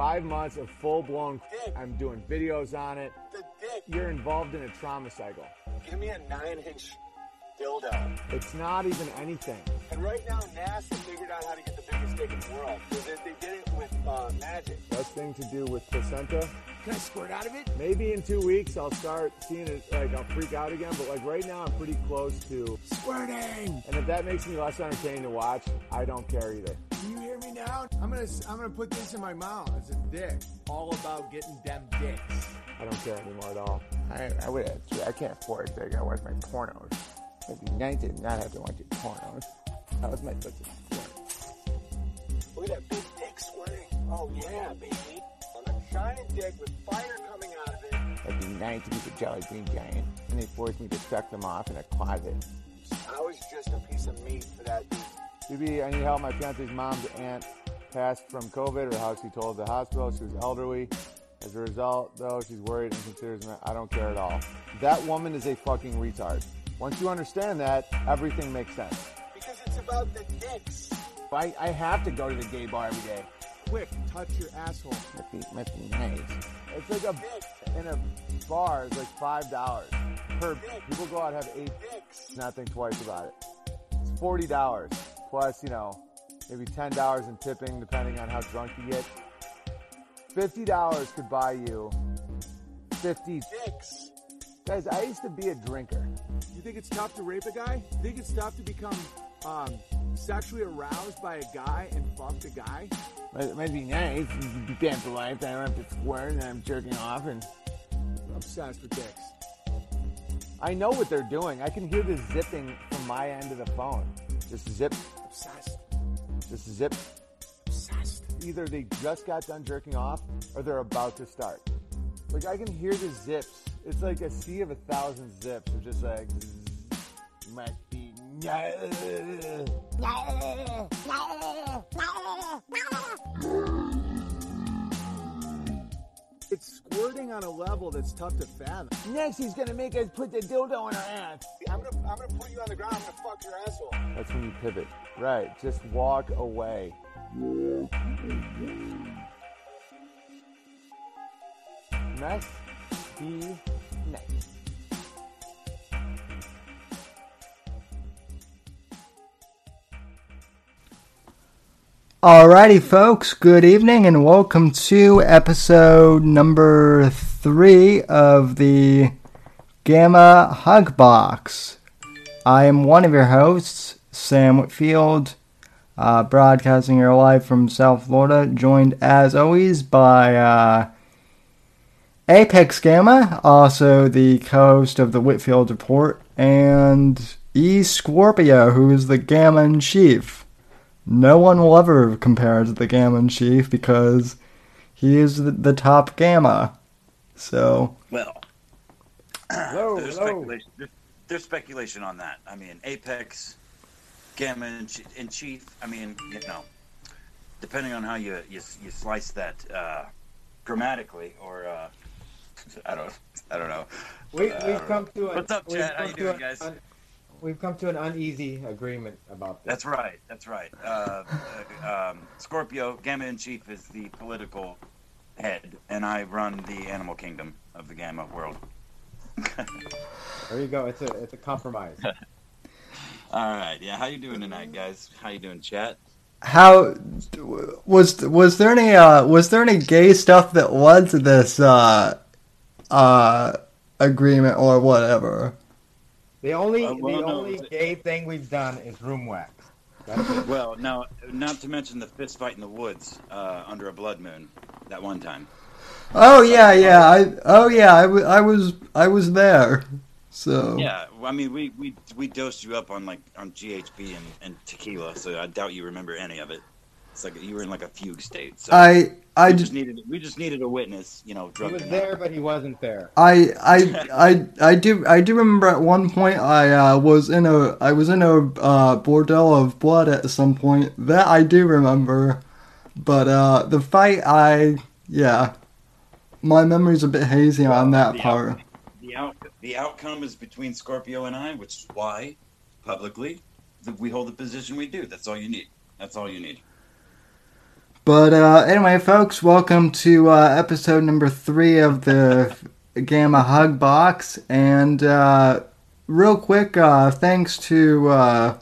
five months of full blown. I'm doing videos on it. The dick. You're involved in a trauma cycle. Give me a nine inch dildo. It's not even anything. And right now, NASA figured out how to get the biggest dick in the world. Because they did it with uh, magic. Best thing to do with placenta. Can I squirt out of it? Maybe in two weeks I'll start seeing it. Like I'll freak out again. But like right now I'm pretty close to Squirting. And if that makes me less entertaining to watch, I don't care either. Can me now? I'm gonna I'm gonna put this in my mouth. It's a dick. All about getting them dicks. I don't care anymore at all. I, I would I can't afford it. I gotta watch my pornos. It'd be nice to not have to watch your pornos. How was my supposed to? Look at that big dick squirting. Oh yeah, baby. On a giant dick with fire coming out of it. It'd be nice to be the Jolly Green Giant. And they forced me to suck them off in a closet. I was just a piece of meat for that dude. BB, I need help. My fiance's mom's aunt passed from COVID, or how she told the hospital she was elderly. As a result, though, she's worried and considers me. I don't care at all. That woman is a fucking retard. Once you understand that, everything makes sense. Because it's about the dicks. I, I have to go to the gay bar every day. Quick, touch your asshole. Must be, must be nice. It's like a dick in a bar. It's like five dollars per. People go out and have eight. Dicks. Not think twice about it. It's forty dollars plus, you know, maybe ten dollars in tipping, depending on how drunk you get. Fifty dollars could buy you fifty. Dicks. Guys, I used to be a drinker. You think it's tough to rape a guy? You think it's tough to become um, sexually aroused by a guy and fuck a guy? It might be nice. You can be life. I don't have to squirt and I'm jerking off and I'm obsessed with dicks. I know what they're doing. I can hear the zipping from my end of the phone. Just zip, Obsessed. just zip. Obsessed. Either they just got done jerking off or they're about to start. Like I can hear the zips. It's like a sea of a thousand zips. Of just like zzz, must be. It's squirting on a level that's tough to fathom. next he's gonna make us put the dildo in our ass. I'm gonna, I'm gonna put you on the ground. I'm gonna fuck your asshole. That's when you pivot. Right. Just walk away. Next, be nice. Alrighty, folks, good evening and welcome to episode number three of the Gamma Hug Box. I am one of your hosts, Sam Whitfield, uh, broadcasting here live from South Florida, joined as always by uh, Apex Gamma, also the co host of the Whitfield Report, and E Scorpio, who is the Gamma in Chief no one will ever compare to the Gamma Chief because he is the, the top Gamma. So, Well, Hello, there's hello. speculation. There's, there's speculation on that. I mean, Apex, Gamma in, Ch- in Chief. I mean, you know, depending on how you you, you slice that uh, grammatically, or uh, I don't I don't know. We, Uh, we've come to a, What's up, Chad? How you doing, guys? un- we've come to an uneasy agreement about this. That's right. That's right. Uh, uh, um, Scorpio, Gamma in Chief is the political head, and I run the animal kingdom of the Gamma world. There you go. It's a it's a compromise. All right. Yeah. How you doing tonight, guys? How you doing, chat? how was was there any uh, was there any gay stuff that led to this uh, uh, agreement or whatever? The only Uh, well, the no, only the- gay thing we've done is room wax. Well, now, not to mention the fist fight in the woods uh, under a blood moon that one time. Oh yeah, yeah. I oh yeah. I, w- I was I was there. So Yeah, well, I mean, we, we we dosed you up on like on GHB and, and tequila, so I doubt you remember any of it. It's like you were in like a fugue state. So I I we j- just needed we just needed a witness, you know, He was and there, but he wasn't there. I, I, I, I do I do remember at one point I uh, was in a I was in a uh, bordel of blood at some point that I do remember, but uh, the fight I yeah, my memory's a bit hazy on that the part. out- the out the outcome is between Scorpio and I, which is why publicly we hold the position we do. That's all you need. That's all you need. But uh, anyway, folks, welcome to uh, episode number three of the Gamma Hug Box. And uh, real quick, uh, thanks to uh,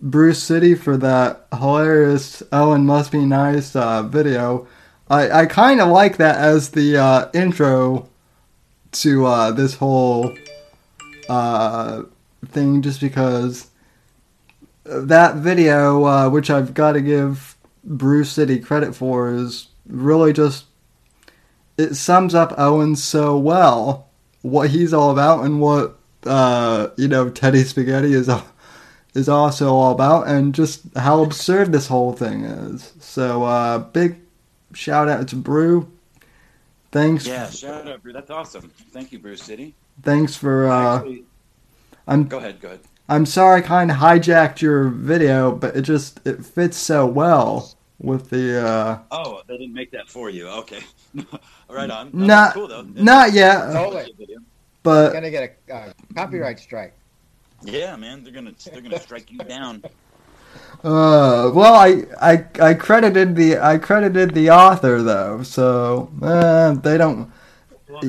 Bruce City for that hilarious Ellen Must Be Nice uh, video. I, I kind of like that as the intro to this whole thing just because that video, which I've got to give Bruce City credit for, is really just. It sums up Owen so well, what he's all about, and what, uh, you know, Teddy Spaghetti is, is also all about, and just how absurd this whole thing is. So, uh, big shout out to Brew. Thanks. Yeah, shout out, Bruce. That's awesome. Thank you, Bruce City. Thanks for. Uh, Actually, I'm go ahead, go ahead. I'm sorry I kind of hijacked your video, but it just it fits so well with the uh Oh, they didn't make that for you. Okay. right on. No, not cool though. not yet, Stole it. but Gonna get a uh, copyright strike. Yeah, man, they're gonna they're gonna strike you down. uh well I I I credited the I credited the author though, so uh, they don't Well,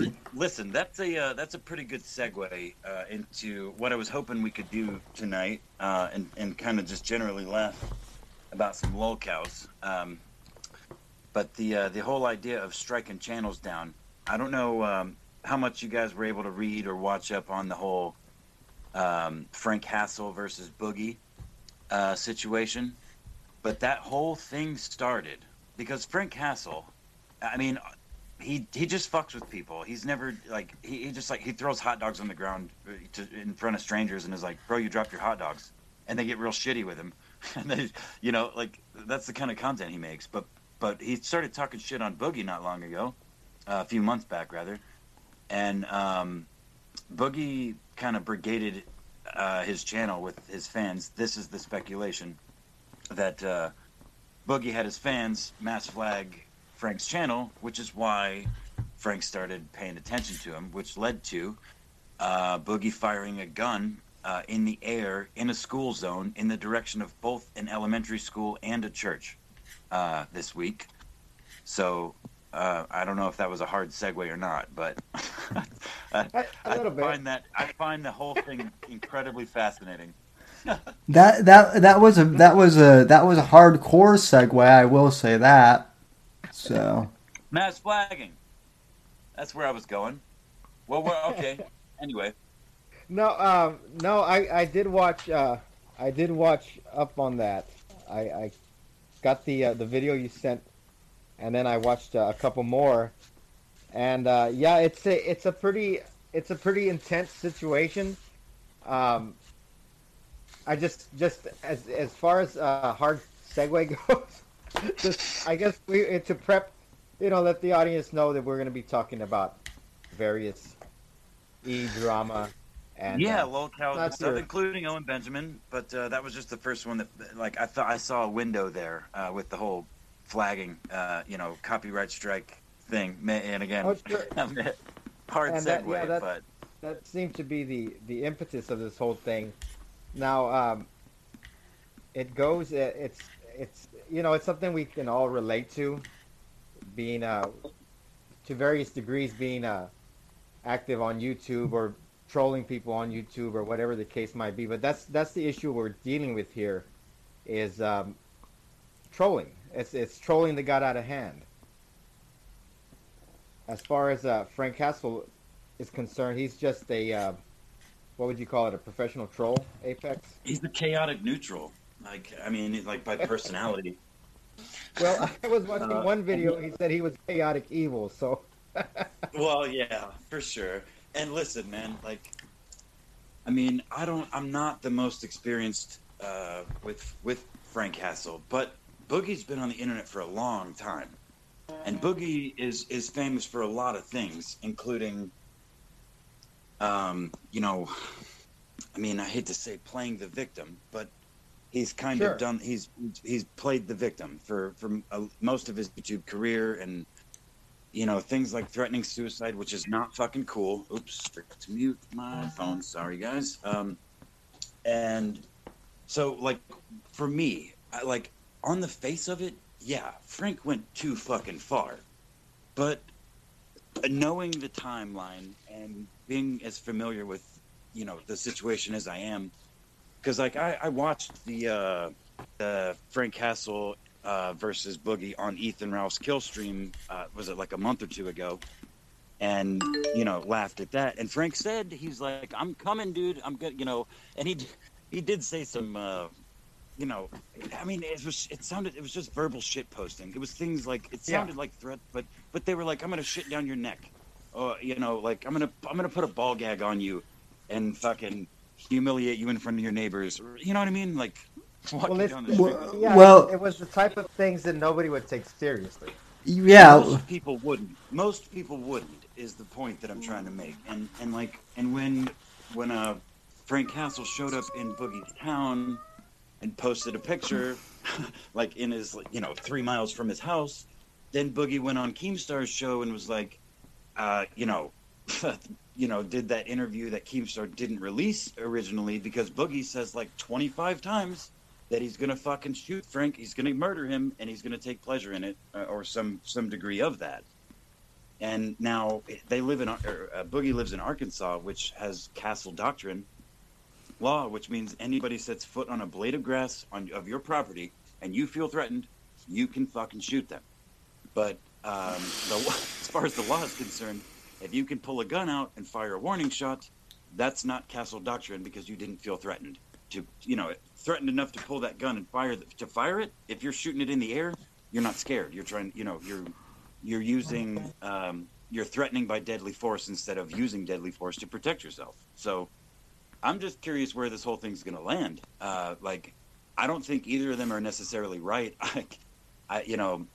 listen, that's a uh, that's a pretty good segue uh, into what I was hoping we could do tonight, uh, and and kind of just generally laugh about some lolcows. Um, but the uh, the whole idea of striking channels down, I don't know um, how much you guys were able to read or watch up on the whole um, Frank Hassle versus Boogie uh, situation, but that whole thing started because Frank Hassle, I mean, he he just fucks with people. He's never like he, he just like he throws hot dogs on the ground uh, to, in front of strangers and is like, "Bro, you dropped your hot dogs," and they get real shitty with him. and then you know, like that's the kind of content he makes. But but he started talking shit on Boogie not long ago, uh, a few months back rather, and um, Boogie kind of brigaded uh, his channel with his fans. This is the speculation that uh, Boogie had his fans mass flag Frank's channel, which is why Frank started paying attention to him, which led to uh, Boogie firing a gun uh, in the air in a school zone in the direction of both an elementary school and a church uh, this week. So uh, I don't know if that was a hard segue or not, but I, little bit. find that I find the whole thing incredibly fascinating. that that that was a that was a that was a hardcore segue, I will say that. So Mass flagging. That's where I was going. Well, we're, okay. Anyway, No, um, no, I, I did watch. Uh, I did watch up on that. I, I got the uh, the video you sent, and then I watched uh, a couple more, and uh, yeah, it's a it's a pretty it's a pretty intense situation. Um, I just just as as far as uh, hard segue goes, just I guess we uh, to prep, you know, let the audience know that we're going to be talking about various e drama and yeah, uh, cows stuff, your- including Owen Benjamin. But uh, that was just the first one that, like, I thought I saw a window there uh, with the whole flagging, uh, you know, copyright strike thing. And again, Oh, sure. hard And that- segue, yeah, that- but that seems to be the the impetus of this whole thing. Now, um, it goes. it- It's it's you know it's something we can all relate to, being uh, to various degrees being uh, active on YouTube or trolling people on YouTube or whatever the case might be. But that's that's the issue we're dealing with here, is um, trolling. It's it's trolling that got out of hand. As far as uh, Frank Castle is concerned, he's just a uh, what would you call it? A professional troll, Apex. he's the chaotic neutral. Like, I mean, like by personality. Well, I was watching Uh, one video. He said he was chaotic evil. So well, yeah, for sure. And listen, man, like, I mean, I don't, I'm not the most experienced uh, with with Frank Hassle, but Boogie's been on the internet for a long time, and Boogie is is famous for a lot of things, including, um, you know, I mean, I hate to say playing the victim, but he's kind Sure. of done. He's he's played the victim for for most of his YouTube career and you know, things like threatening suicide, which is not fucking cool. Oops, forgot to mute my phone. Sorry, guys. Um, and so, like, for me, I, like on the face of it, yeah, Frank went too fucking far. But knowing the timeline and being as familiar with, you know, the situation as I am, because like I, I watched the uh, the Frank Castle uh, versus Boogie on Ethan Ralph's kill stream. Uh, was it like a month or two ago? And you know, laughed at that. And Frank said he's like, "I'm coming, dude. I'm good." You know, and he he did say some. Uh, you know, I mean, it was it sounded it was just verbal shit posting. It was things like it Yeah. sounded like threat, but but they were like, "I'm gonna shit down your neck," or you know, like I'm gonna I'm gonna put a ball gag on you, and fucking humiliate you in front of your neighbors. You know what I mean? Like, walk Well, down the street. yeah, Well- it was the type of things that nobody would take seriously. Yeah, most people wouldn't. Most people wouldn't is the point that I'm trying to make. And and like and when when uh Frank Castle showed up in Boogie town and posted a picture, like in his you know three miles from his house, then Boogie went on Keemstar's show and was like, uh, you know. you know, did that interview that Keemstar didn't release originally because Boogie says like 25 times that he's gonna fucking shoot Frank, he's gonna murder him, and he's gonna take pleasure in it, uh, or some some degree of that. And now they live in, or, uh, Boogie lives in Arkansas, which has castle doctrine law, which means anybody sets foot on a blade of grass on of your property and you feel threatened, you can fucking shoot them. But um, the, as far as the law is concerned, if you can pull a gun out and fire a warning shot, that's not castle doctrine because you didn't feel threatened to, you know, threatened enough to pull that gun and fire the, to fire it. If you're shooting it in the air, you're not scared. You're trying, you know, you're you're using um, you're threatening by deadly force instead of using deadly force to protect yourself. So I'm just curious where this whole thing's going to land. Uh, like, I don't think either of them are necessarily right. I, I you know,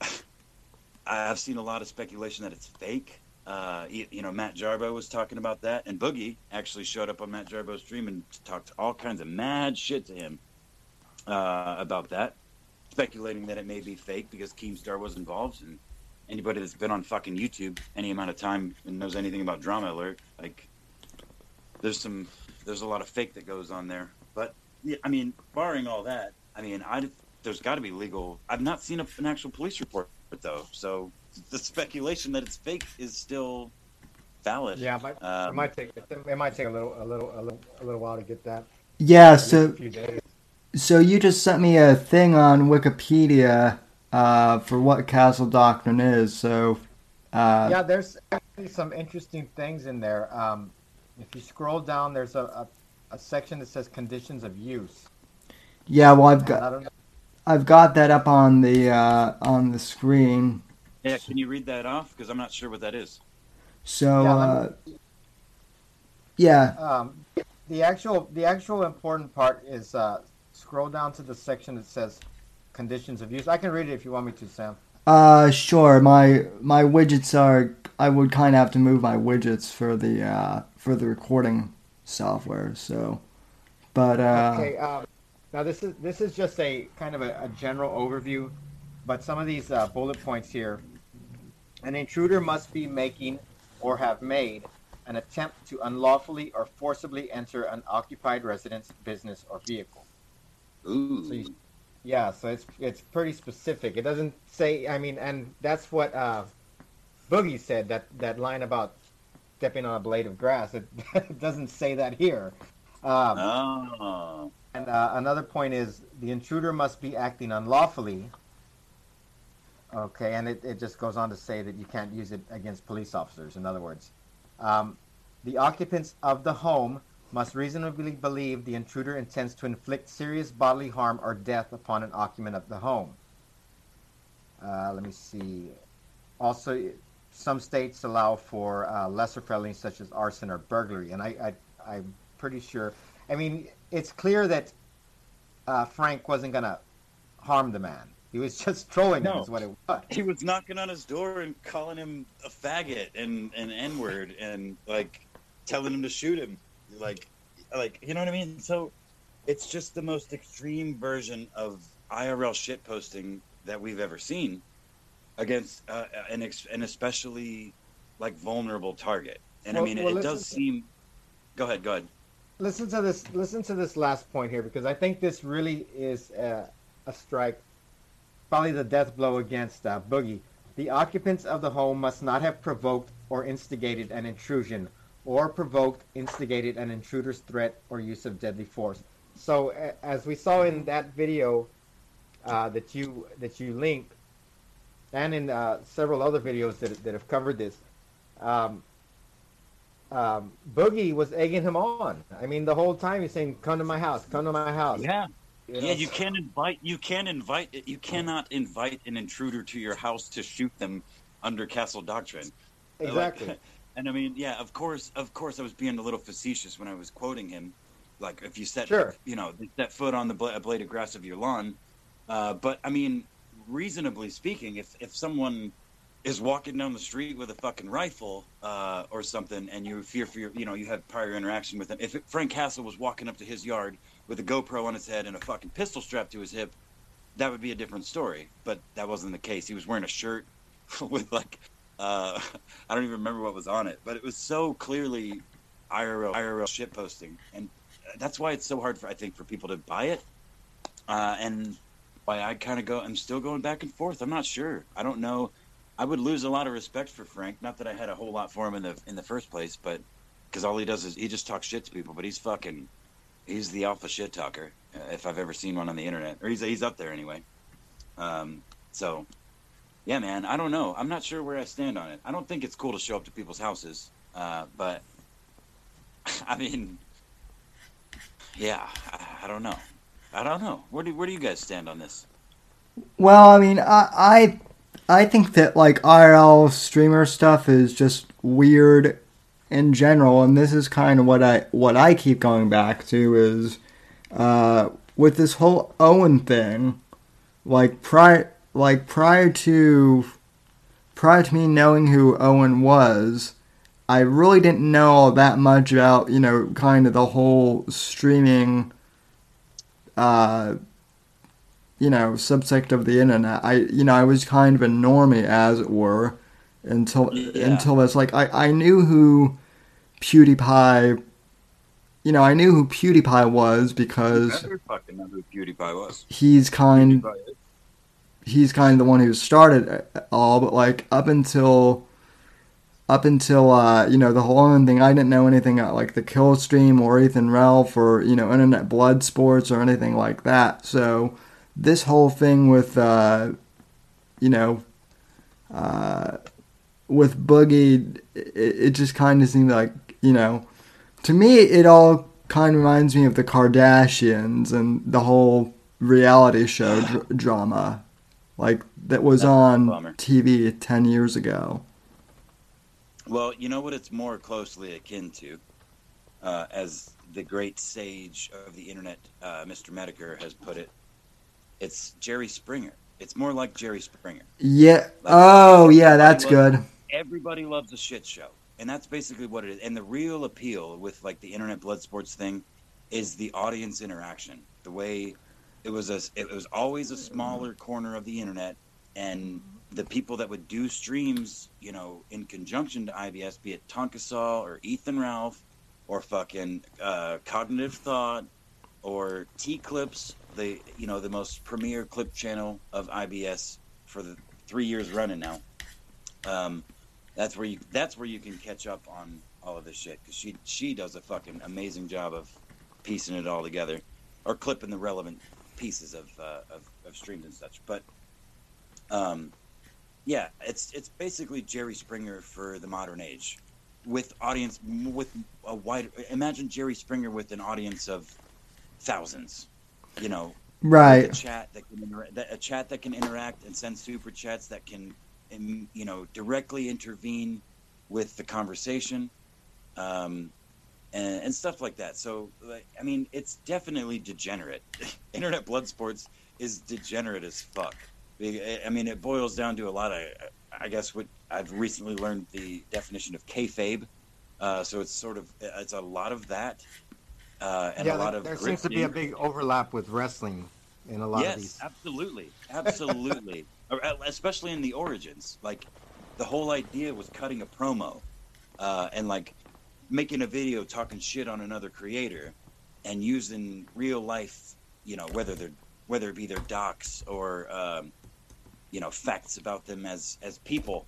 I've seen a lot of speculation that it's fake. Uh, you, know, Matt Jarbo was talking about that, and Boogie actually showed up on Matt Jarbo's stream and talked all kinds of mad shit to him uh, about that, speculating that it may be fake because Keemstar was involved. And anybody that's been on fucking YouTube any amount of time and knows anything about Drama Alert, like, there's some, there's a lot of fake that goes on there. But yeah, I mean, barring all that, I mean, I there's got to be legal. I've not seen a, an actual police report though, so the speculation that it's fake is still valid. Yeah, it might, it Um, might take it might take a little a little a little, a little while to get that. yeah. So a few days. So you just sent me a thing on Wikipedia uh, for what Castle Doctrine is. So uh, yeah, there's actually some interesting things in there. Um, if you scroll down, there's a, a, a section that says conditions of use. yeah, well I've got I've got that up on the uh, on the screen. Yeah, can you read that off? Because I'm not sure what that is. So Yeah, uh, yeah, Um, the actual the actual important part is uh, scroll down to the section that says conditions of use. I can read it if you want me to, Sam. uh, sure. My my widgets are. I would kind of have to move my widgets for the uh, for the recording software. So, but uh, Okay. Um, now this is this is just a kind of a, a general overview, but some of these uh, bullet points here. An intruder must be making or have made an attempt to unlawfully or forcibly enter an occupied residence, business, or vehicle. Ooh. So you- Yeah, so it's it's pretty specific. It doesn't say. I mean, and that's what uh, Boogie said. That that line about stepping on a blade of grass. It, it doesn't say that here. Um, Oh. and uh, another point is the intruder must be acting unlawfully. Okay, and it, it just goes on to say that you can't use it against police officers. In other words, um, the occupants of the home must reasonably believe the intruder intends to inflict serious bodily harm or death upon an occupant of the home. Uh, let me see. Also, some states allow for uh, lesser felonies such as arson or burglary, and I, I, I'm pretty sure. I mean, it's clear that uh, Frank wasn't gonna harm the man. He was just trolling him, is what it was. He was knocking on his door and calling him a faggot and an N word and like telling him to shoot him. Like, like you know what I mean? So it's just the most extreme version of IRL shit posting that we've ever seen against uh, an ex- an especially like vulnerable target. And Well- I mean, well, it does seem. Go ahead. Go ahead. Listen to this. Listen to this last point here, because I think this really is a, a strike. Probably the death blow against uh, Boogie. The occupants of the home must not have provoked or instigated an intrusion, or provoked, instigated an intruder's threat or use of deadly force. So, as we saw in that video uh, that you that you linked, and in uh, several other videos that that have covered this, um, um, Boogie was egging him on. I mean, the whole time he's saying, "Come to my house, come to my house." Yeah, You know? yeah. You can't invite. You can invite. You cannot invite an intruder to your house to shoot them under castle doctrine. Like, exactly. and I mean, yeah, of course, of course, I was being a little facetious when I was quoting him. Like, if you set, Sure. you know, that foot on the bla- blade of grass of your lawn, uh, but I mean, reasonably speaking, if if someone is walking down the street with a fucking rifle uh, or something, and you fear for your, you know, you have prior interaction with them. If Frank Castle was walking up to his yard with a GoPro on his head and a fucking pistol strapped to his hip, that would be a different story. But that wasn't the case. He was wearing a shirt with like, uh, I don't even remember what was on it, but it was so clearly IRL IRL shit posting, and that's why it's so hard for I think for people to buy it, uh, and why I kind of go. I'm still going back and forth. I'm not sure. I don't know. I would lose a lot of respect for Frank. Not that I had a whole lot for him in the in the first place, but because all he does is he just talks shit to people. But he's fucking, he's the alpha shit talker uh, if I've ever seen one on the internet, or he's he's up there anyway. Um, so, yeah, man, I don't know. I'm not sure where I stand on it. I don't think it's cool to show up to people's houses, uh, but I mean, yeah, I, I don't know. I don't know. Where do where do you guys stand on this? Well, I mean, I, I I think that like IRL streamer stuff is just weird in general, and this is kind of what I what I keep going back to is uh, with this whole Owen thing. Like prior, like prior to prior to me knowing who Owen was, I really didn't know all that much about you know kind of the whole streaming. Uh, you know, subsect of the internet. I, you know, I was kind of a normie, as it were, until Yeah. until it's like I, I knew who PewDiePie. You know, I knew who PewDiePie was because fucking know who PewDiePie was. he's kind PewDiePie he's kind of the one who started it all. But like up until up until uh, you know the whole thing, I didn't know anything about like the kill stream or Ethan Ralph or you know internet blood sports or anything like that. So this whole thing with uh, you know uh, with Boogie, it, it just kind of seemed like you know to me it all kind of reminds me of the Kardashians and the whole reality show dr- drama like that was That's on. TV 10 years ago. Well, you know what it's more closely akin to, uh, as the great sage of the internet, uh, Mr. Metokur, has put it. It's Jerry Springer. It's more like Jerry Springer. Yeah. Like, Oh, yeah, that's loves- good. Everybody loves a shit show, and that's basically what it is. And the real appeal with like the internet blood sports thing is the audience interaction. The way it was a, it was always a smaller corner of the internet, and the people that would do streams, you know, in conjunction to IBS, be it Tonkasol or Ethan Ralph or fucking uh, Cognitive Thought or T Clips, the you know the most premier clip channel of IBS for the three years running now. Um, that's where you that's where you can catch up on all of this shit because she she does a fucking amazing job of piecing it all together or clipping the relevant pieces of uh, of, of streams and such. But um, yeah, it's it's basically Jerry Springer for the modern age, with audience with a wide. Imagine Jerry Springer with an audience of thousands. You know, Right. a chat that can intera- a chat that can interact and send super chats that can, you know, directly intervene with the conversation, um, and, and stuff like that. So, like, I mean, it's definitely degenerate. Internet blood sports is degenerate as fuck. I mean, it boils down to a lot of, I guess, what I've recently learned the definition of kayfabe. Uh, so it's sort of, it's a lot of that, uh, and yeah, a lot there, of there seems to be a big overlap with wrestling in a lot yes, of these. absolutely, absolutely. Uh, Especially in the origins, like the whole idea was cutting a promo, uh, and like making a video talking shit on another creator, and using real life, you know, whether they're whether it be their docs or um, you know facts about them as as people,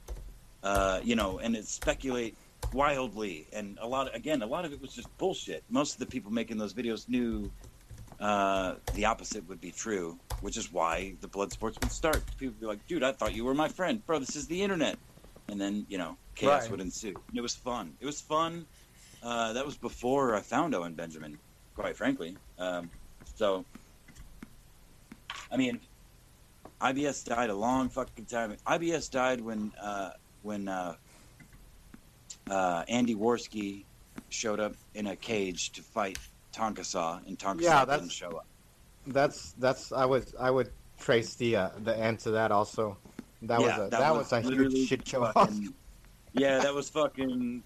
uh, you know, and it speculate wildly. And a lot again a lot of it was just bullshit. Most of the people making those videos knew uh, the opposite would be true, which is why the blood sports would start. People would be like, "Dude, I thought you were my friend, bro. This is the internet," and then you know chaos Right. would ensue. And it was fun. It was fun. Uh, that was before I found Owen Benjamin, quite frankly. Um, so, I mean, IBS died a long fucking time. IBS died when uh, when uh, uh, Andy Warski showed up in a cage to fight Tonka Saw, and Tonka Yeah, didn't show up. That's that's I would I would trace the uh, the end to that also. That Yeah, was a that, was, a literally huge shit show. fucking- yeah, that was fucking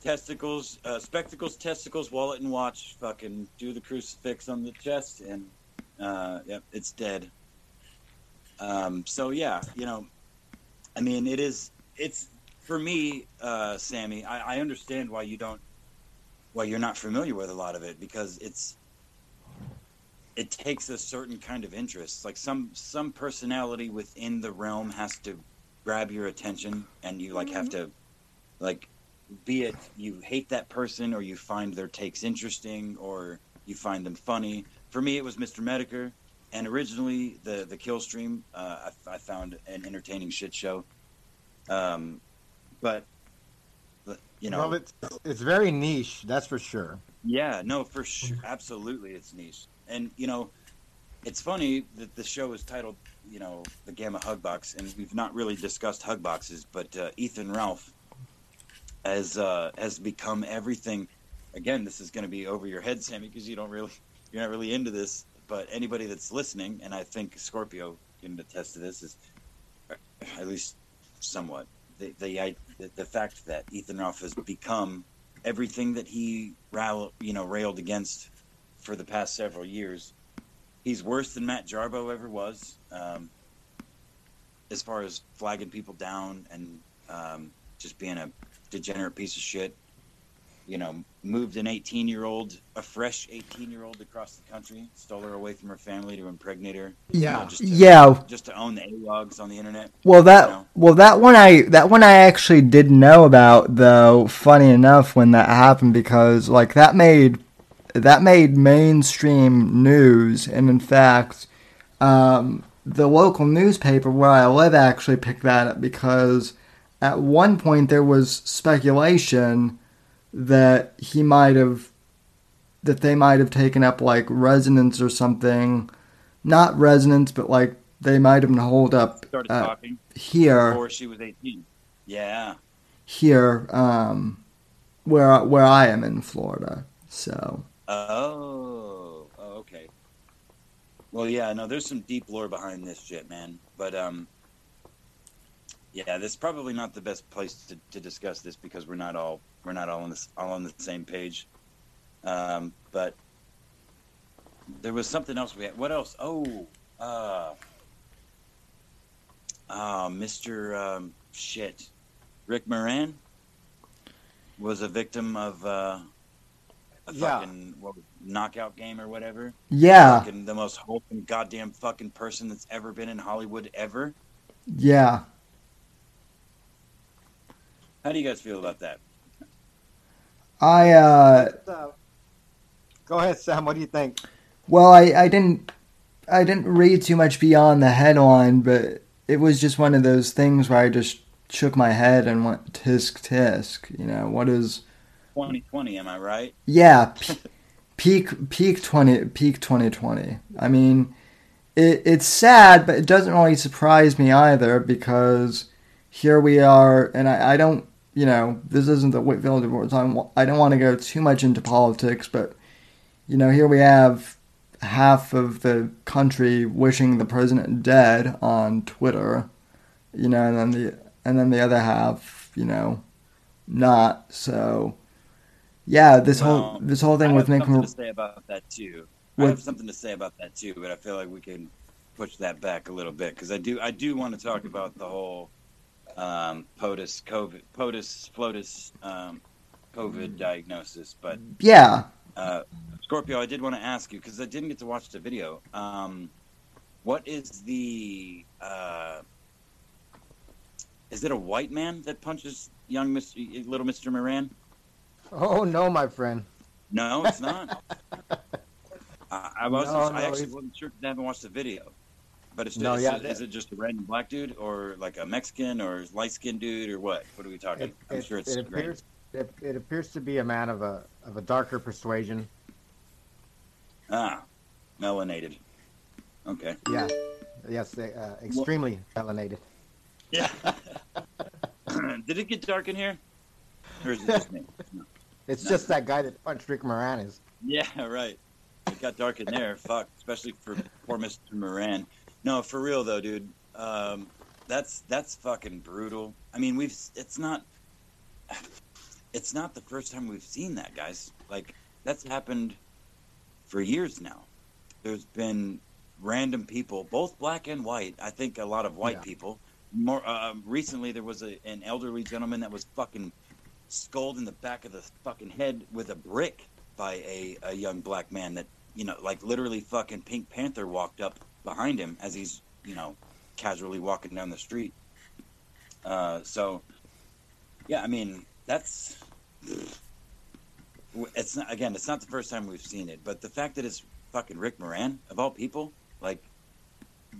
testicles, uh, spectacles, testicles, wallet, and watch. Fucking do the crucifix on the chest, and uh, yep, it's dead. Um, so yeah, you know, I mean, it is. It's for me, uh, Sammy. I, I understand why you don't, why you're not familiar with a lot of it because it's. It takes a certain kind of interest. Like some some personality within the realm has to grab your attention, and you like have to, like, be it you hate that person or you find their takes interesting or you find them funny. For me, it was Mr. Metokur, and originally the the kill stream uh, I, I found an entertaining shit show. Um, but you know, well, it's it's very niche, that's for sure. yeah, no, for sure, absolutely, it's niche. And you know, it's funny that the show is titled, you know, the Gamma Hug Box, and we've not really discussed hug boxes, but uh, Ethan Ralph has uh, has become everything. Again, this is going to be over your head, Sammy, because you don't really, you're not really into this. But anybody that's listening, and I think Scorpio can attest to this, is at least somewhat the the I- the, the fact that Ethan Ralph has become everything that he rail, you know railed against for the past several years. He's worse than Matt Jarbo ever was, um, as far as flagging people down and um, just being a degenerate piece of shit. You know, moved an 18 year old, a fresh 18 year old across the country, stole her away from her family to impregnate her. you know, Yeah. just to, Yeah. just to own the A-logs on the internet. Well, that No. well that one I that one I actually did know about though. Funny enough, when that happened, because like that made that made mainstream news, and in fact, um, the local newspaper where I live actually picked that up because at one point there was speculation that he might have that they might have taken up like resonance or something, not resonance, but like they might have been holed up uh, here before she was 18. Yeah. here um where where I am in Florida. So Oh, oh, okay. Well, yeah, no, there's some deep lore behind this shit, man. But um, yeah, this is probably not the best place to, to discuss this because we're not all we're not all on this all on the same page. Um, but there was something else we had. What else? Oh, uh, uh Mr. Um, shit, Rick Moran was a victim of uh, a Yeah. fucking what, knockout game or whatever. yeah, Fucking the most wholesome goddamn fucking person that's ever been in Hollywood ever. yeah. How do you guys feel about that? I uh go ahead, Sam. What do you think? well I, I didn't I didn't read too much beyond the headline, but it was just one of those things where I just shook my head and went tisk tisk. You know, what is 2020, am I right? Yeah, pe- peak peak twenty peak twenty twenty. I mean, it it's sad, but it doesn't really surprise me either because here we are, and I, I don't, you know, this isn't the Whitfield Awards. I'm, I don't want to go too much into politics, but you know, here we have half of the country wishing the president dead on Twitter, you know, and then the and then the other half, you know, not. So, yeah, this whole this whole thing I with something to say about that too. I have something to say about that too, but I feel like we can push that back a little bit because I do I do want to talk about the whole um, POTUS COVID POTUS FLOTUS um, COVID diagnosis. But yeah, uh, Scorpio, I did want to ask you because I didn't get to watch the video. Um, what is the uh, Is it a white man that punches young Mr. little Mr. Moran? Oh no, my friend. No, it's not. I, I wasn't. No, I actually it's- wasn't sure. 'cause I haven't watched the video. But it's No, is, yeah, it, that- is it just a random black dude or like a Mexican or light skinned dude or what? What are we talking? It, I'm it, sure it's it great. appears it, it appears to be a man of a of a darker persuasion. Ah, melanated. Okay. Yeah. Yes, uh, extremely melanated. Yeah. Did it get dark in here? Or is it just me? No. It's No. just that guy that punched Rick Moranis. Yeah, right. It got dark in there. Fuck, especially for poor Mr. Moran. No, for real though, dude. Um, that's that's fucking brutal. I mean, we've it's not it's not the first time we've seen that, guys. Like that's happened for years now. There's been random people, both black and white. I think a lot of white Yeah. people. More uh, recently, there was a, an elderly gentleman that was fucking skulled in the back of the fucking head with a brick by a, a young black man that you know like literally fucking pink panther walked up behind him as he's you know casually walking down the street uh, so yeah i mean that's it's not again it's not the first time we've seen it but the fact that it's fucking rick moran of all people like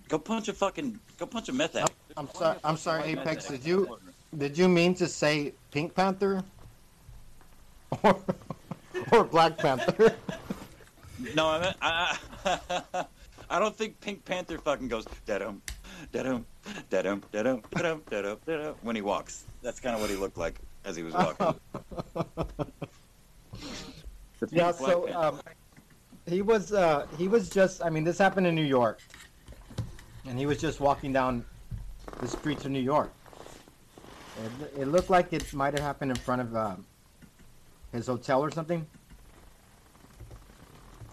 go punch a fucking go punch a meth addict I'm There's sorry. I'm sorry, Apex. Did you did you mean to say Pink Panther or or Black Panther? No, I, meant, I, I, I don't think Pink Panther fucking goes da-dum, da-dum, da-dum, da-dum, da-dum, da-dum, da-dum, when he walks. That's kind of what he looked like as he was walking. Yeah. So um, he was uh, he was just. I mean, this happened in New York, and he was just walking down the streets of New York. It, it looked like it might have happened in front of um, his hotel or something.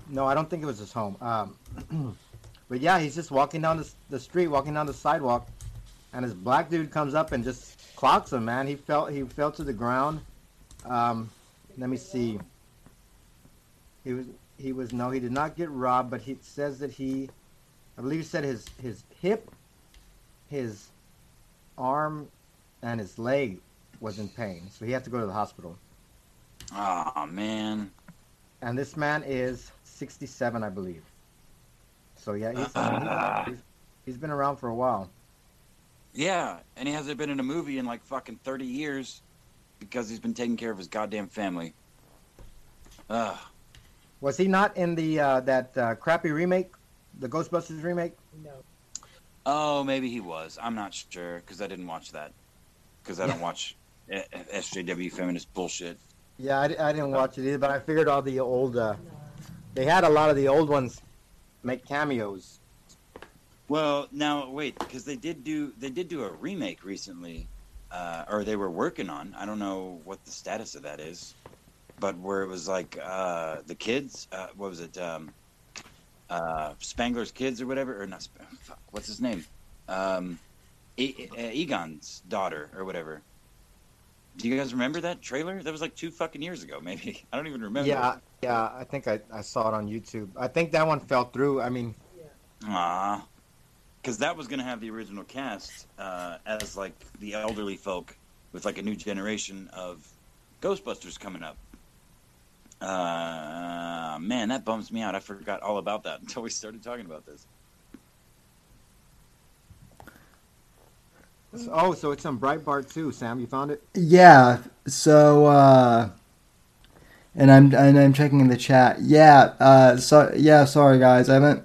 No, I don't think it was his home. Um, but yeah, he's just walking down the, the street, walking down the sidewalk, and this black dude comes up and just clocks him. Man, he fell he fell to the ground. Um, let me see. He was he was no, he did not get robbed, but he says that he, I believe he said his his hip, his arm, and his leg was in pain, so he had to go to the hospital. Aw, man. And this man is 67, I believe. So yeah, he's, Ah. he's, he's been around for a while. Yeah, and he hasn't been in a movie in like fucking 30 years because he's been taking care of his goddamn family. Ugh. Was he not in the uh, that uh, crappy remake, the Ghostbusters remake? No. Oh, maybe he was. I'm not sure because I didn't watch that. Because I don't watch SJW feminist bullshit. Yeah, I, I didn't watch it either, but I figured all the old, uh, they had a lot of the old ones make cameos. Well, now wait, because they did do they did do a remake recently, uh, or they were working on. I don't know what the status of that is, but where it was like uh, the kids. Uh, what was it? Um, uh, Spangler's kids or whatever, or not? Sp- fuck, what's his name? Um, e- uh, Egon's daughter or whatever. Do you guys remember that trailer? That was like two fucking years ago, maybe. I don't even remember. Yeah, yeah, I think I, I saw it on YouTube. I think that one fell through. I mean, Ah, because that was going to have the original cast uh, as like the elderly folk with like a new generation of Ghostbusters coming up. Uh, man, that bums me out. I forgot all about that until we started talking about this. oh, so it's on Breitbart too, Sam. You found it? Yeah. So, uh, and I'm and I'm checking in the chat. Yeah. Uh, so yeah. Sorry guys, I haven't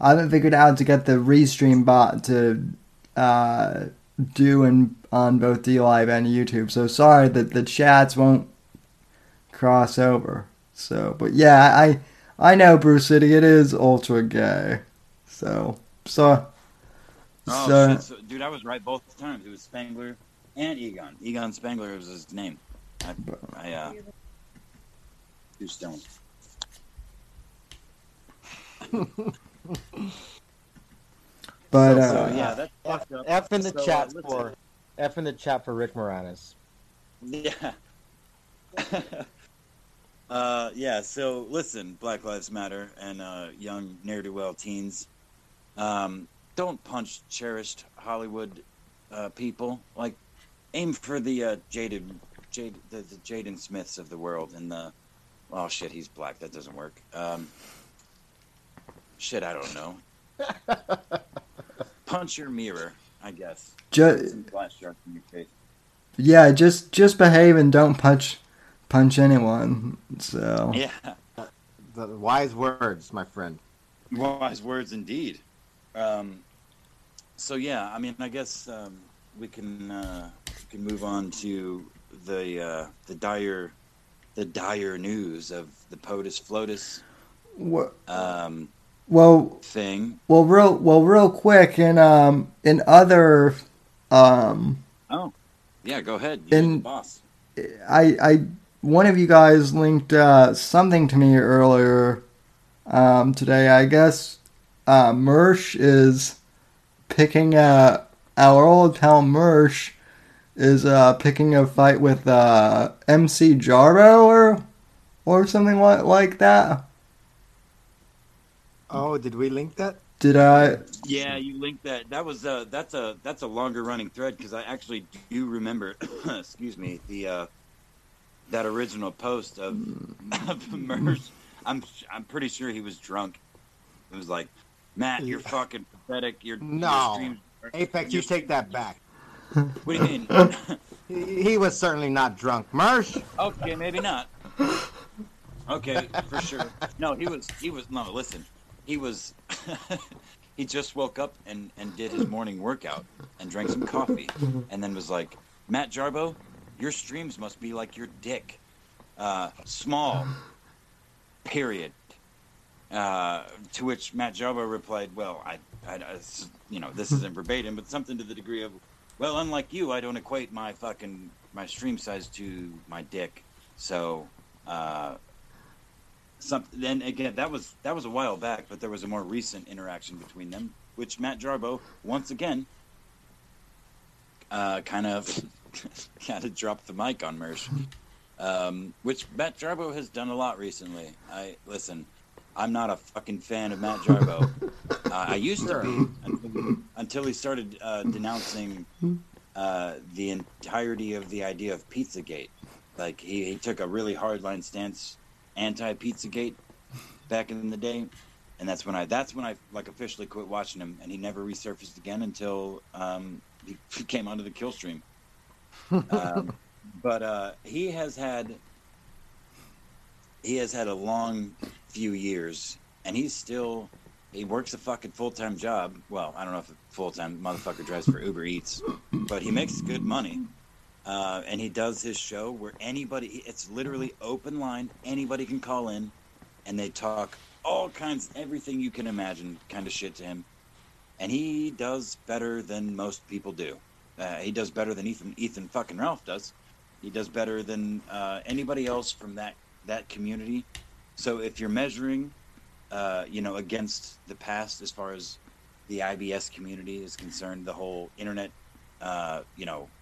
I haven't figured out how to get the restream bot to uh, do in on both D Live and YouTube. So sorry that the chats won't cross over. So, but yeah, I I know Bruce City. It is ultra gay. So so. Oh, so shit. So, dude, I was right both times. It was Spangler and Egon. Egon Spangler was his name. I, I uh, too stoned. but so, uh, so, yeah, that's F, fucked up. F in the So, uh, chat listen. for F in the chat for Rick Moranis. Yeah. uh, yeah. So listen, Black Lives Matter and uh, young ne'er do well teens, um, don't punch cherished Hollywood uh, people. Like, aim for the uh, Jaden, Jade, the, the Jaden Smiths of the world, and the oh shit, he's black. That doesn't work. Um, shit, I don't know. Punch your mirror, I guess. Just, glass shark in your face. yeah, just just behave and don't punch punch anyone. So Yeah, The wise words, my friend. wise words indeed. Um, so yeah, I mean, I guess um, we can uh, we can move on to the uh, the dire the dire news of the POTUS FLOTUS um, well, thing. well, real well, real quick in um in other um Oh, yeah, go ahead. You're In- the boss. I I one of you guys linked uh, something to me earlier um, today. I guess uh, Mersh is picking uh, our old pal Mersh is uh, picking a fight with uh, MC Jarbo or or something like like that. Oh, did we link that? Did I? Yeah, you linked that. That was uh, that's a that's a longer running thread because I actually do remember. excuse me, the uh, that original post of, of Mersh. I'm I'm pretty sure he was drunk. It was like, Matt, you're fucking pathetic. Your No. your streams Apex, your you take that back. What do you mean? He, he was certainly not drunk. Mersh, okay, maybe not. Okay, for sure. No, he was. He was. No, listen. He was. he just woke up and and did his morning workout and drank some coffee, and then was like, Matt Jarbo, your streams must be like your dick, uh, small. Period. Uh, to which Matt Jarbo replied, "Well, I, I, I- you know, this isn't verbatim, but something to the degree of, well, unlike you, I don't equate my fucking my stream size to my dick, so." Uh, some, then again, that was that was a while back, but there was a more recent interaction between them, which Matt Jarbo once again uh, kind of kind of dropped the mic on Mersh, um, which Matt Jarbo has done a lot recently. I listen. I'm not a fucking fan of Matt Jarbo. uh, I used to be until, he started uh, denouncing uh, the entirety of the idea of Pizzagate. Like he, he took a really hardline stance anti Pizzagate back in the day, and that's when I that's when I like officially quit watching him, and he never resurfaced again until um, he came onto the kill stream. um, but uh, he has had he has had a long few years, and he's still he works a fucking full time job. Well, I don't know if a full time motherfucker drives for Uber Eats, but he makes good money. Uh, and he does his show where anybody, it's literally open line. Anybody can call in and they talk all kinds, everything you can imagine kind of shit to him. And he does better than most people do. Uh, he does better than Ethan, Ethan fucking Ralph does. He does better than uh, anybody else from that, that community. So if you're measuring, uh, you know, against the past as far as the IBS community is concerned, the whole internet, uh, you know,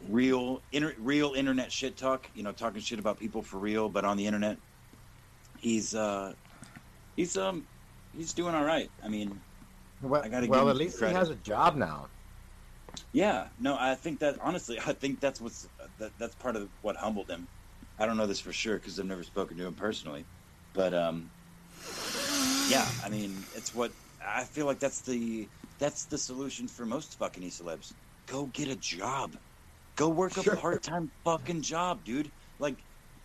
real inter- real internet shit talk, you know, talking shit about people for real, but on the internet, he's uh, he's um, he's doing all right. I mean, well, I gotta well at least he has a job now. yeah, no, I think that honestly, I think that's what's that, that's part of what humbled him. I don't know this for sure because I've never spoken to him personally, but um, yeah, I mean, it's what I feel like that's the that's the solution for most fucking e celebs. Go get a job. Go work a part time fucking job, dude. Like,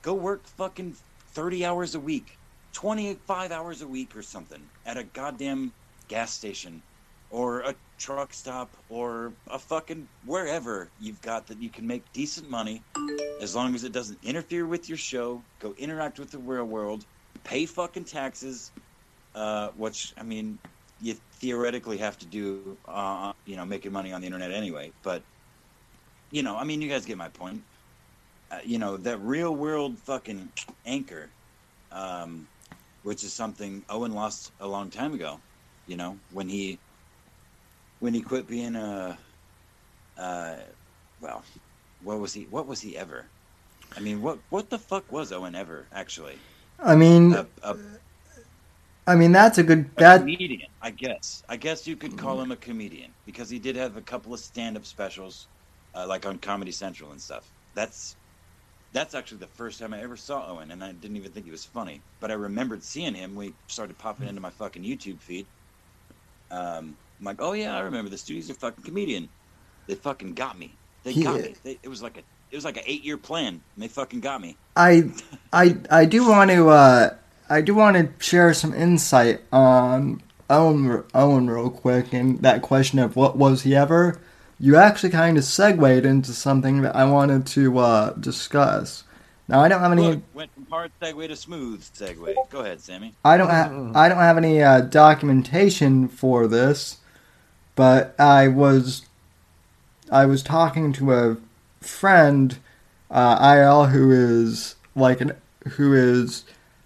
go work fucking thirty hours a week, twenty five hours a week or something at a goddamn gas station or a truck stop or a fucking wherever you've got that you can make decent money as long as it doesn't interfere with your show go interact with the real world pay fucking taxes uh, which i mean you theoretically have to do uh, you know making money on the internet anyway but you know i mean you guys get my point. Uh, you know that real world fucking anchor um, which is something owen lost a long time ago you know when he when he quit being a uh well what was he what was he ever? I mean what what the fuck was owen ever actually? I mean, a, a, I mean, that's a good A that. comedian, I guess. I guess you could call him a comedian because he did have a couple of stand-up specials, uh, like on Comedy Central and stuff. That's that's actually the first time I ever saw Owen, and I didn't even think he was funny. But I remembered seeing him. We started popping into my fucking YouTube feed. Um, I'm like, oh yeah, I remember this dude. He's a fucking comedian. They fucking got me. They He- got me. They, it was like a it was like an eight-year plan, and they fucking got me. I I I do want to uh I do want to share some insight on Owen Owen real quick and that question of what was he ever. You actually kind of segued into something that I wanted to uh, discuss. Now I don't have any. Look, went from hard segue to smooth segue. Go ahead, Sammy. I don't have I don't have any uh, documentation for this, but I was I was talking to a friend uh, IL who is like an who is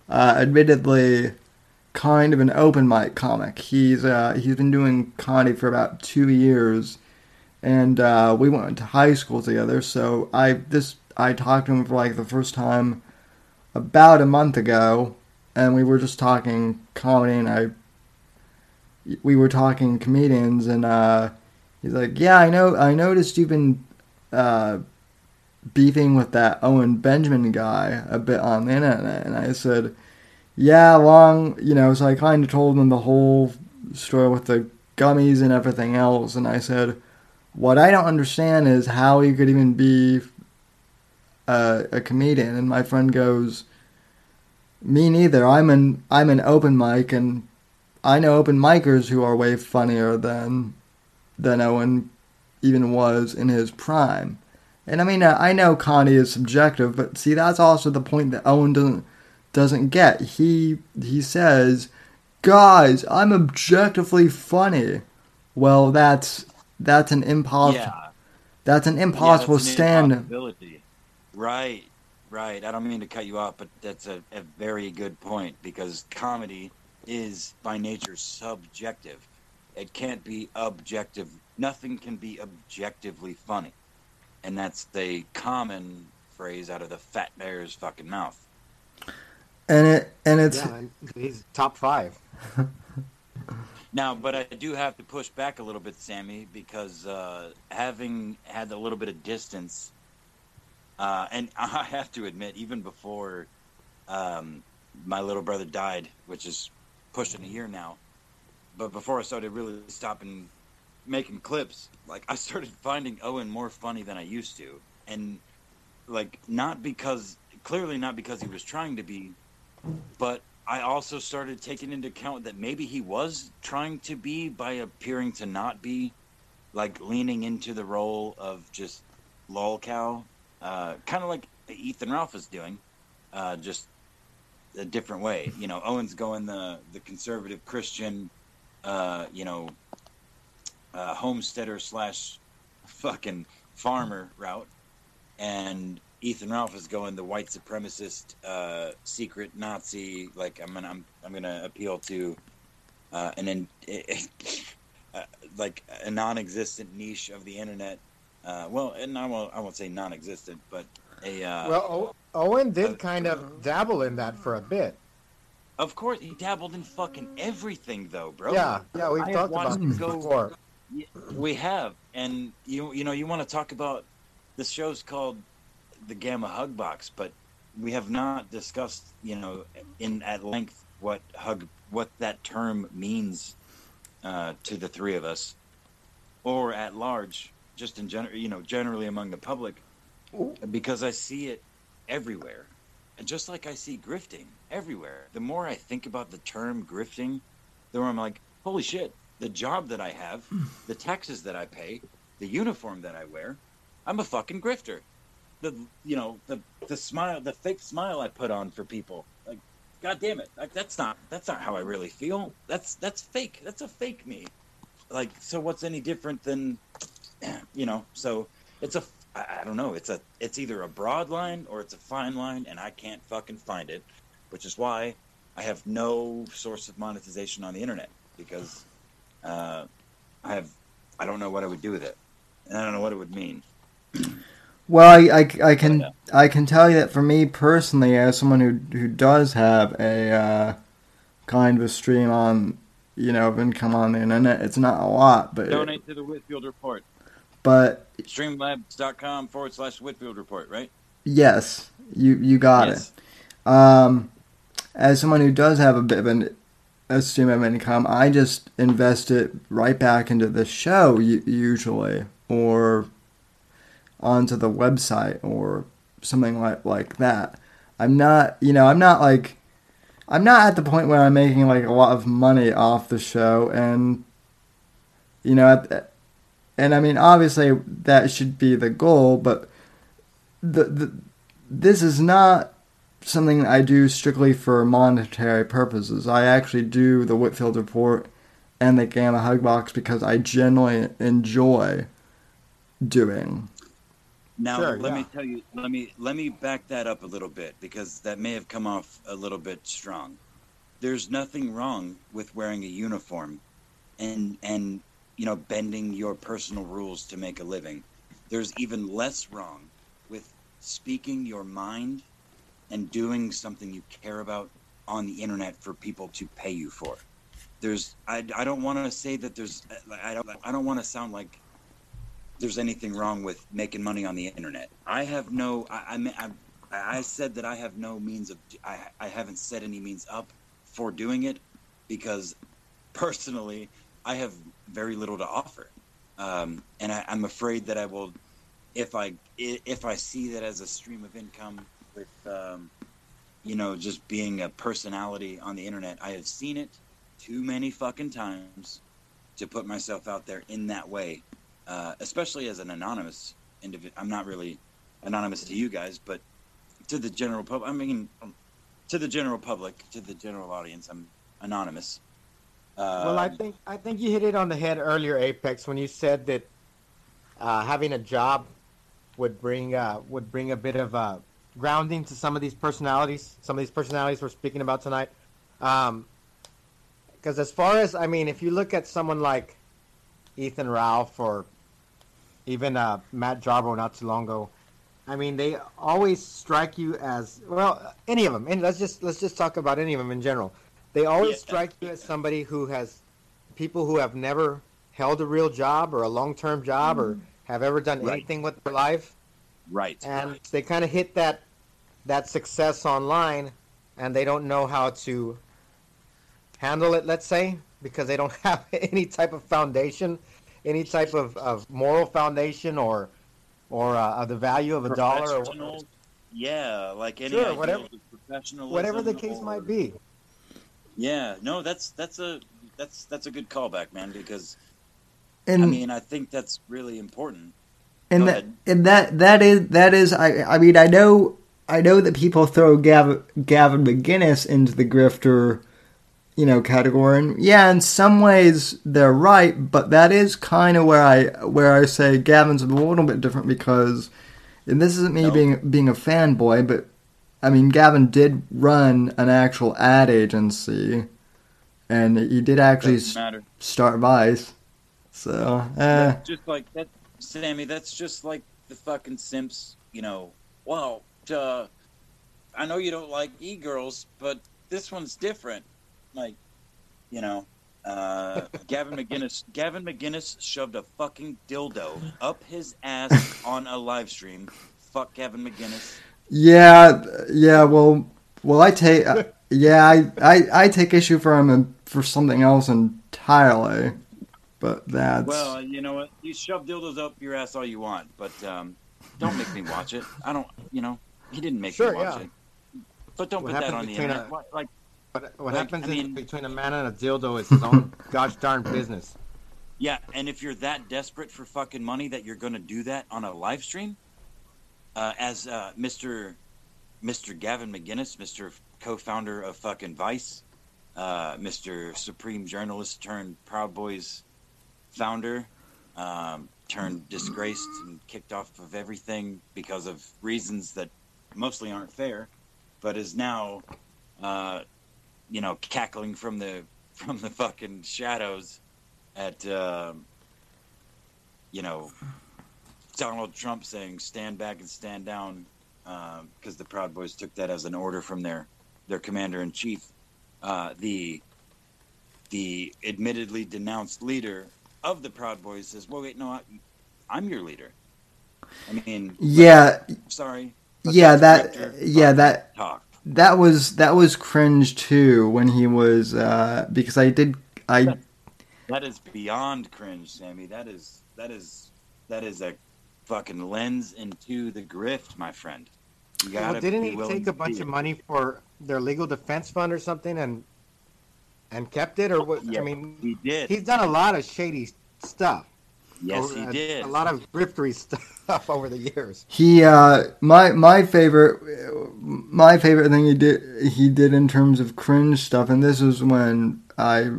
uh, admittedly kind of an open mic comic. He's uh, he's been doing comedy for about two years, and uh, we went to high school together. So I this I talked to him for like the first time about a month ago, and we were just talking comedy, and I we were talking comedians, and uh, he's like, "Yeah, I know. I noticed you've been uh, beefing with that Owen Benjamin guy a bit on the internet," and I said, "Yeah, long, you know." So I kind of told him the whole story with the gummies and everything else, and I said, "What I don't understand is how he could even be." A, a comedian, and my friend goes, me neither. I'm an I'm an open mic, and I know open micers who are way funnier than than Owen even was in his prime. And I mean, uh, I know comedy is subjective, but see, that's also the point that Owen doesn't doesn't get. He he says, "Guys, I'm objectively funny." Well, that's that's an impossible Yeah. that's an impossible Yeah, that's an stand. Right, right. I don't mean to cut you off, but that's a, a very good point because comedy is by nature subjective. It can't be objective. Nothing can be objectively funny. And that's the common phrase out of the fat bear's fucking mouth. And it and it's Yeah, he's top five. Now, but I do have to push back a little bit, Sammy, because uh, having had a little bit of distance, uh, and I have to admit, even before um, my little brother died, which is pushing a year now, but before I started really stopping making clips, like I started finding Owen more funny than I used to, and like not because clearly not because he was trying to be, but I also started taking into account that maybe he was trying to be by appearing to not be, like leaning into the role of just lolcow, uh, kind of like Ethan Ralph is doing, uh, just a different way. You know, Owen's going the the conservative Christian, uh, you know, uh, homesteader slash fucking farmer route, and Ethan Ralph is going the white supremacist, uh, secret Nazi. Like I'm gonna, I'm, I'm gonna appeal to uh, an in, uh, like a non-existent niche of the internet. Uh, well, and I won't, I won't say non-existent, but a. Uh, Well, o- Owen did kind of dabble in that for a bit. of course, he dabbled in fucking everything, though, bro. Yeah, yeah, we've I talked about this before. We have, and you you know you want to talk about the show's called the Gamma Hug Box, but we have not discussed you know in at length what hug what that term means uh, to the three of us, or at large, just in general, you know, generally among the public, because I see it everywhere, and just like I see grifting everywhere. The more I think about the term grifting, the more I'm like, holy shit, the job that I have, hmm. the taxes that I pay, the uniform that I wear, I'm a fucking grifter. The you know the the smile, the fake smile I put on for people, like, god damn it, like, that's not that's not how I really feel. That's that's fake. That's a fake me. Like, so what's any different than, you know? So it's a I I don't know. It's a it's either a broad line or it's a fine line, and I can't fucking find it, which is why I have no source of monetization on the internet because uh, I have I don't know what I would do with it, and I don't know what it would mean. Well, I, I, I can Yeah. I can tell you that for me personally, as someone who who does have a uh, kind of a stream on, you know, of income on the internet. It's not a lot, but Donate to the Whitfield Report. but Streamlabs.com forward slash Whitfield Report, right? yes, you you got yes. it. Um, as someone who does have a bit of an a stream of income, I just invest it right back into the show usually, or onto the website or something like like that. I'm not, you know, I'm not like, I'm not at the point where I'm making like a lot of money off the show, and you know, and I mean, obviously that should be the goal, but the the this is not something I do strictly for monetary purposes. I actually do the Whitfield Report and the Gamma Hug Box because I genuinely enjoy doing. Now Sure, let yeah. me tell you let me let me back that up a little bit because that may have come off a little bit strong. There's nothing wrong with wearing a uniform and and you know bending your personal rules to make a living. There's even less wrong with speaking your mind and doing something you care about on the internet for people to pay you for. There's I, I don't want to say that there's I don't I don't want to sound like there's anything wrong with making money on the internet. I have no. I I, mean, I, I said that I have no means of. I I haven't set any means up for doing it because personally I have very little to offer, um, and I, I'm afraid that I will, if I i- if I see that as a stream of income with, um, you know, just being a personality on the internet. I have seen it too many fucking times to put myself out there in that way uh, especially as an anonymous individual. I'm not really anonymous to you guys, but to the general public. I mean, um, to the general public, to the general audience, I'm anonymous. Uh, Well, I think I think you hit it on the head earlier, Apex, when you said that uh, having a job would bring uh, would bring a bit of uh, grounding to some of these personalities. Some of these personalities we're speaking about tonight. Because as far as I mean, if you look at someone like Ethan Ralph or even uh, Matt Jarbo not too long ago, I mean, they always strike you as well. Any of them, and let's just let's just talk about any of them in general. They always Yeah. strike you as somebody who has people who have never held a real job or a long-term job or have ever done Right. anything with their life, right. and they kind of hit that that success online, and they don't know how to handle it. Let's say because they don't have any type of foundation, any type of, of moral foundation or or uh, the value of a dollar or Professional, yeah, like any Sure, ideals whatever- of professionalism whatever the case or- might be. Yeah, no, that's that's a that's that's a good callback, man. Because And I mean, I think that's really important. and Go that ahead. and that that is that is I I mean I know I know that people throw Gavin Gavin McInnes into the grifter you know category and yeah in some ways they're right but that is kind of where I where I say Gavin's a little bit different because and this isn't me No. being being a fanboy but I mean Gavin did run an actual ad agency and he did actually Doesn't start Vice so eh. Just like that, Sammy. That's just like the fucking simps. You know, well, uh, I know you don't like e girls, but this one's different. Like, you know, uh, Gavin McInnes. Gavin McInnes shoved a fucking dildo up his ass on a live stream. Fuck Gavin McInnes. Yeah, yeah. Well, well, I take. Uh, yeah, I, I, I take issue for him and for something else entirely. But that's Well, you know what? You shove dildos up your ass all you want, but um, don't make me watch it. I don't. You know, he didn't make Sure, me watch yeah. it. But don't What put that on the internet. a- Like, What, what Like, happens I mean- between a man and a dildo is his own gosh darn business. Yeah, and if you're that desperate for fucking money that you're going to do that on a live stream, uh, as uh, Mr. Mr. Gavin McInnes, Mr. co-founder of fucking Vice, uh, Mr. Supreme Journalist turned Proud Boys founder, um, turned disgraced and kicked off of everything because of reasons that mostly aren't fair, but is now, uh, you know, cackling from the from the fucking shadows at um, you know Donald Trump saying stand back and stand down because the Proud Boys took that as an order from their their commander in chief. uh, the the admittedly denounced leader of the Proud Boys says, "Well, wait, no, I, I'm your leader." I mean, Yeah, sorry. But yeah, that, yeah, that, talk. that was that was cringe too when he was uh, because I did I That is beyond cringe, Sammy. That is that is that is a fucking lens into the grift, my friend. You gotta Well, didn't he take a bunch of money for their legal defense fund or something and and kept it or what? Yeah, I mean, he did. he's done a lot of shady stuff. Yes, he uh, did. A lot of griftery stuff over the years. He uh my my favorite my favorite thing he did he did in terms of cringe stuff and this was when I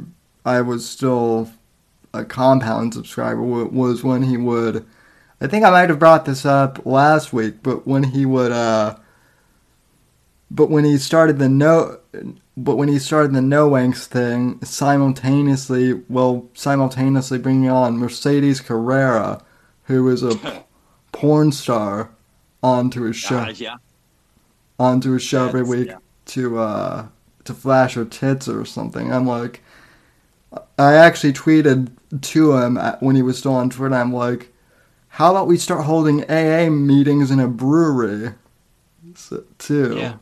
I was still a compound subscriber was when he would I think I might have brought this up last week but when he would uh but when he started the no but when he started the no wanks thing simultaneously well simultaneously bringing on Mercedes Carrera who is a porn star onto his show Uh, yeah. onto his show every week yeah. to uh to flash her tits or something. I'm like I actually tweeted to him when he was still on Twitter. I'm like, how about we start holding AA meetings in a brewery so, too? Yeah.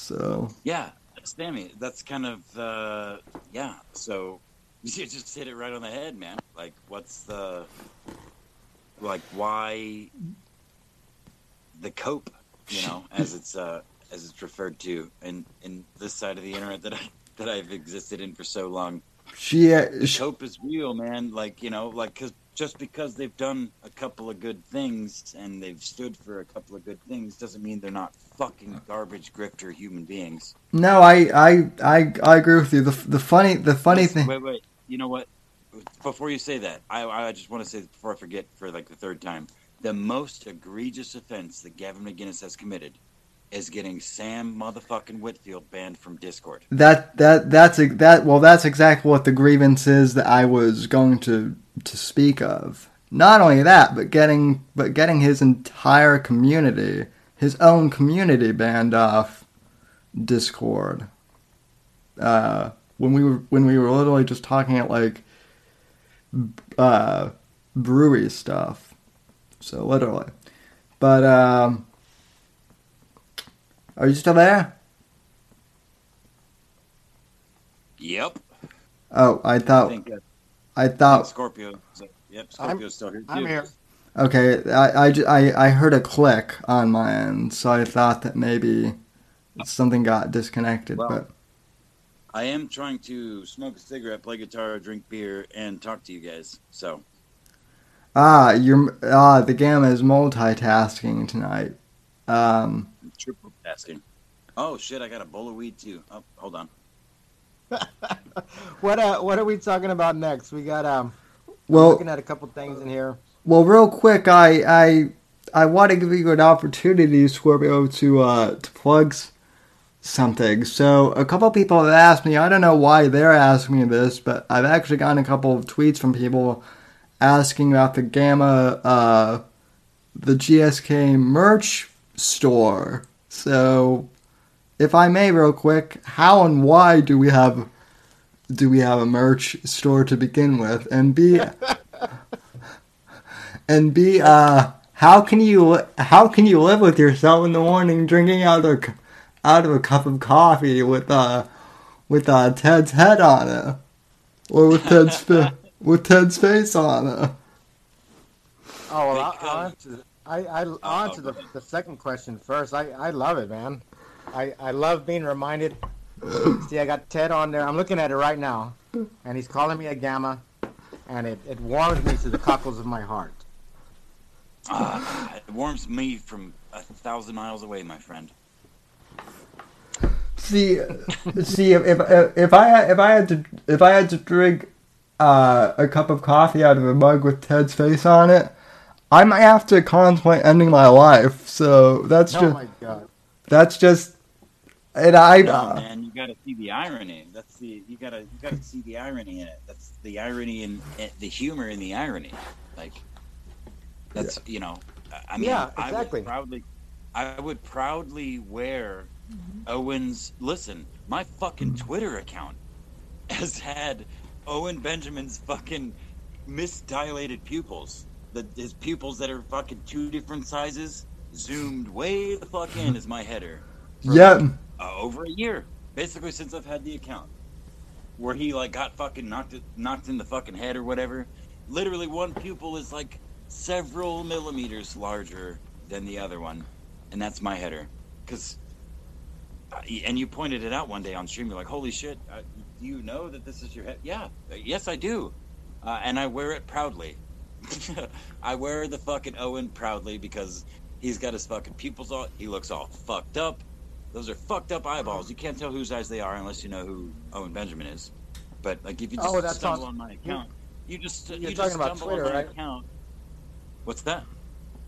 So Yeah, Sammy, that's kind of uh, yeah. So you just hit it right on the head, man. Like, what's the like? Why the cope? You know, as it's uh, as it's referred to in in this side of the internet that I that I've existed in for so long. she, The she cope is real, man. Like you know, like because just because they've done a couple of good things and they've stood for a couple of good things doesn't mean they're not fucking garbage grifter human beings. no, I, I I I agree with you. The the funny the funny Listen, thing. Wait, wait. You know what? Before you say that, I, I just want to say before I forget for like the third time, the most egregious offense that Gavin McInnes has committed is getting Sam motherfucking Whitfield banned from Discord. That that that's ex- that well that's exactly what the grievance is that I was going to to speak of. Not only that, but getting but getting his entire community, his own community banned off Discord. Uh, when we were when we were literally just talking at like uh, brewery stuff. So literally. But um are you still there? Yep. Oh, I I thought think uh, I thought Scorpio. So, yep, I'm- Scorpio's still here too. I'm here. okay. I, I, I, I heard a click on my end, so I thought that maybe something got disconnected. Well- but I am trying to smoke a cigarette, play guitar, drink beer, and talk to you guys. So ah, you're ah the gamma is multitasking tonight. Um, triple tasking. Oh shit! I got a bowl of weed too. Oh, hold on. What uh, what are we talking about next? We got um, well, looking at a couple things in here. well, real quick, I I I want to give you an opportunity, Scorpio, to uh to plug something. So a couple people have asked me. I don't know why they're asking me this, but I've actually gotten a couple of tweets from people asking about the Gamma, uh, the GSK merch store. So, if I may, real quick, how and why do we have do we have a merch store to begin with? And B, and B, uh, how can you how can you live with yourself in the morning drinking out of out of a cup of coffee with uh with uh Ted's head on it, or with Ted's fa- with Ted's face on it? Oh well, Because- I'll answer. I I I'll answer the, the second question first. I I love it, man. I I love being reminded. See, I got Ted on there. I'm looking at it right now, and he's calling me a gamma, and it, it warms me to the cockles of my heart. Ah, it warms me from a thousand miles away, my friend. See, see if, if if I if I had to if I had to drink uh, a cup of coffee out of a mug with Ted's face on it, I might have to contemplate ending my life. So that's Oh just my god. that's just and I No, uh, man, you gotta see the irony. That's the you gotta you gotta see the irony in it. That's the irony and the humor in the irony. Like that's you know, I- I mean, Yeah, exactly. I would proudly, I would proudly wear Owens. Listen, my fucking Twitter account has had Owen Benjamin's fucking misdilated pupils. The, his pupils that are fucking two different sizes, zoomed way the fuck in is my header. for, Yep. uh, over a year, basically since I've had the account, where he like got fucking knocked knocked in the fucking head or whatever. Literally, one pupil is like several millimeters larger than the other one, and that's my header. Cause, uh, and you pointed it out one day on stream. You're like, "Holy shit! Uh, do you know that this is your head?" Yeah, uh, yes, I do, uh, and I wear it proudly. I wear the fucking Owen proudly because he's got his fucking pupils all. He looks all fucked up. Those are fucked up eyeballs. You can't tell whose eyes they are unless you know who Owen Benjamin is. But like if you just Oh, that's stumble on- on my account, you just You're you talking just about stumble Twitter, on my right? account. What's that?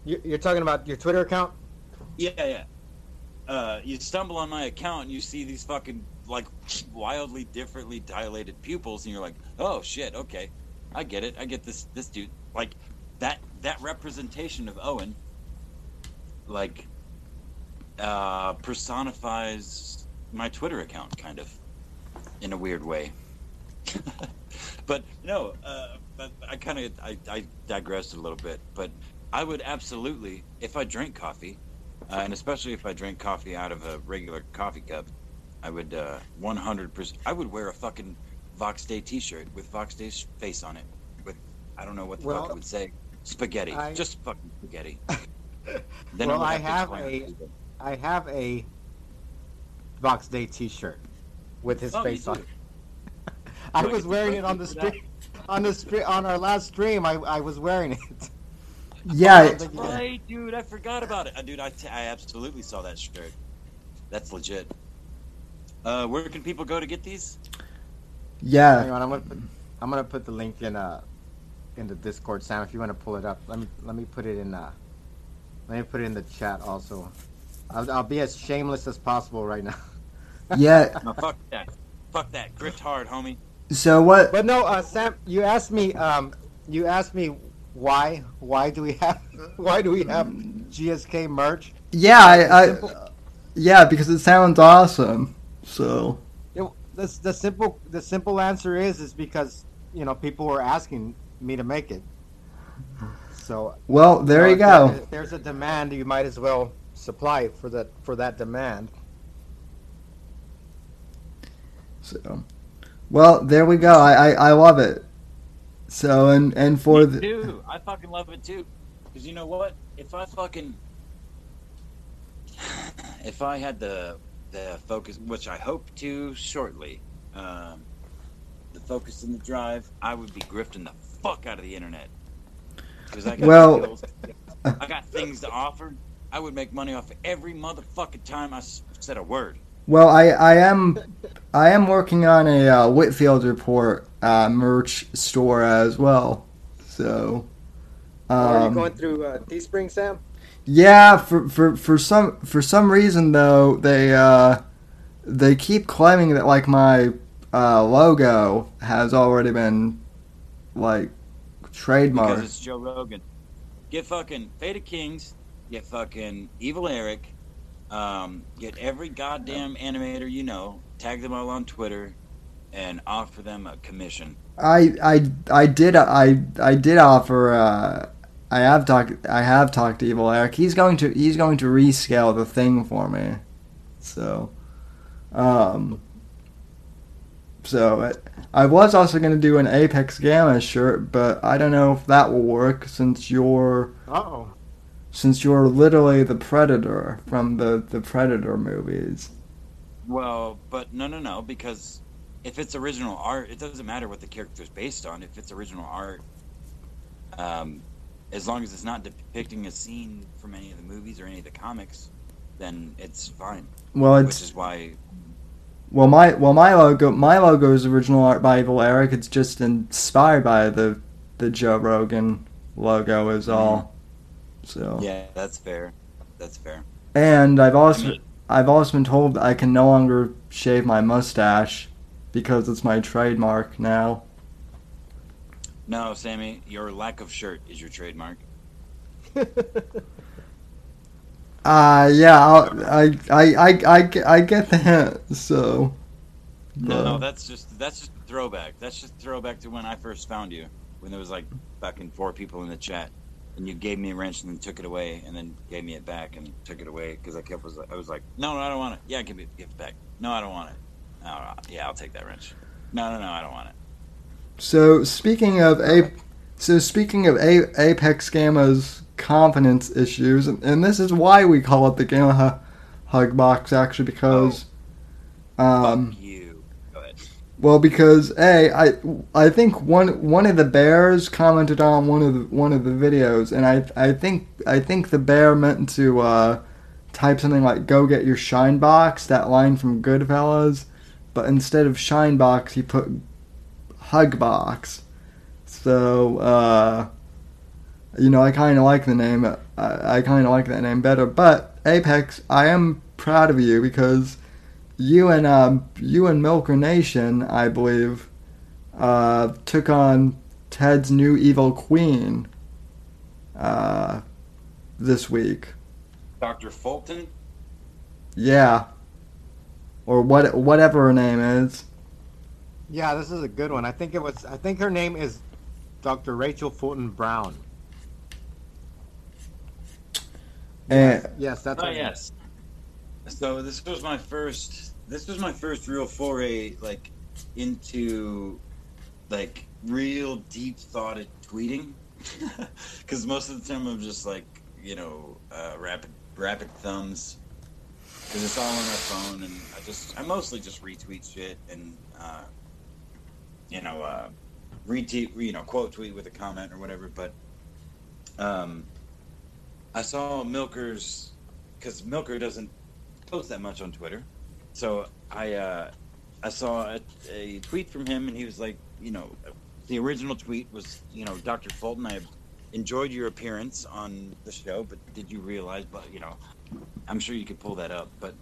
You- You're talking about your Twitter account? Yeah, yeah. Uh, you stumble on my account and you see these fucking like wildly differently dilated pupils, and you're like, "Oh shit, okay, I get it. I get this. This dude like that. That representation of Owen, like, uh, personifies my Twitter account, kind of, in a weird way. but no, uh, but I kind of I, I digressed a little bit, but I would absolutely, if I drank coffee, uh, and especially if I drank coffee out of a regular coffee cup, I would uh, 100%. I would wear a fucking Vox Day T-shirt with Vox Day's face on it. With I don't know what the Well, fuck it would say. Spaghetti, I- just fucking spaghetti. Well, I to have explain a- it to people. I have a Vox Day T-shirt with his Oh, face on. it. I was wearing it on the proceeds for that? stream. On the stream, on our last stream, I, I was wearing it. Yeah. That's Right, dude, I forgot about it. Uh, dude, I, t- I absolutely saw that shirt. That's legit. Uh, where can people go to get these? Hang Yeah. on, I'm gonna put, I'm gonna put the link in uh in the Discord, Sam. If you want to pull it up, let me let me put it in uh let me put it in the chat also. I'll, I'll be as shameless as possible right now. Yeah. No, fuck that. Fuck that. Grift hard, homie. So what? But no, uh, Sam, you asked me um you asked me why why do we have why do we have GSK merch? Yeah, I, I yeah, because it sounds awesome. So It, the, the simple the simple answer is is because you know people were asking me to make it. So well, there uh, you go. if there's a demand, you might as well supply for that for that demand. So, well, there we go. I, I, I love it. So and and for Me the too. I fucking love it too. Because you know what? If I fucking, if I had the the focus, which I hope to shortly, um, the focus and the drive, I would be grifting the fuck out of the internet. Because I got Well- skills, I got things to offer. I would make money off of every motherfucking time I said a word. well, I I am I am working on a uh, Whitfield report uh, merch store as well. So. Are you Um, going through uh, Teespring, Sam? Yeah, for, for for some for some reason though they uh they keep claiming that like my uh, logo has already been like trademark. Because it's Joe Rogan. Get fucking Fate of Kings. Get fucking Evil Eric. Um, get every goddamn animator you know. Tag them all on Twitter, and offer them a commission. I I I did I I did offer uh I have talked I have talked to Evil Eric. He's going to he's going to rescale the thing for me. So um so it, I was also going to do an Apex Gamma shirt, but I don't know if that will work since you're Uh oh. since you're literally the Predator from the the Predator movies. Well, but no, no, no, because if it's original art, it doesn't matter what the character's based on. If it's original art, um, as long as it's not depicting a scene from any of the movies or any of the comics, then it's fine. Well, Which it's is why Well, my well my logo my logo is original art by Evil Eric. It's just inspired by the the Joe Rogan logo is mm-hmm. all. So Yeah, that's fair. That's fair. and I've I also mean, I've also been told I can no longer shave my mustache because it's my trademark now. no, Sammy, your lack of shirt is your trademark. Uh yeah, I'll, I, I I I get- I the hint. So No, Uh, that's just that's just a throwback. That's just throwback to when I first found you, when there was like fucking four people in the chat, and you gave me a wrench and then took it away, and then gave me it back and took it away because I kept was I was like, no, no, I don't want it. Yeah, give me give it back. No, I don't want it. No, no, yeah, I'll take that wrench. No, no, no, I don't want it. So speaking of a, so speaking of a, Apex Gamma's confidence issues, and, and this is why we call it the Gamma Hu- Hug Box, actually, because, um, Fuck you. Go ahead. well, because a, I, I think one one of the bears commented on one of the one of the videos, and I, I think I think the bear meant to uh, type something like "Go get your shine box," that line from Goodfellas, but instead of shine box, he put hug box. So, uh, you know, I kind of like the name. I, I kind of like that name better. But Apex, I am proud of you because you and uh, you and Milker Nation, I believe, uh, took on Ted's new evil queen uh, this week. Dr. Fulton. Yeah, or what whatever her name is. Yeah, this is a good one. I think it was. I think her name is Dr. Rachel Fulton Brown. And Yes, that's Oh her yes. So this was my first. This was my first real foray, like, into, like, real deep thoughted tweeting. Because most of the time I'm just like, you know, uh, rapid rapid thumbs. Because it's all on my phone, and I just I mostly just retweet shit and, uh, you know, uh, retweet, you know, quote tweet with a comment or whatever. But, um, I saw Milker's because Milker doesn't post that much on Twitter. So I uh, I saw a, a tweet from him, and he was like, you know, the original tweet was, you know, Dr. Fulton, I enjoyed your appearance on the show, but did you realize? But you know, I'm sure you could pull that up, but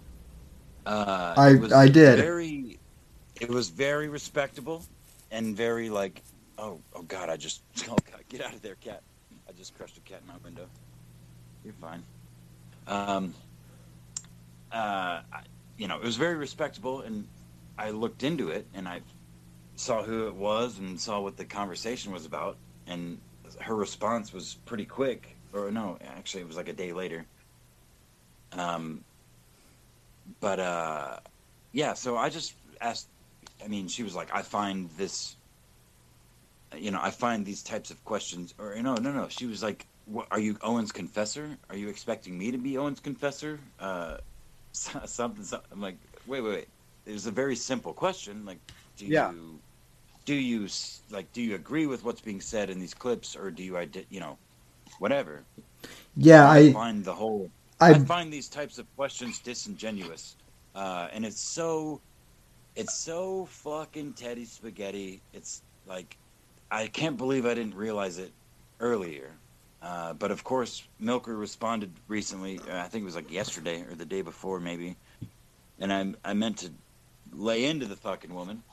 uh, I- was I did. Very, it was very respectable and very like, oh, oh God, I just, oh God, get out of there, cat! I just crushed a cat in my window. You're fine. Um, uh, you know, it was very respectable, and I looked into it, and I saw who it was, and saw what the conversation was about, and her response was pretty quick. Or no, actually, it was like a day later. Um, but uh, yeah, so I just asked. I mean, she was like, "I find this." You know, I find these types of questions, or no, no, no. She was like, what, "Are you Owen's confessor? Are you expecting me to be Owen's confessor?" Uh, something, something. I'm like, wait, wait, wait. It was a very simple question. Like, do Yeah. you, do you like, do you agree with what's being said in these clips, or do you, you know, whatever? yeah, I find the whole. I, I find these types of questions disingenuous, uh, and it's so, it's so fucking Teddy spaghetti. It's like, I can't believe I didn't realize it earlier. Uh, but of course, Milker responded recently. uh, I think it was like yesterday or the day before, maybe. And I I meant to lay into the fucking woman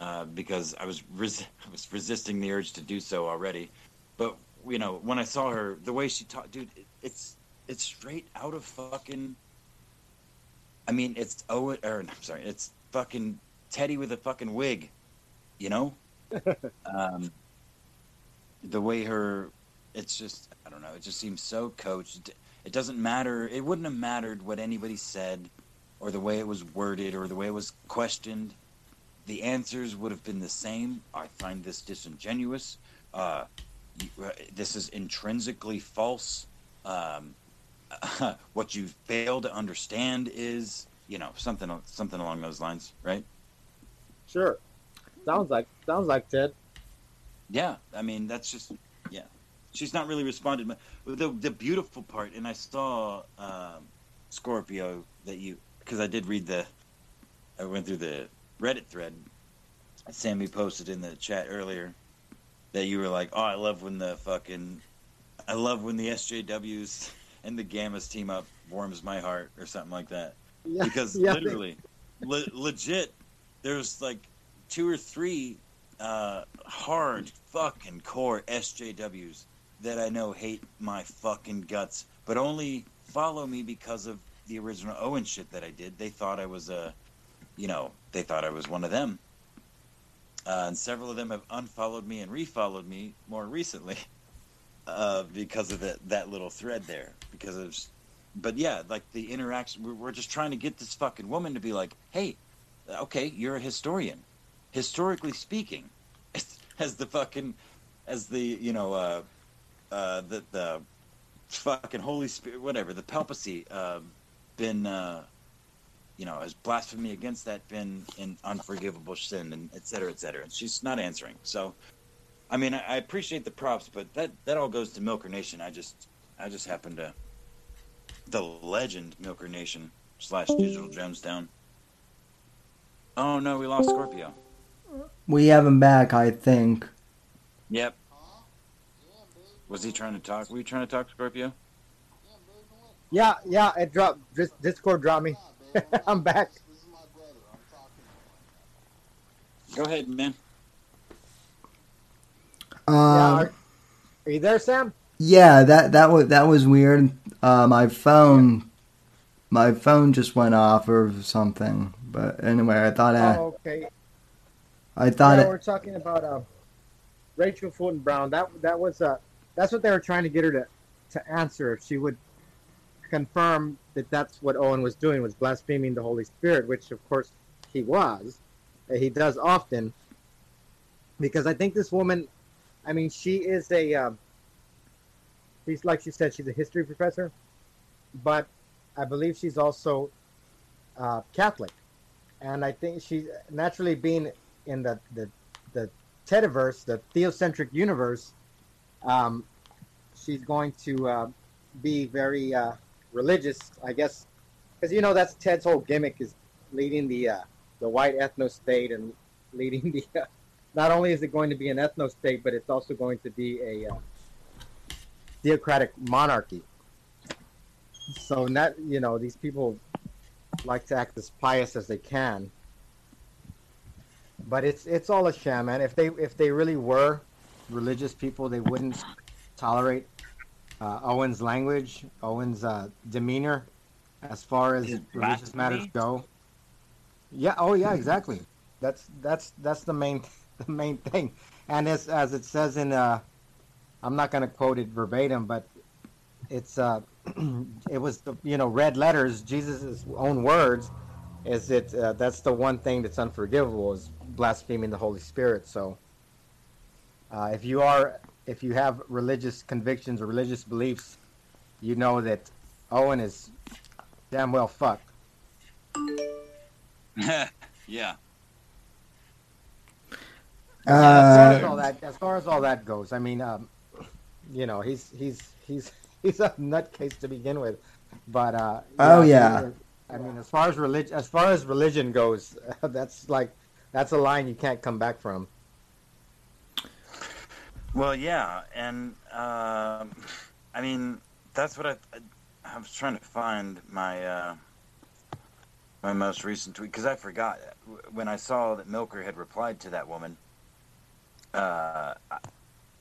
uh, because I was res- I was resisting the urge to do so already. But you know, when I saw her, the way she talked, dude, it, it's it's straight out of fucking. I mean, it's Owen, or I'm sorry, it's fucking Teddy with a fucking wig, you know. um, the way her, it's just I don't know. It just seems so coached. It doesn't matter. It wouldn't have mattered what anybody said, or the way it was worded, or the way it was questioned. The answers would have been the same. I find this disingenuous. Uh, uh, this is intrinsically false. Um, what you fail to understand is, you know, something something along those lines, right? Sure. Sounds like sounds like Ted. Yeah, I mean that's just. She's not really responded. but The the beautiful part, and I saw um, Scorpio that you because I did read the I went through the Reddit thread. Sammy posted in the chat earlier that you were like, "Oh, I love when the fucking I love when the SJWs and the Gammas team up warms my heart or something like that." Yeah, because yeah, literally, le- legit, there's like two or three uh, hard fucking core SJWs that I know hate my fucking guts, but only follow me because of the original Owen shit that I did. They thought I was a you know, they thought I was one of them. Uh, and several of them have unfollowed me and refollowed me more recently uh, because of that that little thread there. Because of, but yeah, like the interaction, we're, we're just trying to get this fucking woman to be like, hey, okay, you're a historian. Historically speaking, as the fucking, as the you know, uh, uh, the the fucking Holy Spirit, whatever, the papacy, uh, been, uh, you know, has blasphemy against that been an unforgivable sin and et cetera, et cetera. And she's not answering. So, I mean, I, I appreciate the props, but that that all goes to Milker Nation. I just, I just happen to, the legend Milker Nation slash Digital Gemstown. Oh no, we lost Scorpio. We have him back, I think. Yep. Was he trying to talk? Were you trying to talk, Scorpio? Yeah, yeah, it dropped. Discord dropped me. I'm back. Go ahead, man. Um, yeah, yeah, are, are you there, Sam? yeah, that that was that was weird. Uh, my phone, my phone just went off or something. But anyway, I thought I, oh, okay. I thought yeah, it, we're talking about uh, Rachel Fulton Brown. That that was uh, that's what they were trying to get her to to answer if she would confirm that that's what Owen was doing was blaspheming the Holy Spirit, which of course he was. He does often because I think this woman, I mean, she is a um, she's like she said she's a history professor, but I believe she's also uh, Catholic, and I think she naturally being in the the the Tediverse, the theocentric universe, um, she's going to uh, be very uh, religious, I guess, because you know that's Ted's whole gimmick is leading the uh, the white ethno state and leading the. Uh, not only is it going to be an ethno state, but it's also going to be a uh, theocratic monarchy. So not you know these people like to act as pious as they can, but it's it's all a sham, man. If they if they really were religious people, they wouldn't tolerate uh, Owen's language, Owen's uh, demeanor, as far as His religious matters go. Yeah. Oh, yeah. Exactly. That's that's that's the main the main thing. And as as it says in, uh, I'm not going to quote it verbatim, but it's uh, it was the you know red letters, Jesus' own words. Is it uh, that's the one thing that's unforgivable is blaspheming the Holy Spirit. So uh, if you are if you have religious convictions or religious beliefs, you know that Owen is damn well fucked. yeah. as far as uh, all that as far as all that goes, I mean, um, you know, he's he's he's he's a nutcase to begin with, but uh, Oh, I yeah. I mean, as far as religion as far as religion goes, that's like that's a line you can't come back from. Well, yeah, and um, I mean that's what I, I was trying to find my uh, my most recent tweet because I forgot when I saw that Milker had replied to that woman. Uh, I,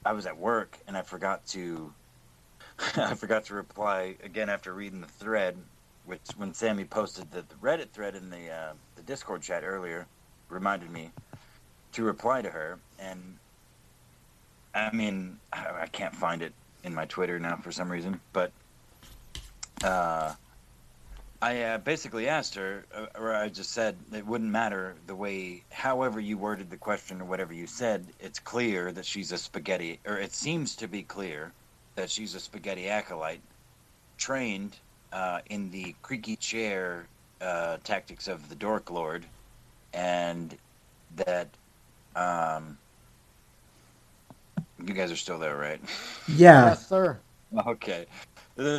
I was at work and I forgot to I forgot to reply again after reading the thread, which when Sammy posted the, the Reddit thread in the uh, the Discord chat earlier reminded me to reply to her and I mean, I can't find it in my Twitter now for some reason, but uh, I uh, basically asked her, uh, or I just said it wouldn't matter the way, however you worded the question or whatever you said. It's clear that she's a spaghetti, or it seems to be clear that she's a spaghetti acolyte, trained uh, in the creaky chair uh, tactics of the Dork Lord, and that. Um, you guys are still there, right? yeah, Yes, sir. Okay.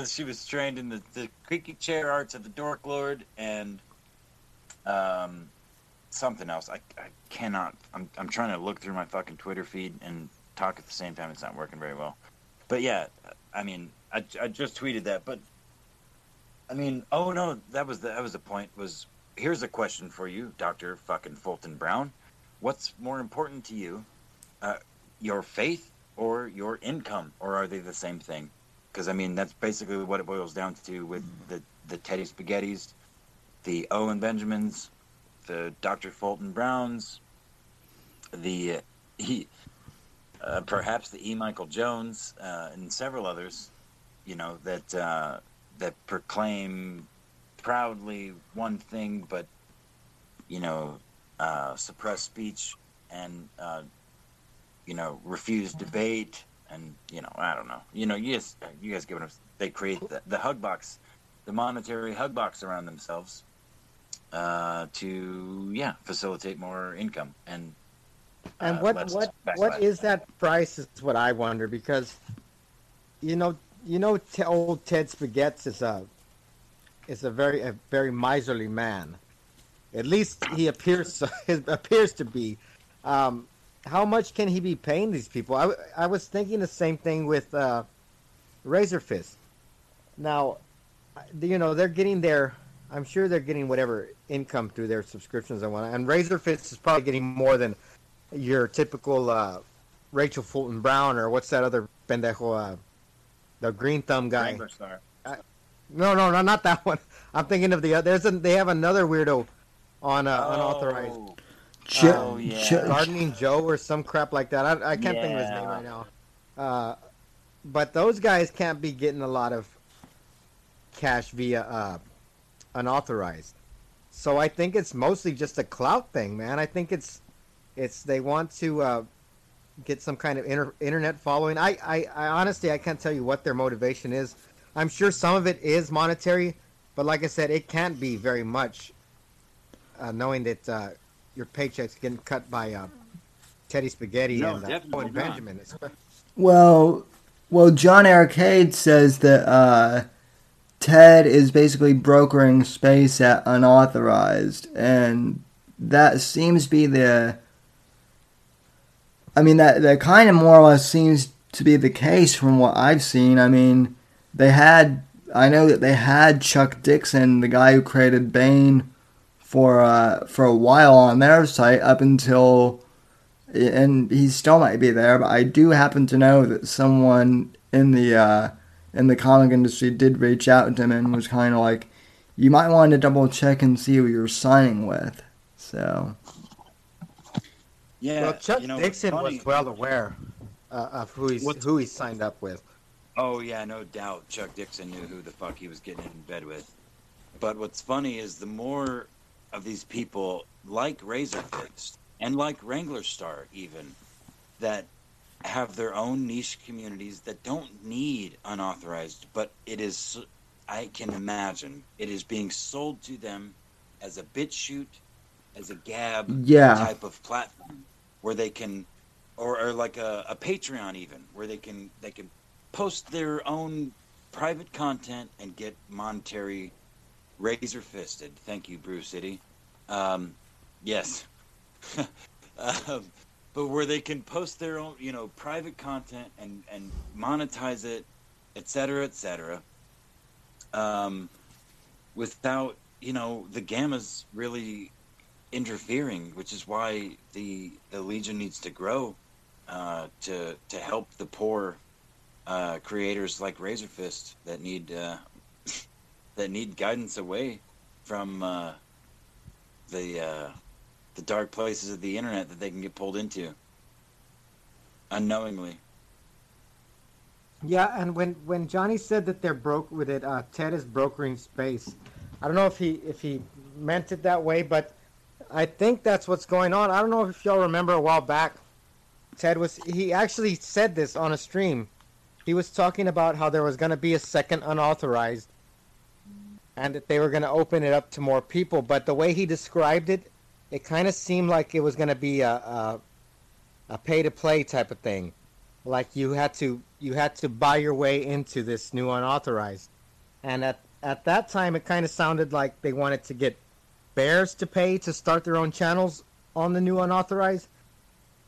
She was trained in the, the creaky chair arts of the Dork Lord and um, something else. I, I cannot. I'm, I'm trying to look through my fucking Twitter feed and talk at the same time. It's not working very well. But yeah, I mean, I, I just tweeted that. But I mean, oh no, that was the that was the point. Was here's a question for you, Doctor Fucking Fulton Brown. What's more important to you, uh, your faith or your income, or are they the same thing? Because I mean, that's basically what it boils down to with the the Teddy Spaghettis, the Owen Benjamins, the Dr. Fulton Browns, the he, uh, perhaps the E. Michael Jones, uh, and several others, you know that uh, that proclaim proudly one thing, but you know uh, suppress speech and uh, you know refuse debate, and you know I don't know. You know you guys, you guys give it. They create the, the hug box, the monetary hug box around themselves uh, to yeah facilitate more income and And uh, what what what is that price? Is what I wonder because, you know, you know, T- old Ted Spaghettis is a is a very a very miserly man. At least he appears he appears to be. Um, how much can he be paying these people? I, I was thinking the same thing with uh, Razor Fist. Now, you know, they're getting their. I'm sure they're getting whatever income through their subscriptions and whatnot. And Razor Fist is probably getting more than your typical uh, Rachel Fulton Brown or what's that other pendejo, uh, the green thumb guy. Star. No, no, no, not that one. I'm thinking of the other. There's a, they have another weirdo on uh, unauthorized Oh, Jo- Oh, yeah. Jo- gardening Joe or some crap like that. I, I can't think of his name right now. Uh, but those guys can't be getting a lot of cash via uh, unauthorized. So I think it's mostly just a clout thing, man. I think it's it's they want to uh, get some kind of inter- internet following. I, I, I honestly I can't tell you what their motivation is. I'm sure some of it is monetary, but like I said, it can't be very much. Uh, knowing that uh, your paycheck's getting cut by uh, Teddy Spaghetti No, and uh, definitely Owen. Benjamin. It's- Well, well, John Arcade says that uh, Ted is basically brokering space at unauthorized, and that seems to be the. I mean, that that kind of more or less seems to be the case from what I've seen. I mean, they had. I know that they had Chuck Dixon, the guy who created Bane, for uh, for a while on their site up until and he still might be there, but I do happen to know that someone in the uh, in the comic industry did reach out to him and was kind of like, "You might want to double check and see who you're signing with." So Yeah, well, Chuck you know, Dixon was well aware uh, of who he's What's- who he signed up with. Oh yeah, no doubt. Chuck Dixon knew who the fuck he was getting in bed with. But what's funny is the more of these people, like Razorfist and like Wranglerstar, even that have their own niche communities that don't need unauthorized, but it is. I can imagine it is being sold to them as a BitChute, as a gab Yeah. type of platform where they can, or, or like a, a Patreon even, where they can they can post their own private content and get monetary razor fisted. Thank you, Brew City. Um, yes. um, but where they can post their own, you know, private content and, and monetize it, et cetera, et cetera, um, without, you know, the gammas really interfering, which is why the, the Legion needs to grow uh, to, to help the poor uh, creators like Razor Fist that need uh, that need guidance away from uh, the uh, the dark places of the internet that they can get pulled into unknowingly. Yeah, and when when Johnny said that they're broke with it, uh, Ted is brokering space. I don't know if he if he meant it that way, but I think that's what's going on. I don't know if y'all remember a while back, Ted was he actually said this on a stream. He was talking about how there was going to be a second unauthorized, and that they were going to open it up to more people. But the way he described it, it kind of seemed like it was going to be a, a a pay to play type of thing. Like you had to you had to buy your way into this new unauthorized. And at at that time it kind of sounded like they wanted to get bears to pay to start their own channels on the new unauthorized.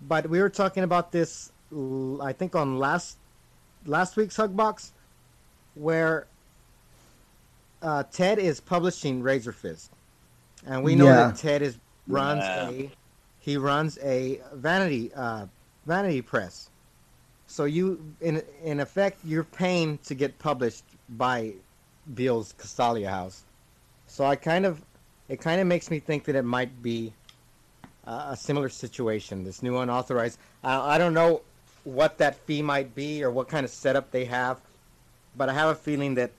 But we were talking about this I think on last last week's hugbox where uh, ted is publishing razor fist and we know Yeah. that ted is runs Yeah. a he runs a vanity uh, vanity press so you, in in effect, you're paying to get published by Beale's Castalia House. So I kind of, it kind of makes me think that it might be uh, a similar situation. This new unauthorized. I, I don't know what that fee might be or what kind of setup they have, but I have a feeling that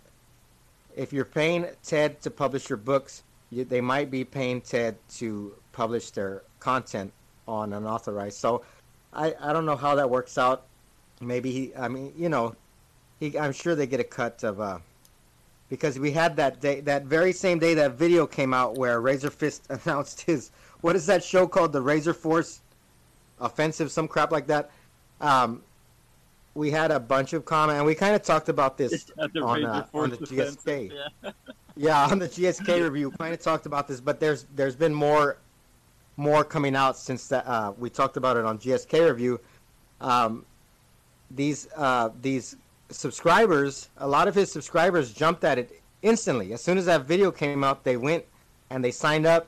if you're paying TED to publish your books, you, they might be paying TED to publish their content on unauthorized. So I, I don't know how that works out. Maybe he, I mean, you know, he, I'm sure they get a cut of, uh, because we had that day, that very same day that video came out where Razor Fist announced his, what is that show called? The Razor Force Offensive, some crap like that. Um, we had a bunch of comment, and we kind of talked about this on, uh, on the GSK. Yeah. Yeah, on the GSK review, kind of talked about this, but there's there's been more more coming out since that uh, we talked about it on GSK review. Um, these uh, these subscribers, a lot of his subscribers jumped at it instantly. As soon as that video came out, they went and they signed up,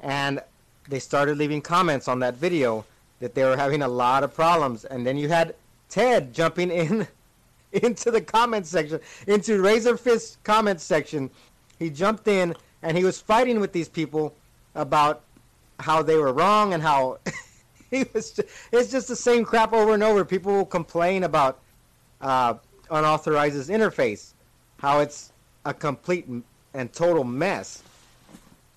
and they started leaving comments on that video that they were having a lot of problems. And then you had Ted jumping in into the comment section, into Razor Fist comment section. He jumped in and he was fighting with these people about how they were wrong and how he was. Just, it's just the same crap over and over. People will complain about uh, unauthorized interface, how it's a complete and total mess,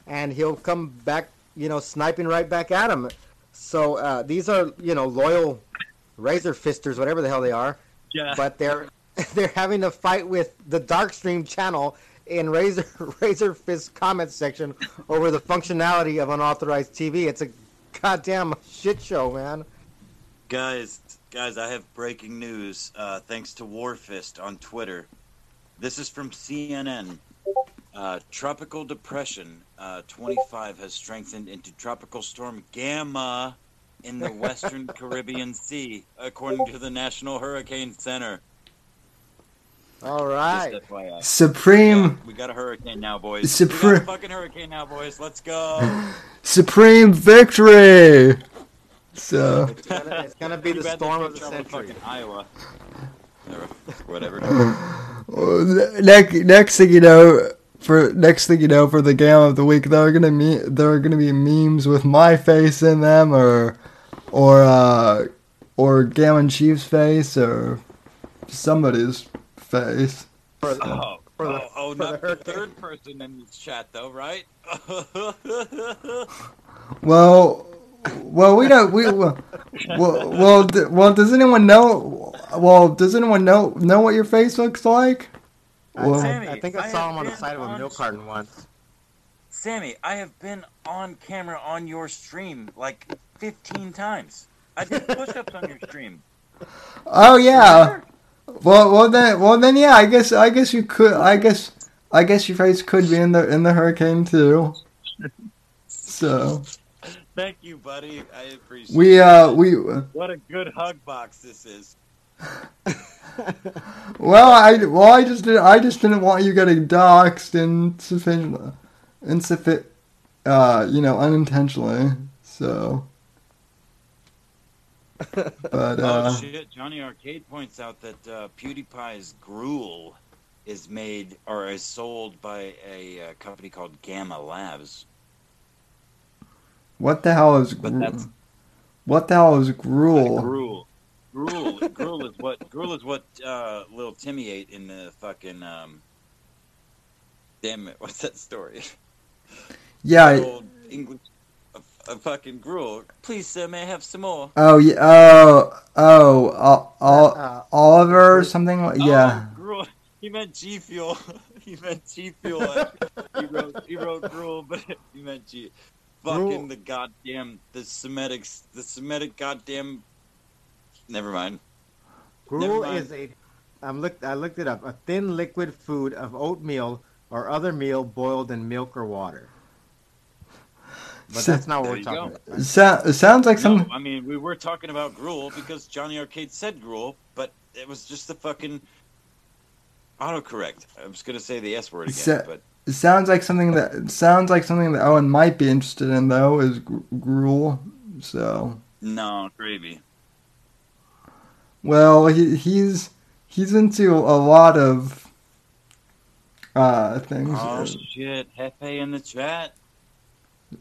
and he'll come back, you know, sniping right back at him. So uh, these are, you know, loyal Razor Fisters, whatever the hell they are Yeah. but they're they're having to fight with the Darkstream channel in Razor Razor Fist comment section over the functionality of unauthorized TV. It's a goddamn shit show, man. Guys, guys, I have breaking news. Uh, thanks to Warfist on Twitter. This is from CNN. Uh, tropical depression uh, 25 has strengthened into tropical storm Gamma in the western Caribbean Sea, according to the National Hurricane Center. All right. Supreme Yeah, we got a hurricane now, boys. Supreme- fucking hurricane now, boys. Let's go. Supreme victory. So It's gonna, it's gonna be the storm of the century. fucking Iowa. Whatever. next next thing you know, for next thing you know, for the game of the week, there are gonna me there are gonna be memes with my face in them, or or uh, or Gallon Chief's face, or somebody's face. For- Oh, For the- oh, oh for not the hurricane. third person in this chat, though, right? Well, well, we don't. We well, well, well, does anyone know? Well, does anyone know know what your face looks like? I, Well, I, I think I, I saw have him on the side of a milk carton once. Sammy, I have been on camera on your stream like 15 times. I did push-ups on your stream. oh yeah. Well, well then, well then, yeah. I guess, I guess you could. I guess, I guess your face could be in the in the hurricane too. So Thank you, buddy. I appreciate we, it. uh, we. What a good hug box this is. Well, I well, I just didn't. I just didn't want you getting doxxed insufficient, insufficient, uh, you know, unintentionally. So, but uh, oh shit! Johnny Arcade points out that uh, PewDiePie's gruel is made or is sold by a uh, company called Gamma Labs. what the hell is But gru- that's- what the hell is gruel? Gruel. Gruel. gruel is what gruel is what uh, little Timmy ate in the fucking um. Damn it! What's that story? Yeah. Old English. A, a fucking gruel. Please, sir, may I have some more? Oh yeah. Oh oh. Ol- Ol- Uh, Oliver or something. like Yeah. Oh, gruel. He meant G Fuel. he meant G Fuel. he wrote he wrote gruel, but he meant G. Fucking Gruel. the goddamn the Semitic the Semitic goddamn. Never mind. Gruel mind. is a. I'm looked. I looked it up. A thin liquid food of oatmeal or other meal boiled in milk or water. But So- that's not what we're talking go. about. So, sounds like some. I mean we were talking about gruel because Johnny Arcade said gruel, but it was just the fucking autocorrect. I was gonna say the S word again, So- but It sounds like something that sounds like something that Owen might be interested in though is gr- gruel. So no, gravy. well, he he's he's into a lot of uh things. Oh shit, Hefe in the chat.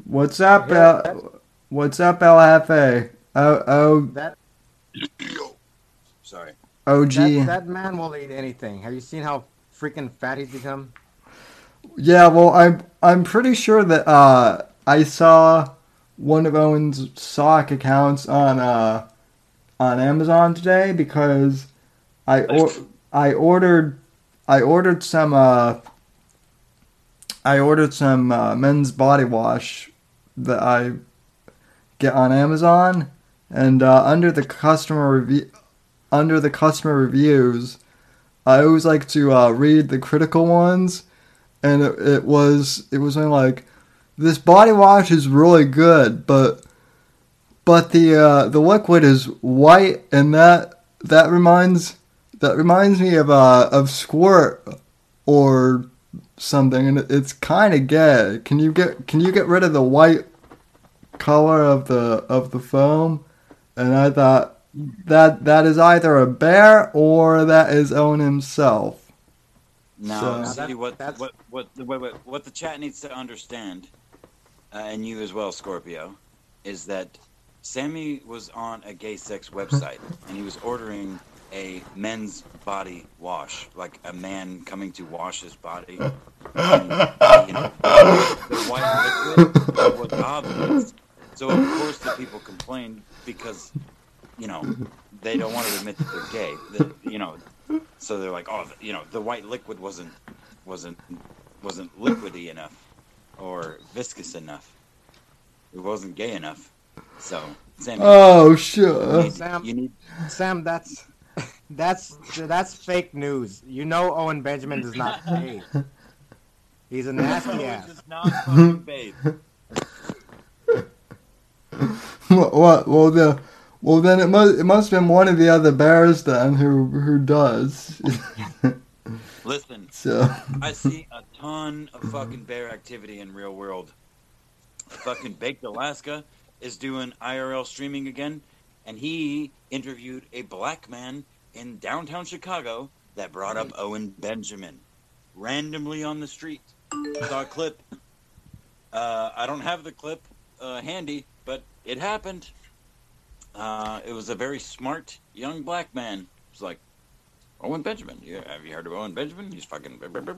What's up, Yeah, El? What's up, Jefe? Oh, oh, That Sorry. OG. that, that man will eat anything. Have you seen how freaking fat he's become? Yeah, well, I'm I'm pretty sure that uh I saw one of Owen's sock accounts on uh on Amazon today because I or, I ordered I ordered some uh I ordered some uh, men's body wash that I get on Amazon and uh, under the customer review under the customer reviews I always like to uh, read the critical ones and it, it was it was like this body wash is really good but but the uh, the liquid is white and that that reminds that reminds me of uh of squirt or something and it's kind of gay. Can you get can you get rid of the white color of the of the foam and i thought that that is either a bear or that is owen himself. Now, So- see That- what, what what what what what the chat needs to understand, uh, and you as well, Scorpio, is that Sammy was on a gay sex website and he was ordering a men's body wash, like a man coming to wash his body. And, you know, the white liquid was obvious. So of course the people complained because, you know, they don't want to admit that they're gay. That, you know, so they're like, oh, you know, the white liquid wasn't wasn't wasn't liquidy enough or viscous enough. It wasn't gay enough. So, Sam. oh you, sure need, Sam- you need Sam, that's that's that's fake news. You know Owen Benjamin does not pay. He's a nasty ass. Just not fucking bathe. what, what? Well, the well then it must it must have been one of the other bears then who who does. Listen, so I see a ton of fucking bear activity in real world. Fucking Baked Alaska is doing IRL streaming again, and he interviewed a black man in downtown Chicago that brought up Owen Benjamin randomly on the street. Saw a clip. Uh, I don't have the clip uh, handy, but it happened. Uh, it was a very smart young black man. It was like, Owen Benjamin. Yeah, have you heard of Owen Benjamin? He's fucking. I don't.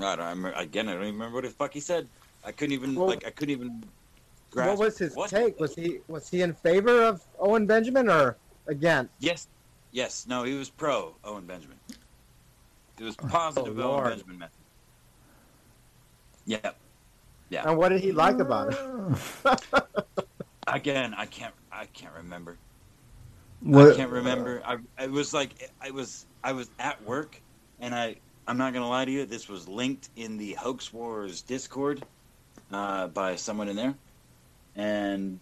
I again, I don't even remember what the fuck he said. I couldn't even Well- like. I couldn't even. Grasp What was his what- take? Was he was he in favor of Owen Benjamin or against? Yes, yes. No, he was pro Owen Benjamin. It was positive Oh, Owen Benjamin method. Yeah. And what did he like about it? Again, I can't. I can't remember. What? I can't remember. I. It was like I was. I was at work, and I. I'm not gonna lie to you. This was linked in the Hoax Wars Discord uh, by someone in there, and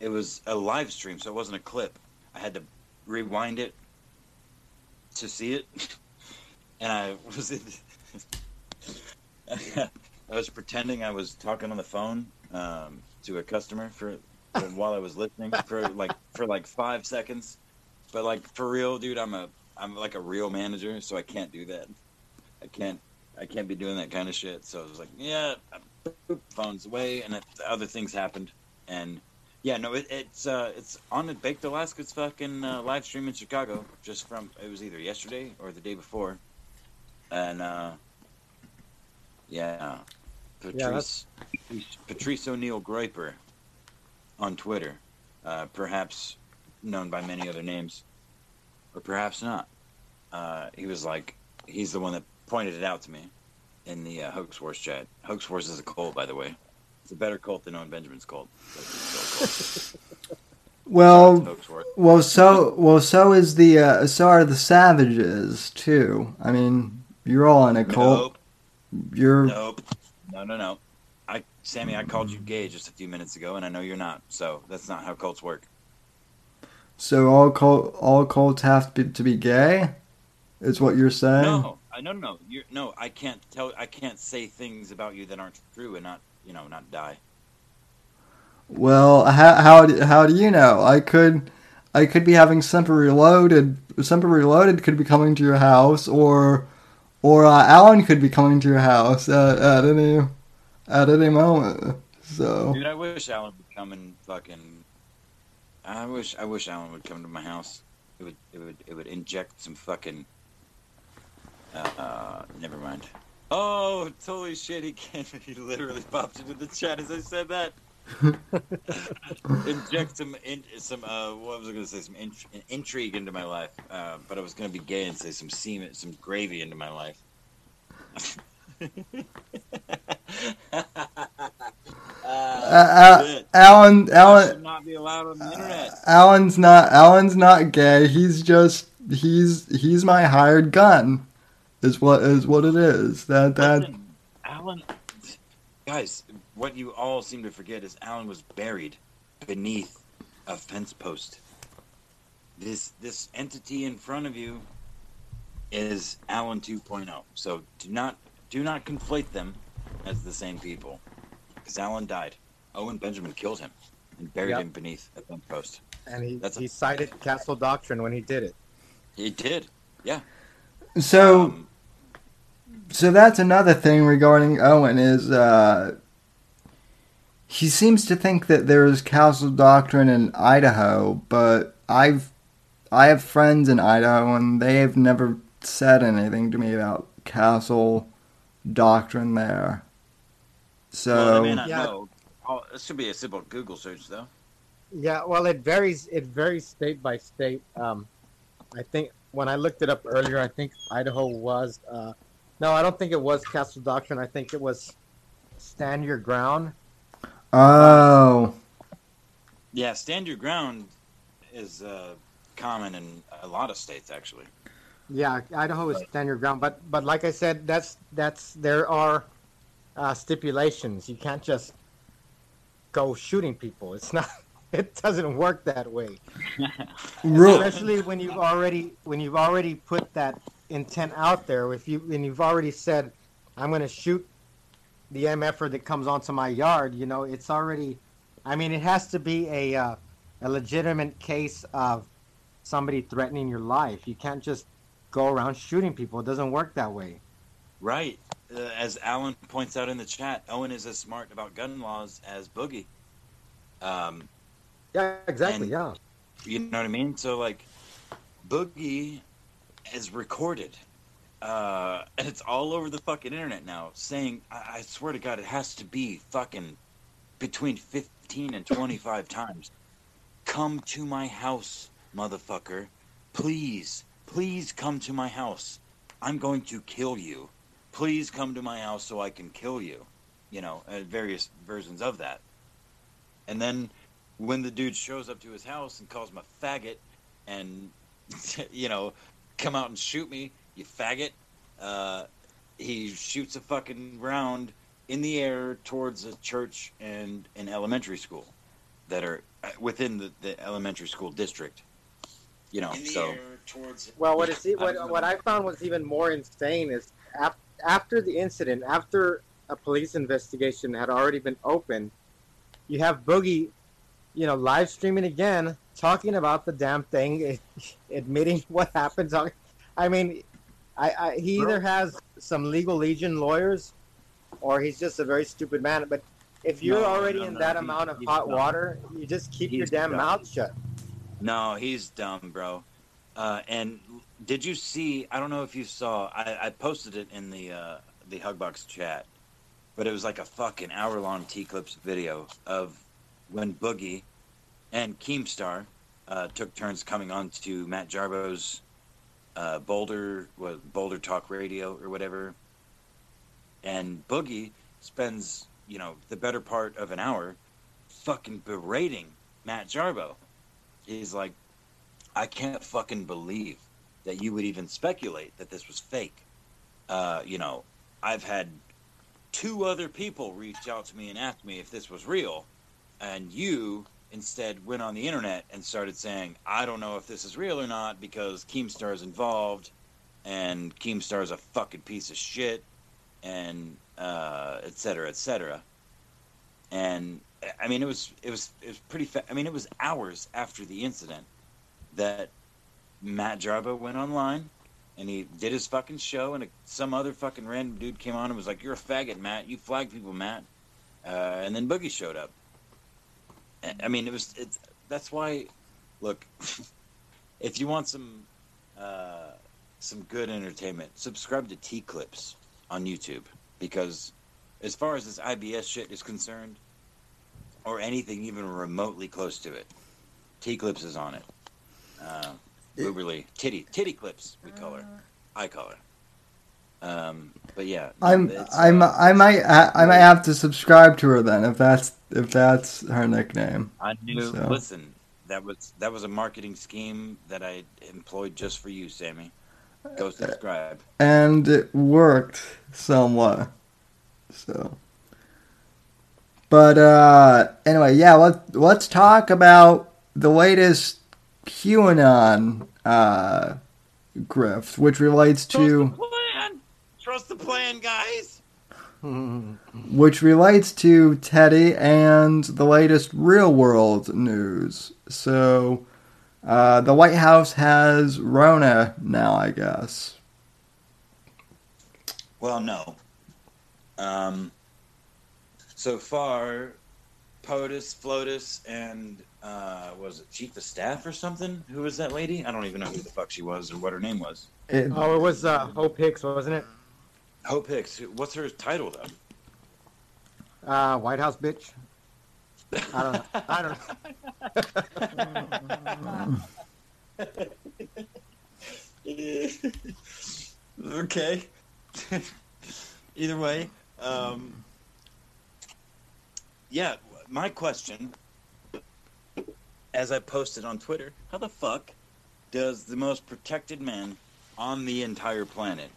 it was a live stream, so it wasn't a clip. I had to rewind it to see it, and I was. I was pretending I was talking on the phone um, to a customer for, for while I was listening for like for like five seconds, but like for real, dude, I'm a I'm like a real manager, so I can't do that. I can't I can't be doing that kind of shit. So I was like, yeah, phone's away, and other things happened, and yeah, no, it, it's uh, it's on the Baked Alaska's fucking uh, live stream in Chicago, just from it was either yesterday or the day before, and uh, yeah, Patrice Patrice O'Neill Groiper on Twitter, uh, perhaps known by many other names, or perhaps not. Uh, he was like, he's the one that pointed it out to me in the uh, Hoax Wars chat. Hoax Wars is a cult, by the way. It's a better cult than Owen Benjamin's cult. but it's still a cult. Well, well, so well, so is the uh, so are the savages too. I mean, you're all in a cult. Nope, You're nope, no, no, no. I, Sammy, I called you gay just a few minutes ago, and I know you're not. So that's not how cults work. so all cult all cults have to be, to be gay. Is what you're saying? No, I no, no, no. You're no. I can't tell. I can't say things about you that aren't true and not, you know, not die. Well, how how do, how do you know? I could I could be having Semper Reloaded. Semper Reloaded could be coming to your house, or or uh, Alan could be coming to your house at, at any at any moment. So Dude, I wish Alan would come and fucking. I wish I wish Alan would come to my house. It would it would it would inject some fucking. Uh, uh never mind. Oh, totally shit! He came. He literally popped into the chat as I said that. inject some in, some uh what was I gonna say some in, intrigue into my life, uh, but I was gonna be gay and say some semen some gravy into my life. Uh, uh. Alan Alan not be allowed on the internet. Alan's not Alan's not gay. He's just he's he's my hired gun. Is what is what it is. That that Listen, Alan, guys, what you all seem to forget is Alan was buried beneath a fence post. This this entity in front of you is Alan 2.0. So do not do not conflate them as the same people, because Alan died. Owen Benjamin killed him and buried Yep. him beneath a fence post. And he, That's a- he cited Castle Doctrine when he did it. He did. Yeah. So Um, so that's another thing regarding Owen is uh he seems to think that there's castle doctrine in Idaho, but I've I have friends in Idaho and they have never said anything to me about castle doctrine there. So well, they may not Yeah. know. Oh, this should be a simple Google search, though. Yeah, well, it varies. It varies state by state. Um, I think when I looked it up earlier, I think Idaho was. Uh, no, I don't think it was Castle Doctrine. I think it was Stand Your Ground. Oh. Yeah, stand your ground is uh, common in a lot of states, actually. Yeah, Idaho is Stand Your Ground. But but like I said, that's that's there are uh, stipulations. You can't just go shooting people. It's not. It doesn't work that way. Especially when you've already when you've already put that intent out there. If you and you've already said, "I'm going to shoot the MFer that comes onto my yard," you know, it's already. I mean, it has to be a uh, a legitimate case of somebody threatening your life. You can't just go around shooting people. It doesn't work that way. Right. Uh, as Alan points out in the chat, Owen is as smart about gun laws as Boogie. Um, Yeah, exactly. And- yeah. you know what I mean? So, like, Boogie is recorded. Uh, and it's all over the fucking internet now saying, I, I swear to God, it has to be fucking between 15 and 25 times. Come to my house, motherfucker. Please, please come to my house. I'm going to kill you. Please come to my house so I can kill you. You know, uh, various versions of that. And then when the dude shows up to his house and calls him a faggot and, you know, come out and shoot me, you faggot, uh, he shoots a fucking round in the air towards a church and an elementary school that are uh, within the, the elementary school district. You know, so. Well, what is what what I found was even more insane is af- after the incident, after a police investigation had already been opened, you have Boogie, you know, live streaming again, talking about the damn thing, admitting what happened. I mean, I, I he either has some legal legion lawyers, or he's just a very stupid man. But if you're No, already no, in no, that he- amount of hot dumb. water, you just keep your damn dumb. mouth shut. No, he's dumb, bro. Uh, and did you see? I don't know if you saw. I, I posted it in the uh, the Hugbox chat, but it was like a fucking hour long T Clips video of when Boogie and Keemstar uh, took turns coming on to Matt Jarbo's uh, Boulder what, Boulder Talk Radio or whatever, and Boogie spends you know the better part of an hour fucking berating Matt Jarbo. He's like, I can't fucking believe that you would even speculate that this was fake. Uh, you know, I've had two other people reach out to me and ask me if this was real, and you instead went on the internet and started saying, I don't know if this is real or not because Keemstar's involved, and Keemstar's a fucking piece of shit, and uh, et cetera, et cetera. And I mean, it was it was it was pretty. Fa- I mean, it was hours after the incident that Matt Jarbo went online and he did his fucking show, and a, some other fucking random dude came on and was like, "You're a faggot, Matt. You flag people, Matt." Uh, and then Boogie showed up. I- I mean, it was it's that's why. Look, if you want some uh, some good entertainment, subscribe to T Clips on YouTube because, as far as this IBS shit is concerned, or anything even remotely close to it, T Clips is on it. Uh, Uberly titty titty clips we call her, I call her. Um, but yeah, I'm I'm uh, I might I might have to subscribe to her then if that's if that's her nickname. I knew. So- Listen, that was that was a marketing scheme that I employed just for you, Sammy. Go subscribe. And it worked somewhat. So But uh anyway, yeah, let let's talk about the latest QAnon uh grift, which relates to the plan. Trust the plan, guys. which relates to Teddy and the latest real world news. So, uh, the White House has Rona now, I guess. Well, no. Um, so far, POTUS, FLOTUS, and uh, was it Chief of Staff or something? Who was that lady? I don't even know who the fuck she was or what her name was. It, Oh, it was uh, Hope Hicks, wasn't it? Hope Hicks. What's her title though? Uh, White House bitch. I don't. Know. I don't. Know. okay. Either way, um, yeah. My question, as I posted on Twitter, how the fuck does the most protected man on the entire planet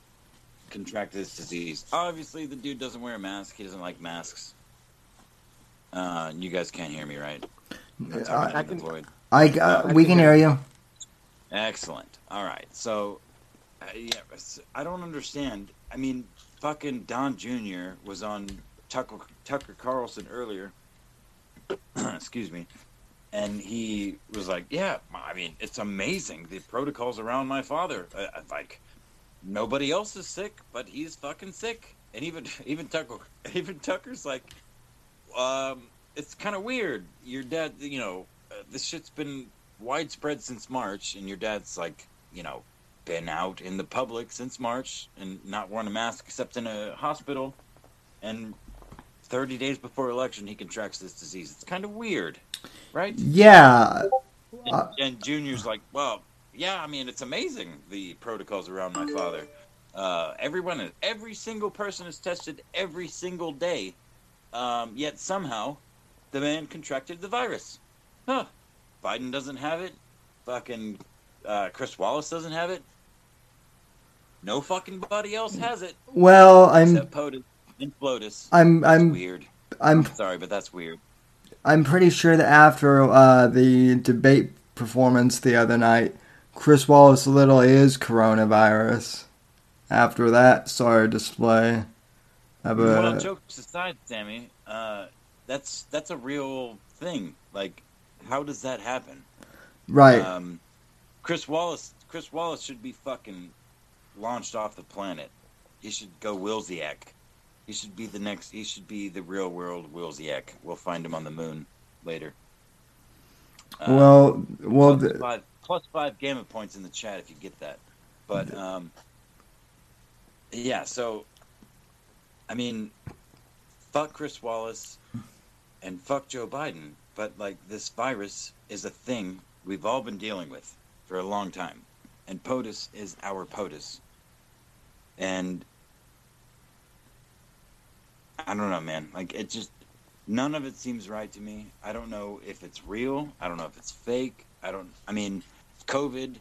contract this disease? Obviously, the dude doesn't wear a mask. He doesn't like masks. Uh, you guys can't hear me, right? That's all right, I can- Floyd. I, uh, we can hear you. Excellent. All right. So, uh, yeah, I don't understand. I mean, fucking Don Jr. was on Tucker, Tucker Carlson earlier. Excuse me. And he was like, "Yeah, I mean, it's amazing the protocols around my father. Uh, uh, like, nobody else is sick, but he's fucking sick. And even even Tucker, even Tucker's like, um, it's kind of weird. Your dad, you know, uh, this shit's been widespread since March, and your dad's like, you know, been out in the public since March and not worn a mask except in a hospital. And 30 days before election, he contracts this disease. It's kind of weird, right? Yeah. And, and Junior's like, well, yeah, I mean, it's amazing the protocols around my father. Uh, everyone, every single person is tested every single day, um, yet somehow the man contracted the virus. Huh? Biden doesn't have it. Fucking uh, Chris Wallace doesn't have it. No fucking body else has it Well, I'm except POTUS and FLOTUS. I'm That's I'm weird. I'm Sorry, but that's weird. I'm pretty sure that after uh, the debate performance the other night, Chris Wallace literally is coronavirus. After that sorry display of a well, jokes aside, Sammy, uh, that's that's a real thing. Like, how does that happen? right, Um, Chris Wallace, Chris Wallace should be fucking launched off the planet. He should go Wilsiak. He should be the next. He should be the real world Wilsiak. We'll find him on the moon later. Uh, well, well, plus th- five, plus five gamma points in the chat if you get that. But um, yeah, so I mean, fuck Chris Wallace and fuck Joe Biden. But like this virus is a thing we've all been dealing with for a long time, and POTUS is our POTUS. And I don't know, man. Like it just none of it seems right to me. I don't know if it's real. I don't know if it's fake. I don't. I mean, COVID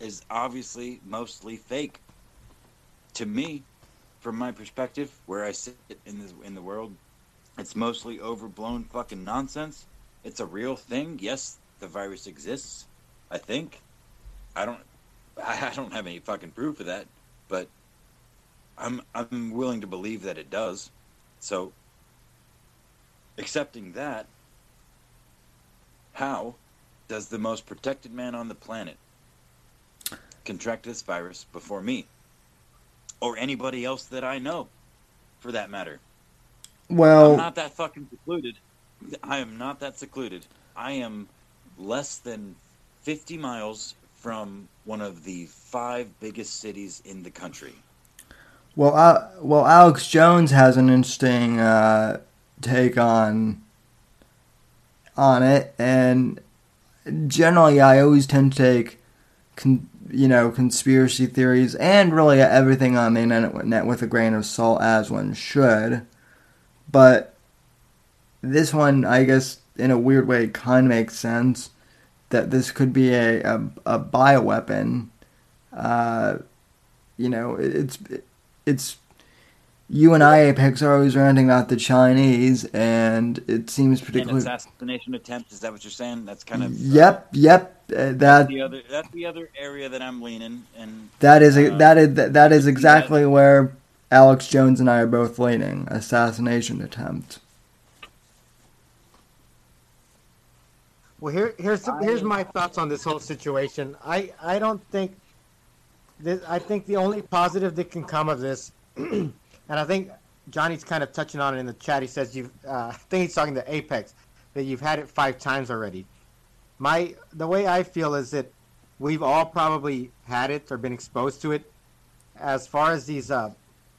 is obviously mostly fake to me, from my perspective, where I sit in the in the world. It's mostly overblown fucking nonsense. It's a real thing. Yes, the virus exists. I think. I don't. I don't have any fucking proof of that, but I'm I'm willing to believe that it does. So, accepting that, how does the most protected man on the planet contract this virus before me, or anybody else that I know, for that matter. Well, I'm not that fucking secluded. I am not that secluded. I am less than 50 miles from one of the five biggest cities in the country. well, uh, well, Alex Jones has an interesting uh, take on on it, and generally, I always tend to take, con- you know, conspiracy theories and really everything on the internet with a grain of salt, as one should. But this one, I guess, in a weird way, kind of makes sense that this could be a a, a bioweapon. Uh, you know, it, it's it's you and I, Apex, are always ranting about the Chinese, and it seems An particularly. assassination attempt, is that what you're saying? That's kind of. uh, Yep, yep. Uh, that the other that's the other area that I'm leaning and that is uh, that is that is exactly where Alex Jones and I are both leaning. Assassination attempt. Well, here, here's here's my thoughts on this whole situation. I I don't think this, I think the only positive that can come of this, and I think Johnny's kind of touching on it in the chat. He says you've uh, I think he's talking to Apex that you've had it five times already. My the way I feel is that we've all probably had it or been exposed to it. As far as these uh,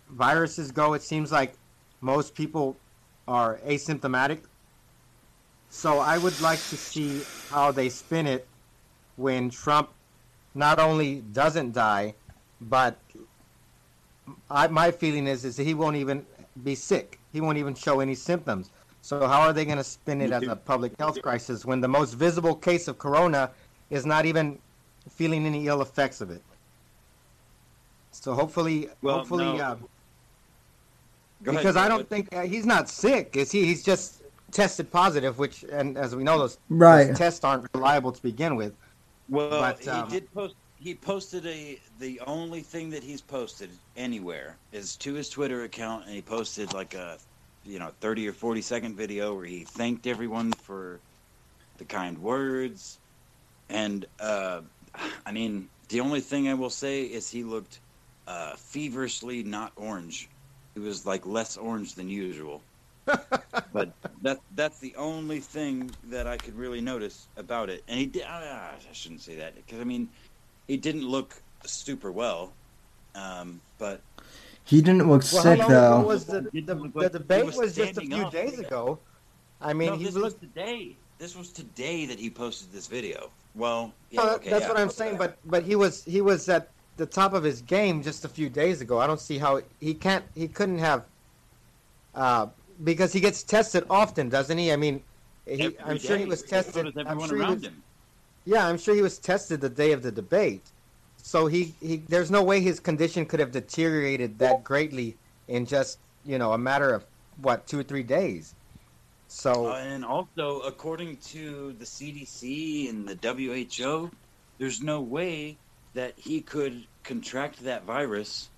viruses go, it seems like most people are asymptomatic. So I would like to see how they spin it when Trump not only doesn't die, but I, my feeling is is that he won't even be sick. He won't even show any symptoms. So how are they going to spin it as a public health crisis when the most visible case of corona is not even feeling any ill effects of it? So hopefully, Well, hopefully, no. uh, Go ahead, because I don't but- think uh, he's not sick. Is he? He's just tested positive, which, and as we know, those, Right. those tests aren't reliable to begin with. Well, But, he um, did post. He posted a. The only thing that he's posted anywhere is to his Twitter account, and he posted like a, you know, thirty or forty second video where he thanked everyone for the kind words, and uh, I mean, the only thing I will say is he looked uh, feverishly not orange. He was like less orange than usual. but that that's the only thing that I could really notice about it. And he did. I shouldn't say that because I mean, he didn't look super well. Um, but He didn't look Well, sick how long though. was the, the, the debate was was just a few up. days ago. I mean, no, he this looked. was today. This was today that he posted this video. Well, yeah, Well, okay, that's yeah, what I'm okay. saying. But but he was he was at the top of his game just a few days ago. I don't see how he can't he couldn't have. Uh, because he gets tested often, doesn't he? I mean, he, Every I'm sure he day. was So tested. does I'm everyone sure he around was, him. Yeah, I'm sure he was tested the day of the debate. So he, he there's no way his condition could have deteriorated that greatly in just, you know, a matter of what, two or three days. So Uh, and also, according to the CDC and the WHO, there's no way that he could contract that virus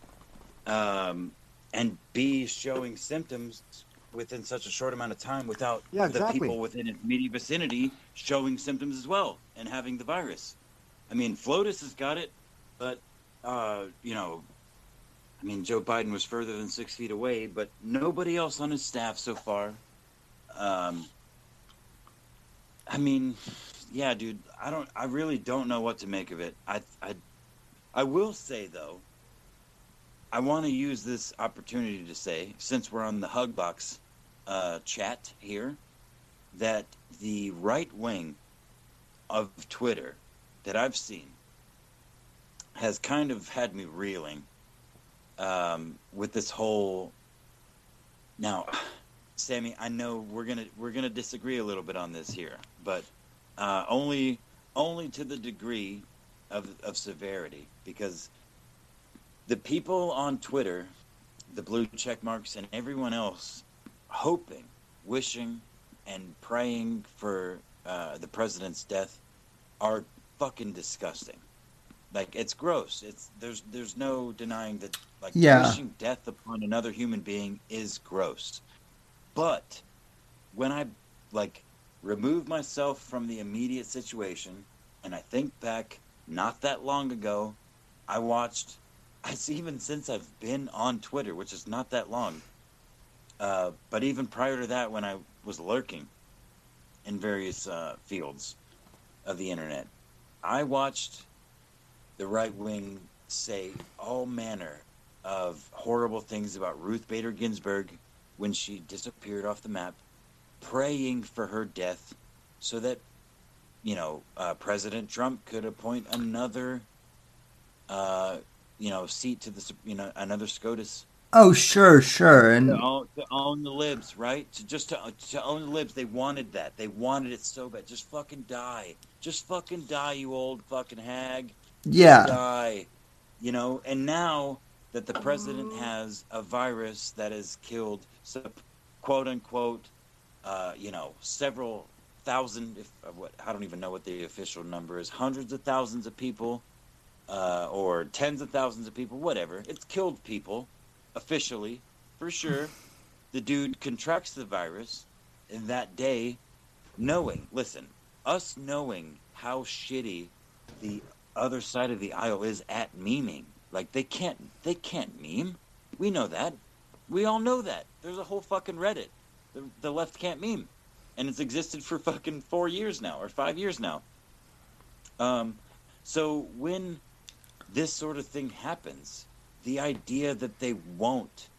um, and be showing symptoms within such a short amount of time without Yeah, the people within his immediate vicinity showing symptoms as well and having the virus. I mean, Flotus has got it, but, uh, you know, I mean, Joe Biden was further than six feet away, but nobody else on his staff so far. Um, I mean, yeah, dude, I don't, I really don't know what to make of it. I, I, I will say though, I want to use this opportunity to say, since we're on the Hugbox uh, chat here, that the right wing of Twitter that I've seen has kind of had me reeling um, with this whole. Now, Sammy, I know we're gonna we're gonna disagree a little bit on this here, but uh, only only to the degree of of severity, because the people on Twitter, the blue check marks, and everyone else, hoping, wishing, and praying for uh, the president's death, are fucking disgusting. Like it's gross. It's there's there's no denying that like Yeah. wishing death upon another human being is gross. But when I like remove myself from the immediate situation and I think back not that long ago I watched. I see even since I've been on Twitter, which is not that long. Uh, but even prior to that, when I was lurking in various uh, fields of the internet, I watched the right wing say all manner of horrible things about Ruth Bader Ginsburg when she disappeared off the map, praying for her death so that, you know, uh, President Trump could appoint another, uh, you know, seat to the, you know, another SCOTUS Oh, sure, sure. And to own, to own the libs, right? To just to, to own the libs. They wanted that. They wanted it so bad. Just fucking die. Just fucking die, you old fucking hag. yeah, Die. You know. And now that the president has a virus that has killed, quote unquote, uh, you know, several thousand. If uh, what I don't even know what the official number is. Hundreds of thousands of people, uh, or tens of thousands of people. Whatever. It's killed people officially, for sure, the dude contracts the virus, and that day, knowing, listen, us knowing how shitty the other side of the aisle is at memeing, like they can't, they can't meme. We know that. We all know that. There's a whole fucking Reddit. The, the left can't meme, and it's existed for fucking four years now or five years now. Um, so when this sort of thing happens, the idea that they won't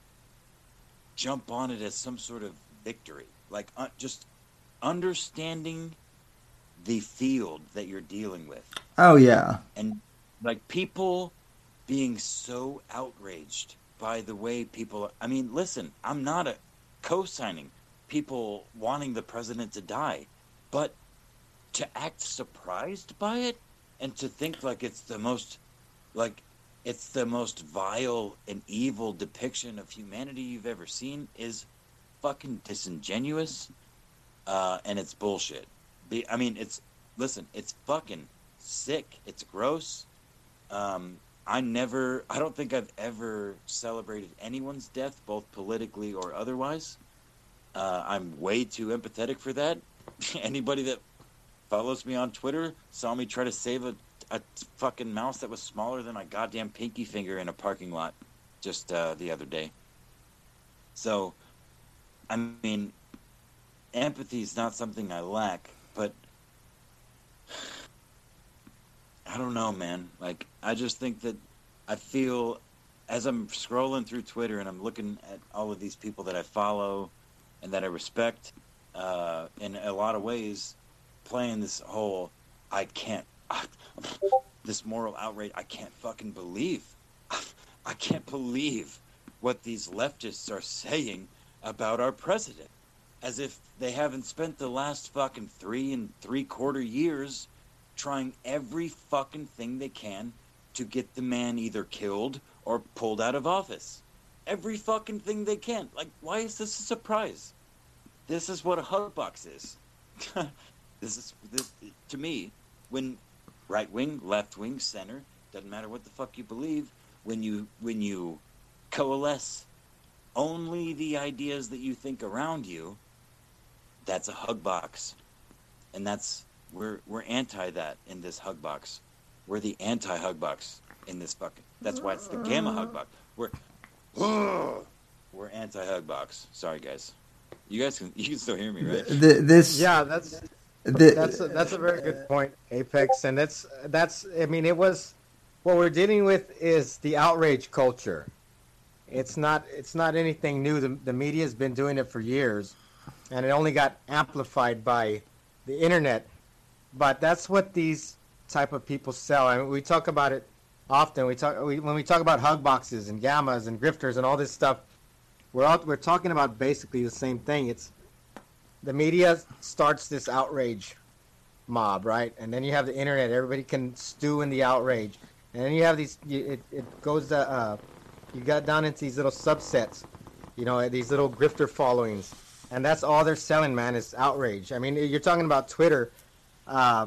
jump on it as some sort of victory, like uh, just understanding the field that you're dealing with, oh yeah, and like people being so outraged by the way people. I mean, listen, I'm not a co-signing people wanting the president to die, but to act surprised by it and to think like it's the most like it's the most vile and evil depiction of humanity you've ever seen is fucking disingenuous uh, and it's bullshit. Be- i mean it's listen it's fucking sick. It's gross. Um, i never i don't think i've ever celebrated anyone's death both politically or otherwise. Uh, i'm way too empathetic for that. Anybody that follows me on twitter saw me try to save a a fucking mouse that was smaller than my goddamn pinky finger in a parking lot just uh, the other day. So, I mean, empathy is not something I lack, but I don't know, man. Like, I just think that I feel as I'm scrolling through Twitter and I'm looking at all of these people that I follow and that I respect uh, in a lot of ways, playing this whole I can't this moral outrage. I can't fucking believe. I can't believe what these leftists are saying about our president. As if they haven't spent the last fucking three and three quarter years trying every fucking thing they can to get the man either killed or pulled out of office. Every fucking thing they can. Like, why is this a surprise? This is what a hug box is. this is this to me when right wing, left wing, center, doesn't matter what the fuck you believe, when you when you coalesce only the ideas that you think around you, that's a hug box. And that's we're we're anti that in this hug box. We're the anti hug box in this fucking that's why it's the gamma hug box. We're we're anti hug box. Sorry guys. You guys can you can still hear me, right? Th- this Yeah, that's th- that's a, that's a very good point, Apex, and that's that's. I mean, it was what we're dealing with is the outrage culture. It's not it's not anything new. The the media's been doing it for years, and it only got amplified by the internet. But that's what these type of people sell. I mean, we talk about it often. We talk we, when we talk about hug boxes and gammas and grifters and all this stuff. We're out, we're talking about basically the same thing. It's the media starts this outrage mob, right? And then you have the internet. Everybody can stew in the outrage. And then you have these. you- It, it goes to. Uh, you got down into these little subsets. You know, these little grifter followings, and that's all they're selling, man. Is outrage. I mean, you're talking about Twitter. Uh,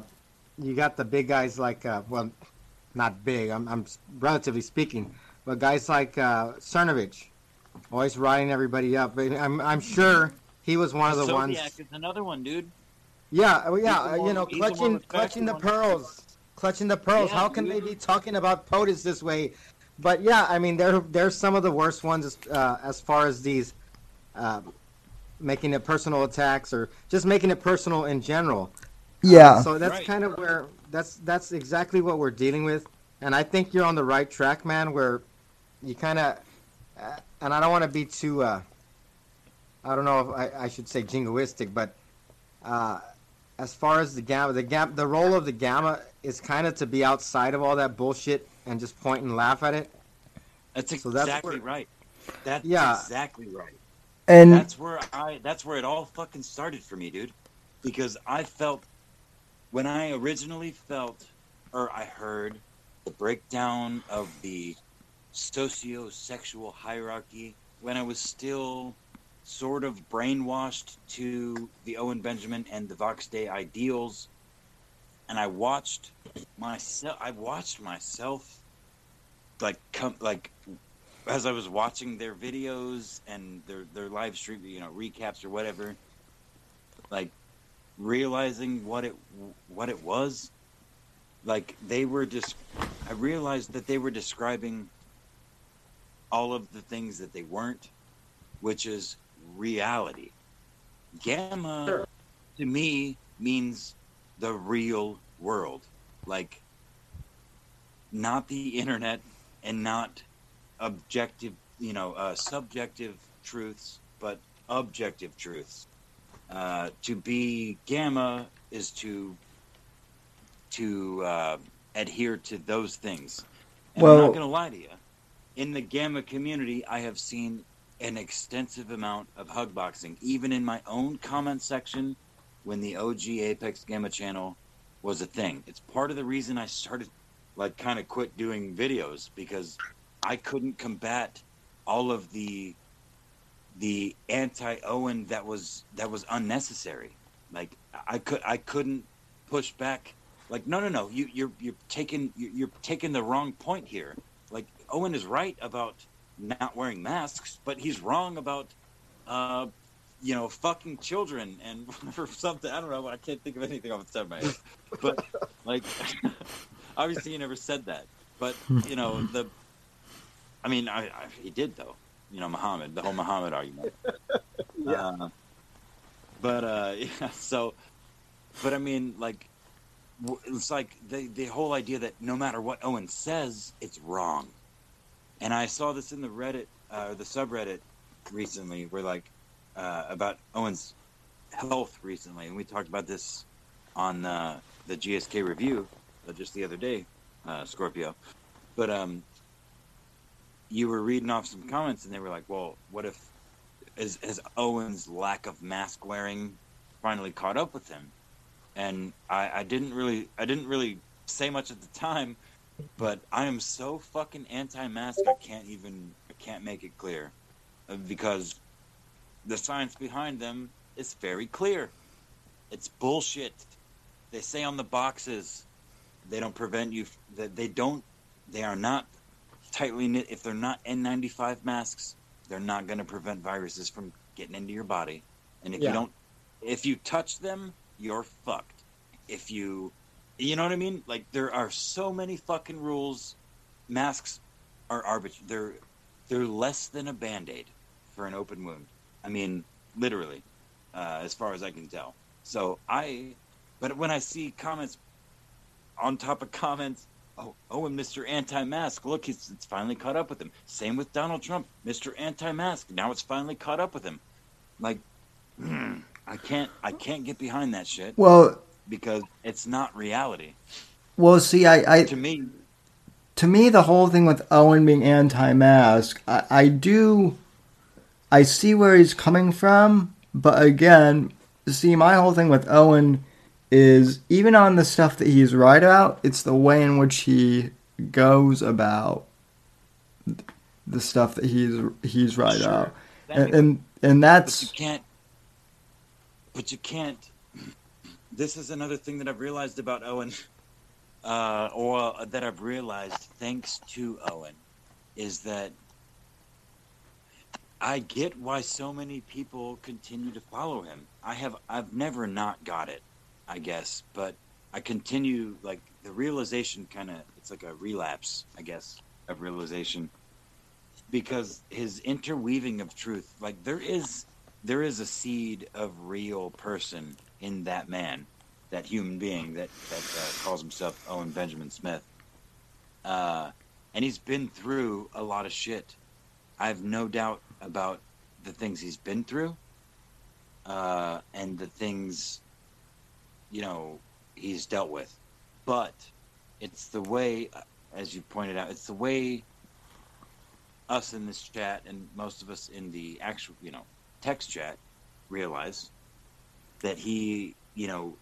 you got the big guys like, uh, well, not big. I'm, I'm relatively speaking, but guys like uh, Cernovich, always riding everybody up. I'm, I'm sure he was one of the ones. Zodiac is another one, dude. Yeah, well, yeah, He's the uh, you know, he's the clutching respected clutching the pearls, clutching the pearls. Yeah, How can they be talking about POTUS this way? But yeah, I mean, they're they're some of the worst ones as, uh, as far as these uh, making it personal attacks or just making it personal in general. Yeah. So that's Right. kind of where that's that's exactly what we're dealing with, and I think you're on the right track, man. Where you kind of, uh, and I don't want to be too, uh, I don't know if I, I should say jingoistic, but uh, as far as the gamma, the gam, the role of the gamma is kind of to be outside of all that bullshit and just point and laugh at it. That's So that's exactly where- right. That's Yeah. exactly right. and that's where I that's where it all fucking started for me, dude. Because I felt when I originally felt or I heard the breakdown of the socio-sexual hierarchy when I was still sort of brainwashed to the Owen Benjamin and the Vox Day ideals and I watched myself I watched myself like come like as I was watching their videos and their their live stream, you know, recaps or whatever, like realizing what it what it was, like they were just, I realized that they were describing all of the things that they weren't, which is reality. Gamma to me means the real world, like not the internet and not objective, you know, uh, subjective truths, but objective truths. Uh, to be gamma is to to uh, adhere to those things. And I'm not going to lie to you. In the gamma community, I have seen an extensive amount of hug boxing, even in my own comment section when the OG Apex Gamma channel was a thing. It's part of the reason I started, like, kind of quit doing videos because I couldn't combat all of the the anti Owen that was that was unnecessary. Like I could I couldn't push back. Like no no no you you're you're taking you're, you're taking the wrong point here. Like Owen is right about not wearing masks, but he's wrong about uh you know fucking children and for something. I don't know. I can't think of anything off the top of my head. But like obviously he never said that. But you know the I mean, I, I, he did though. You know, Muhammad, the whole Muhammad argument. Uh, but uh, yeah, so, but I mean, like, it's like the the whole idea that no matter what Owen says, it's wrong. And I saw this in the Reddit, uh, the subreddit, recently, where like uh, about Owen's health recently, and we talked about this on uh, the GSK review uh, just the other day, uh, Scorpio. But um, you were reading off some comments, and they were like, "Well, what if is has Owen's lack of mask wearing finally caught up with him?" And I, I didn't really, I didn't really say much at the time, but I am so fucking anti-mask, I can't even, I can't make it clear, Uh, because the science behind them is very clear. It's bullshit. They say on the boxes they don't prevent you. That they don't. They are not tightly knit. If they're not N95 masks, they're not going to prevent viruses from getting into your body. And if Yeah. you don't, if you touch them, you're fucked. If you, you know what I mean? Like there are so many fucking rules. Masks are arbitrary. They're they're less than a band aid for an open wound. I mean, literally, uh, as far as I can tell. So I, but when I see comments on top of comments, oh, oh, and Mr. Anti-Mask, look, it's, it's finally caught up with him. Same with Donald Trump, Mr. Anti-Mask. Now it's finally caught up with him. Like, I can't, I can't get behind that shit well, because it's not reality well, see, I, I to me. to me, the whole thing with Owen being anti-mask, I, I do, I see where he's coming from, but again, see, my whole thing with Owen is even on the stuff that he's right about, it's the way in which he goes about the stuff that he's he's right Sure. about, and and, and but that's you can't. But you can't. This is another thing that I've realized about Owen, uh, or that I've realized thanks to Owen, is that I get why so many people continue to follow him. I have I've never not got it, I guess, but I continue like the realization kind of it's like a relapse, I guess, of realization because his interweaving of truth, like there is there is a seed of real person in that man, that human being that that uh, calls himself Owen Benjamin Smith. Uh, and he's been through a lot of shit. I have no doubt about the things he's been through, uh, and the things, you know, he's dealt with. But it's the way, as you pointed out, it's the way us in this chat and most of us in the actual, you know, text chat realize that he, you know,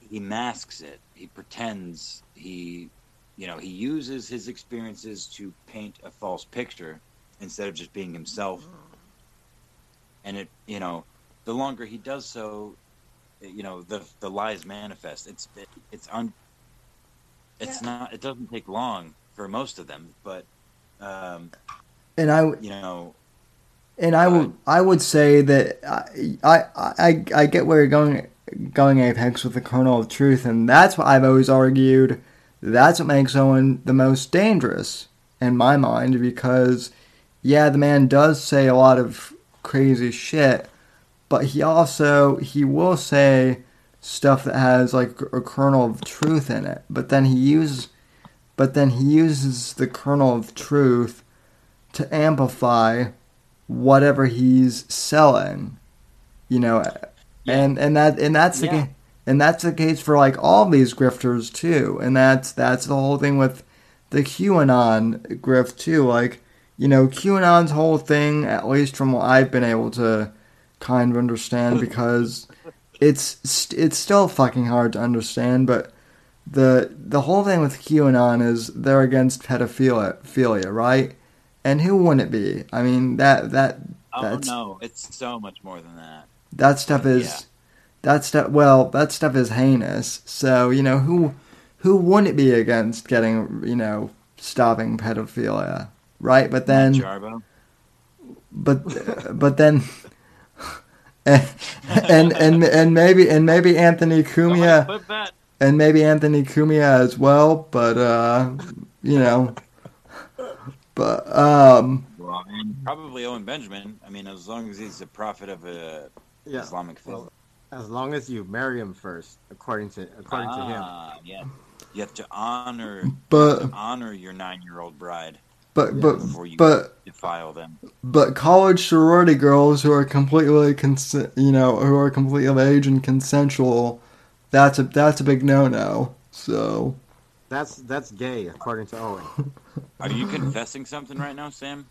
he masks it. He pretends he, you know, he uses his experiences to paint a false picture instead of just being himself. And it, you know, the longer he does so, you know, the the lies manifest. It's it, it's un. It's not. It doesn't take long for most of them, but um, And I you know, and I would I would say that I, I I I get where you're going going apex with the kernel of truth, and that's what I've always argued. That's what makes Owen the most dangerous in my mind because yeah, the man does say a lot of crazy shit, but he also he will say stuff that has like a kernel of truth in it. But then he uses but then he uses the kernel of truth to amplify whatever he's selling. You know, and and that and that's the Yeah. ca- and that's the case for like all these grifters too. And that's that's the whole thing with the QAnon grift too. Like, you know, QAnon's whole thing, at least from what I've been able to kind of understand, because it's it's still fucking hard to understand. But the the whole thing with QAnon is they're against pedophilia, right? And who wouldn't it be? I mean that that oh That's- no, it's so much more than that. that stuff is Yeah. that stuff well that stuff is heinous so you know who who wouldn't be against getting you know stopping pedophilia right but then Jarbo. but but then and and and, and maybe and maybe Anthony Cumia and maybe Anthony Cumia as well but uh you know but um Well, and probably Owen Benjamin. I mean, as long as he's a prophet of a Yeah. Islamic faith. Well, as long as you marry him first, according to according to him. ah, yeah. You have to honor but honor your nine-year-old bride but but but defile them. But college sorority girls who are completely cons- you know, who are completely of age and consensual, that's a that's a big no-no. So, That's that's gay, according to Owen. Are you confessing something right now, Sam?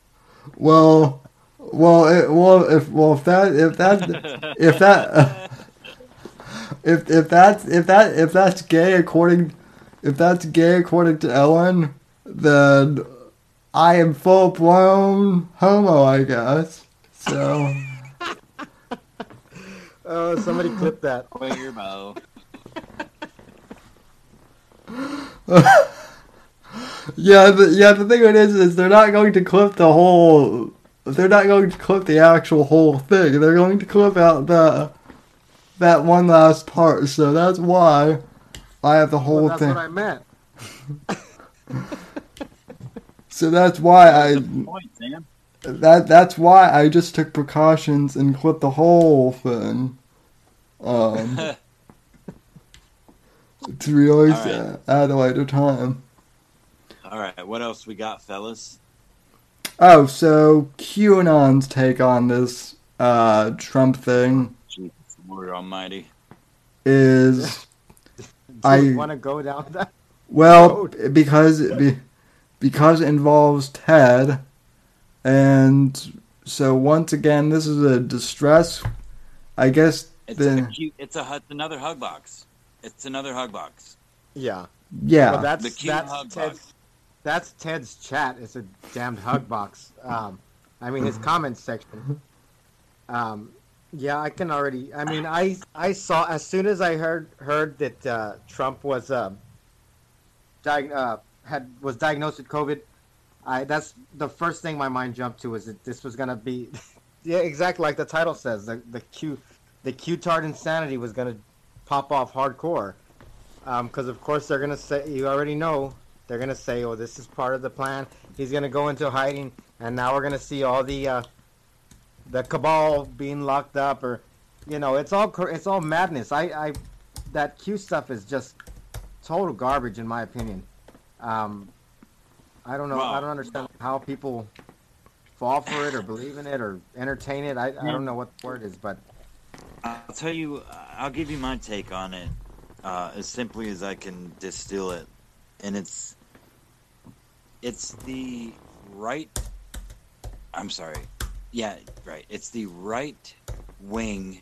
well, well, it, well, if well if that if that if that if if that's if that if that's gay according if that's gay according to Ellen, then I am full blown homo, I guess. So. Oh, somebody clip that. Queerbo. Yeah, the, yeah. The thing of it is, is they're not going to clip the whole. They're not going to clip the actual whole thing. They're going to clip out the that one last part. So that's why I have the whole Well, that's thing. what I meant. so that's why I Point, Sam. that that's why I just took precautions and clipped the whole thing. Um, to release All right. it at a later time. All right, what else we got, fellas? Oh, so QAnon's take on this uh, Trump thing Jesus, Lord Almighty. is Do I- want to go down that? well because it be, because it involves Ted, and so once again this is a distress. I guess It's the a cute. It's a hut. Another hug box. It's another hug box. Yeah. yeah Well, that's The cute that's hug Ted's, box. That's Ted's chat. It's a damned hug box. Um, I mean his comments section. Um, yeah, I can already. I mean, I I saw as soon as I heard heard that uh, Trump was um, diag- uh, had was diagnosed with COVID. I that's the first thing my mind jumped to was that this was gonna be, yeah, exactly like the title says. The the Q, the Q-tard insanity was gonna pop off hardcore. because of course they're gonna say you already know they're gonna say, "Oh, this is part of the plan." He's gonna go into hiding, and now we're gonna see all the uh, the cabal being locked up, or you know, it's all it's all madness. I, I that Q stuff is just total garbage in my opinion. Um, I don't know. I don't understand how people fall for it or believe in it or entertain it. I, I don't know what the word is, but I'll tell you. I'll give you my take on it, uh, as simply as I can distill it, and it's it's the right. I'm sorry. Yeah, right. It's the right wing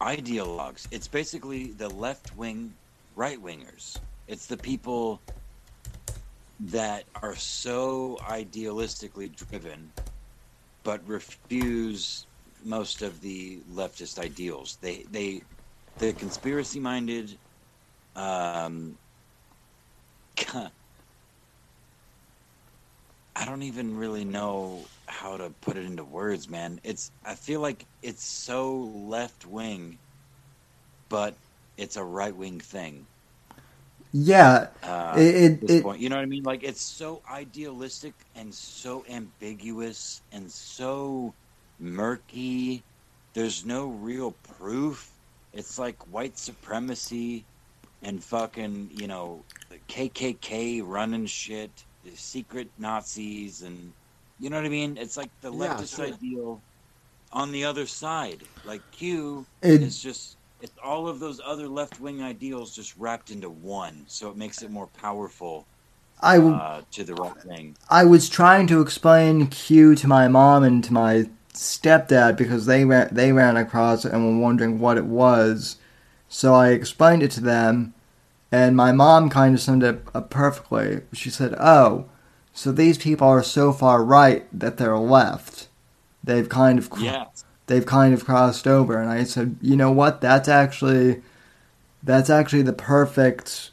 ideologues. It's basically the left wing right wingers. It's the people that are so idealistically driven but refuse most of the leftist ideals. They they the conspiracy minded um I don't even really know how to put it into words, man. It's I feel like it's so left wing but it's a right wing thing. Yeah, Uh, it, it, it. You know what I mean? Like it's so idealistic and so ambiguous and so murky. There's no real proof. It's like white supremacy and fucking, you know, the KKK running shit, secret Nazis and you know what I mean? It's like the Yeah, leftist sure. ideal on the other side. Like Q It- is just it's all of those other left wing ideals just wrapped into one, so it makes it more powerful I w- uh, to the right thing. I was trying to explain Q to my mom and to my stepdad because they ran they ran across it and were wondering what it was. So I explained it to them, and my mom kind of summed it up perfectly. She said, "Oh, so these people are so far right that they're left. They've kind of cr- Yeah, they've kind of crossed over." And I said, "You know what? That's actually that's actually the perfect,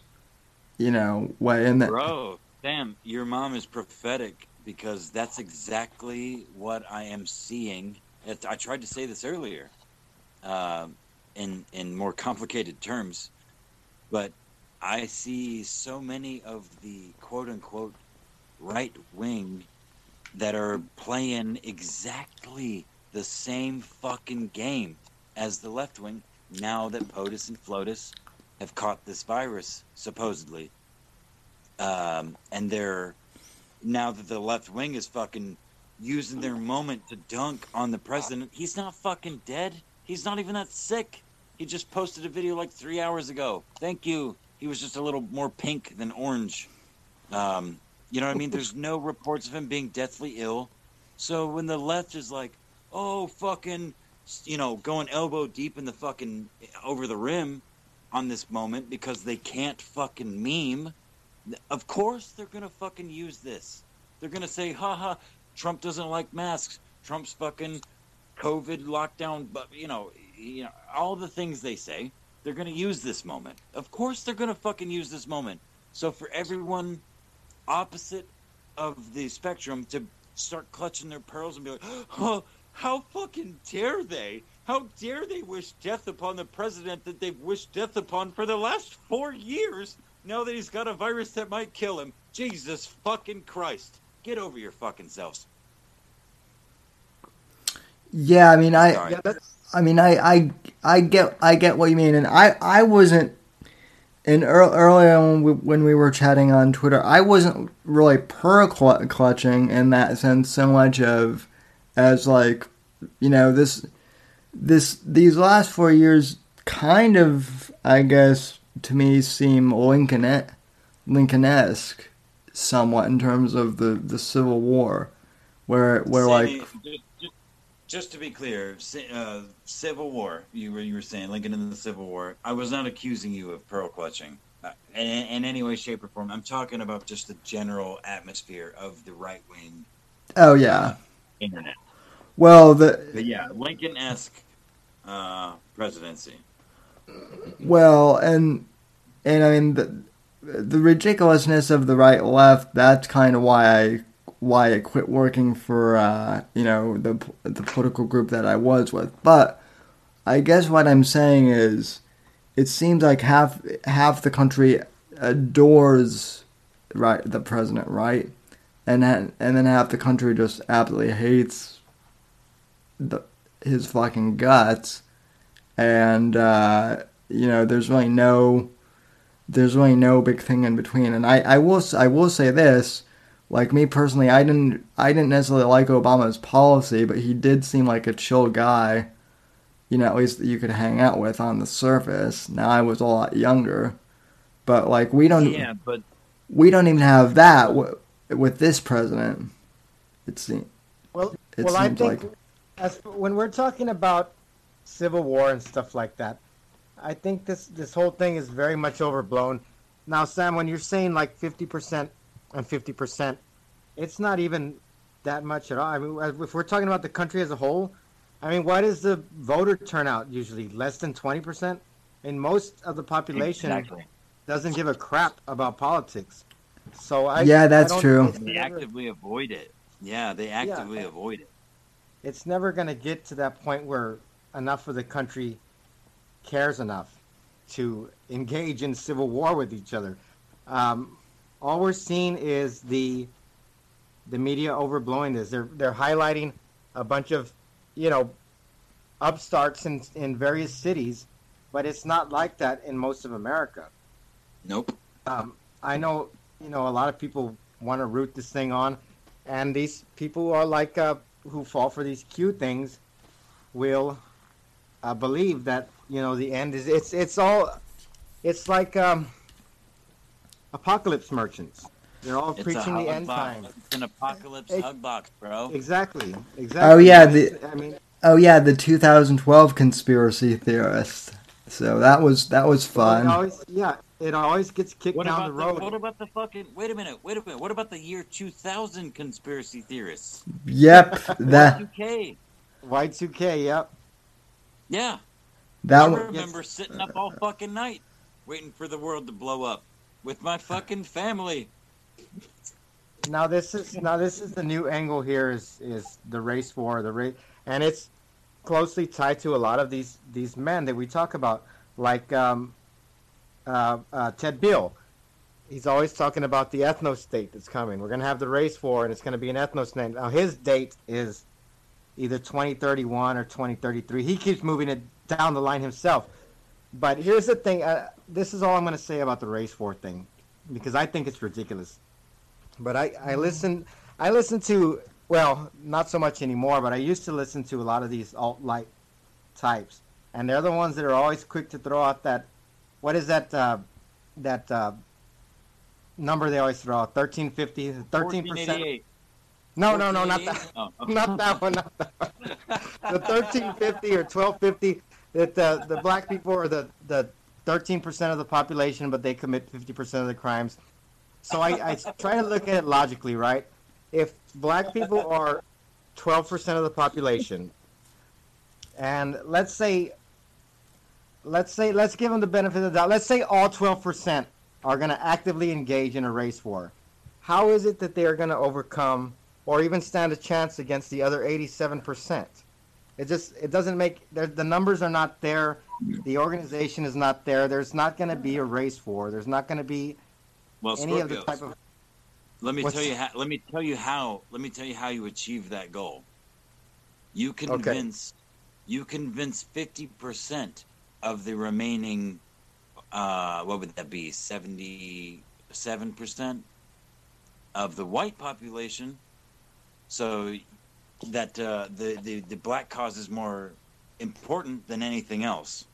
you know, way." And that bro, damn, your mom is prophetic because that's exactly what I am seeing. I tried to say this earlier, um, in in more complicated terms, but I see so many of the quote unquote right wing that are playing exactly the same fucking game as the left wing now that POTUS and FLOTUS have caught this virus, supposedly. Um, and they're now that the left wing is fucking using their moment to dunk on the president. He's not fucking dead. He's not even that sick. He just posted a video like three hours ago. Thank you. He was just a little more pink than orange. Um, you know what I mean? There's no reports of him being deathly ill. So when the left is like, oh, fucking, you know, going elbow deep in the fucking over the rim on this moment because they can't fucking meme, of course they're gonna fucking use this. They're gonna say, haha, Trump doesn't like masks. Trump's fucking COVID lockdown, but you know, you know, all the things they say, they're gonna use this moment. Of course they're gonna fucking use this moment. So for everyone opposite of the spectrum to start clutching their pearls and be like, oh, how fucking dare they? How dare they wish death upon the president that they've wished death upon for the last four years now that he's got a virus that might kill him? Jesus fucking Christ. Get over your fucking selves. yeah, I mean, I yeah, that's I mean, I, I, I get, I get what you mean, and I, I wasn't. In early, earlier when we, when we were chatting on Twitter, I wasn't really per clutching in that sense so much of, as like, you know, this, this, these last four years kind of, I guess, to me seem Lincoln, Lincoln-esque, somewhat in terms of the the Civil War, where where Sammy, like just, to be clear, uh, Civil War. You were you were saying Lincoln in the Civil War. I was not accusing you of pearl clutching uh, in, in any way, shape, or form. I'm talking about just the general atmosphere of the right wing oh yeah, internet. well the But yeah, Lincoln esque uh, presidency. Well, and and I mean the the ridiculousness of the right left. That's kind of why I why I quit working for uh, you know the the political group that I was with. But I guess what I'm saying is it seems like half half the country adores right the president, right? And and then half the country just absolutely hates the his fucking guts. And uh, you know, there's really no there's really no big thing in between. And I, I will I will say this, like me personally, I didn't I didn't necessarily like Obama's policy, but he did seem like a chill guy. You know, at least that you could hang out with on the surface. Now I was a lot younger, but like we don't Yeah, but we don't even have that w- with this president. It seems. Well, It well, I think like- as when we're talking about civil war and stuff like that, I think this this whole thing is very much overblown. Now, Sam, when you're saying like fifty percent and fifty percent, it's not even that much at all. I mean, if we're talking about the country as a whole, I mean, what is the voter turnout usually? Less than twenty percent, and most of the population exactly. doesn't give a crap about politics. So I Yeah, that's don't- true. They never- actively avoid it. Yeah, they actively Yeah. avoid it. it's never going to get to that point where enough of the country cares enough to engage in civil war with each other. Um, all we're seeing is the the media overblowing this. They're they're highlighting a bunch of you know upstarts in in various cities, but it's not like that in most of America. Nope. Um, I know, you know, a lot of people want to root this thing on, and these people are like uh, who fall for these cute things will uh, believe that you know the end is. It's it's all. It's like um, apocalypse merchants. They're all It's preaching a the end box. times. It's an apocalypse It- hug box, bro. Exactly. Exactly. Oh, yeah, the- I mean, Oh yeah, the 2012 conspiracy theorist. So that was that was it fun. always, yeah, it always gets kicked What down about the the, road. what about the fucking wait a minute, wait a minute. What about the year 2000 conspiracy theorists? Yep, that UK. Y2K. Yep. Yeah. that I one. remember sitting up all fucking night waiting for the world to blow up with my fucking family. Now this is now this is the new angle here is is the race war the race and it's closely tied to a lot of these these men that we talk about like um, uh, uh, Ted Bill. He's always talking about the ethno state that's coming. We're gonna have the race war and it's gonna be an ethno state. Now his date is either 2031 or 2033. He keeps moving it down the line himself. But here's the thing. Uh, this is all I'm gonna say about the race war thing because I think it's ridiculous. But I, I listen I listen to well not so much anymore but I used to listen to a lot of these alt light types and they're the ones that are always quick to throw out that what is that uh, that uh, number they always throw out 1350 13 percent? No no no not that Oh, oh. not that one not that one. The 1350 or 1250 that the the black people are the the 13% of the population but they commit 50% of the crimes. So I, I try to look at it logically right? If black people are 12% of the population and let's say let's say let's give them the benefit of the doubt. Let's say all 12% are going to actively engage in a race war. How is it that they are going to overcome or even stand a chance against the other 87%. It just it doesn't make the numbers are not there. The organization is not there. There's not going to be a race war. There's not going to be Well, any of the type of let me tell you how. Let me tell you how. Let me tell you how you achieve that goal. You convince. okay. You convince fifty percent of the remaining. Uh, what would that be? Seventy-seven percent of the white population. So that uh, the, the the black cause is more important than anything else.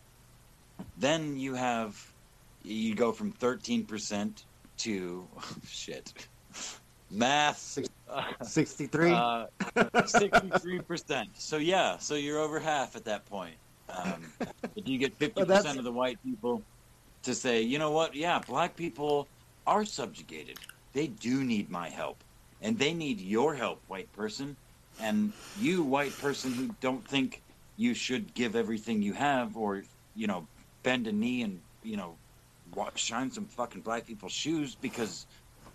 Then you have you go from thirteen percent to shit math. Uh, 63. uh, 63%. So yeah, so you're over half at that point. Um, if you get 50% that's- of the white people to say, you know what, yeah, black people are subjugated. They do need my help. And they need your help, white person. And you, white person who don't think you should give everything you have or, you know, bend a knee and, you know, shine some fucking black people's shoes because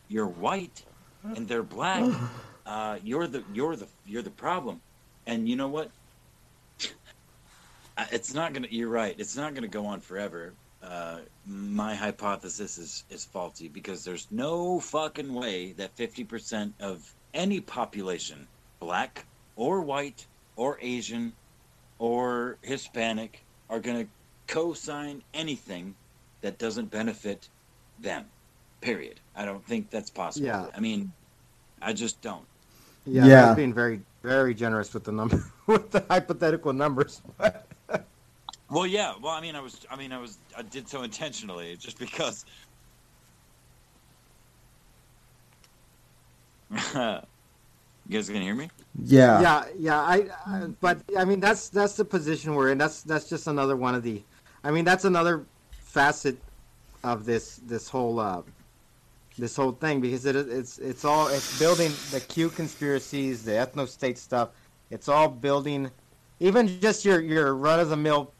you're white and they're black. Uh, you're the you're the you're the problem. And you know what? It's not gonna. You're right. It's not gonna go on forever. uh, my hypothesis is is faulty because there's no fucking way that 50% of any population, black or white or Asian or Hispanic, are going to co-sign anything that doesn't benefit them. Period. I don't think that's possible. Yeah. I mean, I just don't. Yeah, Yeah. that's being very, very generous with the number, with the hypothetical numbers. Well, yeah. Well, I mean, I was, I mean, I was, I did so intentionally, just because. You guys gonna hear me? Yeah. yeah, yeah. I, I, but I mean, that's that's the position we're in. That's that's just another one of the. I mean, that's another facet of this this whole uh, this whole thing because it it's it's all it's building the Q conspiracies, the ethno state stuff. It's all building, even just your your run of the mill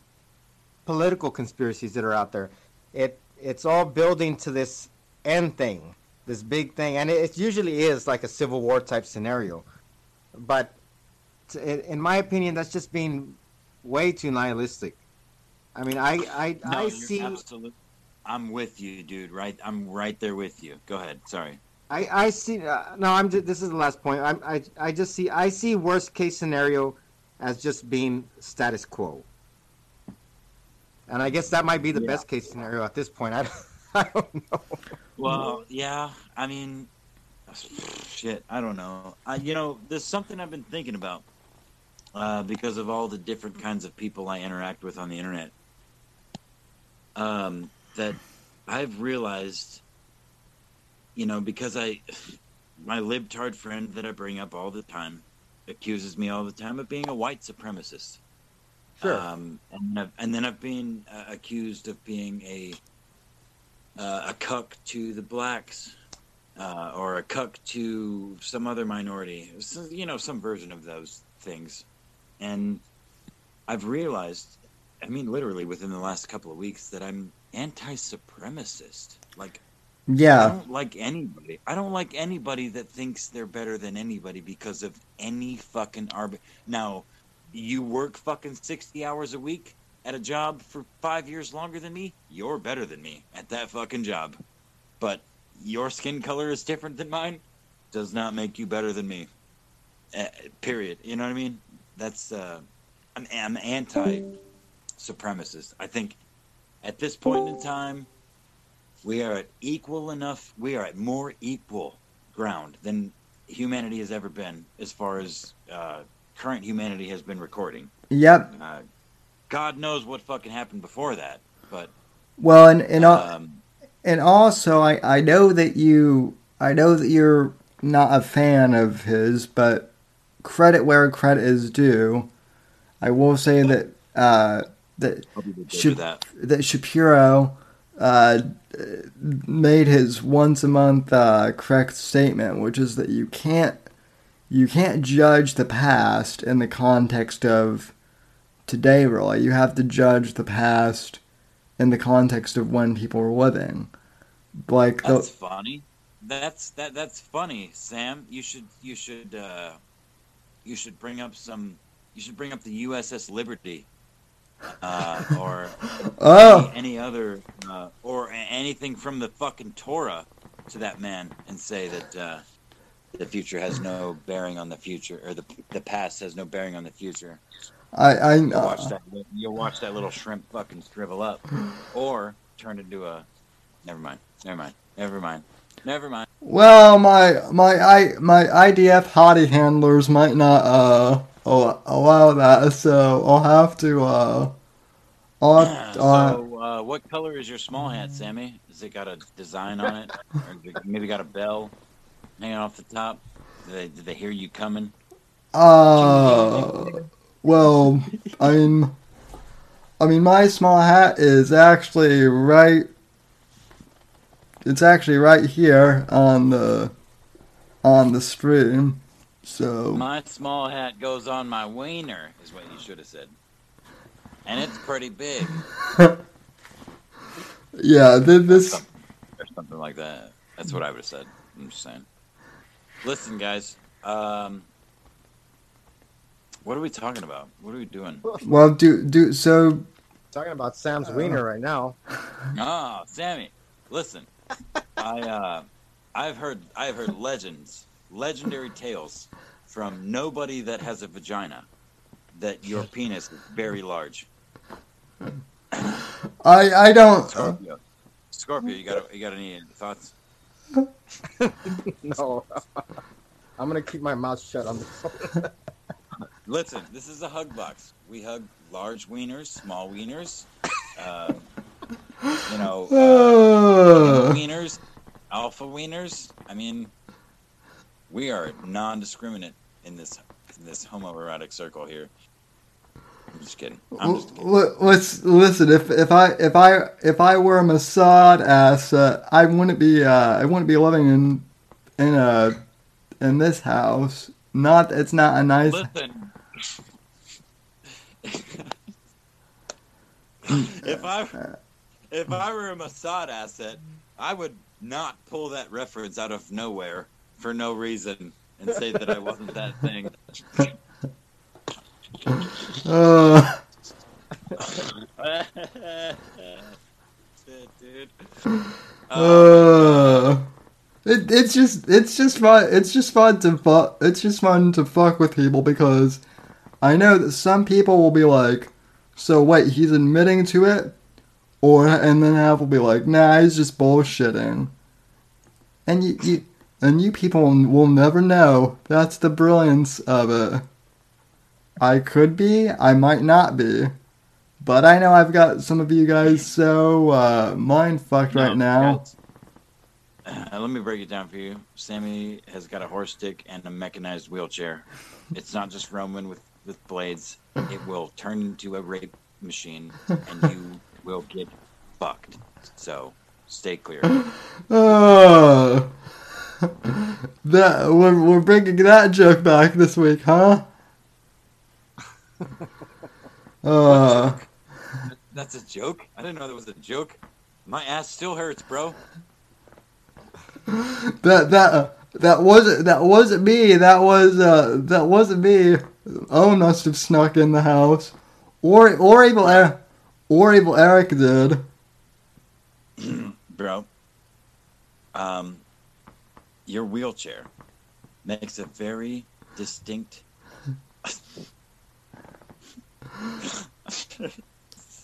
political conspiracies that are out there. It it's all building to this end thing, this big thing, and it, it usually is like a civil war type scenario. But t- in my opinion, that's just being way too nihilistic. I mean, I I, No, I see. absolute- I'm with you, dude. Right, I'm right there with you. Go ahead. Sorry. I, I see. Uh, no, I'm. Just, this is the last point. I'm, I I just see. I see worst case scenario as just being status quo. And I guess that might be the Yeah. best case scenario at this point. I, don't- I don't know. Well, yeah. I mean, shit. I don't know. I, you know, there's something I've been thinking about uh, because of all the different kinds of people I interact with on the internet. Um, that I've realized, you know, because I, my libtard friend that I bring up all the time, accuses me all the time of being a white supremacist. Sure. Um, and, I've, and then I've been uh, accused of being a uh, a cuck to the blacks, uh, or a cuck to some other minority. So, you know, some version of those things. And I've realized, I mean, literally within the last couple of weeks, that I'm anti-supremacist. Like, yeah. I don't like anybody. I don't like anybody that thinks they're better than anybody because of any fucking arb. Now, you work fucking sixty hours a week at a job for five years longer than me. You're better than me at that fucking job. But your skin color is different than mine. Does not make you better than me. Uh, period. You know what I mean? That's uh, I'm, I'm anti-supremacist. I think at this point in time we are at equal enough we are at more equal ground than humanity has ever been as far as uh, current humanity has been recording Yep. uh, god knows what fucking happened before that but Well, and and, um, and also, I I know that you I know that you're not a fan of his, but credit where credit is due. I will say that uh, that hope you did good Should- with that that Shapiro uh, made his once a month uh, correct statement, which is that you can't you can't judge the past in the context of today. Really, you have to judge the past in the context of when people were living. Like the, that's funny that's that that's funny sam you should you should uh you should bring up some you should bring up the uss liberty uh or oh any, any other uh, or anything from the fucking Torah to that man and say that uh, the future has no bearing on the future or the the past has no bearing on the future. I I You'll watch that. You'll watch that little shrimp fucking shrivel up, or turn into a. Never mind. Never mind. Never mind. Never mind. well my my I my IDF hottie handlers might not uh allow that, so I'll have to uh. I'll have, uh, so, uh, what color is your small hat, Sammy? Has it got a design on it, or maybe got a bell hanging off the top? Did they, did they hear you coming? Uh, well, I mean, I mean, my small hat is actually right. It's actually right here on the on the stream. So My small hat goes on my wiener, is what you should have said. And it's pretty big, yeah, th- this or something like that. That's what I would have said. I'm just saying. Listen, guys. Um, what are we talking about? What are we doing? well, do do so. Talking about Sam's wiener right now. Ah, Sammy, listen. I uh, I've heard I've heard legends, legendary tales from nobody that has a vagina that your penis is very large. I I don't. Scorpio, Scorpio, you got you got any thoughts? No. I'm gonna keep my mouth shut on this. Listen, this is a hug box. We hug large wieners, small wieners, uh, you know, uh, Uh, wieners, alpha wieners. I mean, we are non-discriminate in this in this homoerotic circle here. I'm just kidding. I'm just kidding. Let's listen. If if I if I if I were a Mossad asset, I wouldn't be. Uh, I wouldn't be living in in a in this house. Not. It's not a nice. Listen. If I if I were a Mossad asset, I would not pull that reference out of nowhere for no reason and say that I wasn't that thing. Uh, dude. uh, it, it's just it's just fun. It's just fun to fu- It's just fun to fuck with people because I know that some people will be like, "So wait, he's admitting to it," or and then half will be like, "Nah, he's just bullshitting." And you, you and you people will never know. That's the brilliance of it. I could be, I might not be. But I know I've got some of you guys so uh, mind fucked right now. uh, let me break it down for you. Sammy has got a horse stick and a mechanized wheelchair. It's not just Roman with, with blades. It will turn into a rape machine, and you will get fucked. So stay clear. Oh, that we're, we're bringing that joke back this week, huh? Uh, That's a joke. I didn't know that was a joke. My ass still hurts, bro. that that that wasn't that wasn't me. That was uh that wasn't me. Owen must have snuck in the house, or or evil or evil Eric did. bro. Um, your wheelchair makes a very distinct.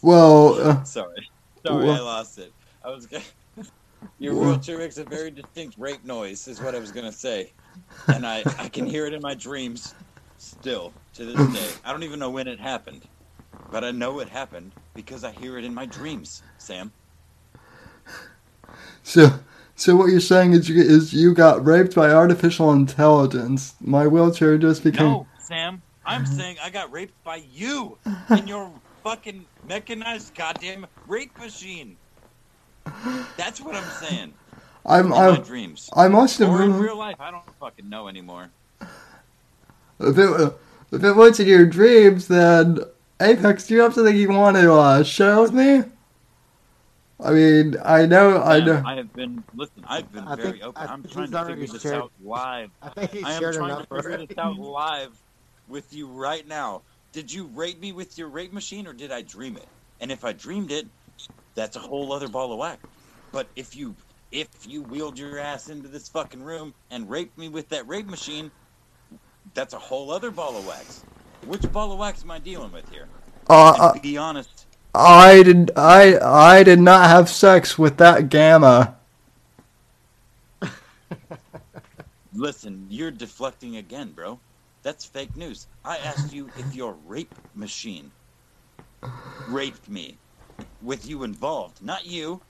Well, uh, Sorry, sorry, I lost it. I was gonna. Your wheelchair makes a very distinct rape noise, is what I was gonna say, and I I can hear it in my dreams, still to this day. I don't even know when it happened, but I know it happened because I hear it in my dreams. Sam, so so what you're saying is you is you got raped by artificial intelligence. My wheelchair just became. no, Sam, I'm uh-huh. saying I got raped by you in your fucking mechanized goddamn rape machine. That's what I'm saying. I'm In my I dreams. I must have Or in real life, I don't fucking know anymore. If it, if it was in your dreams, then Apex, do you have something you want to uh, share with me? I mean, I know, I know. I have been listen. I've been I very think- open. I I'm trying to already figure this shared- out live. I think he I am shared trying enough to figure already. this out live with you right now. Did you rape me with your rape machine, or did I dream it? And if I dreamed it, that's a whole other ball of wax. But if you if you wheeled your ass into this fucking room and raped me with that rape machine, that's a whole other ball of wax. Which ball of wax am I dealing with here? Uh, And be honest. I did, I, I did not have sex with that gamma. Listen, you're deflecting again, bro. That's fake news. I asked you if your rape machine raped me with you involved. Not you.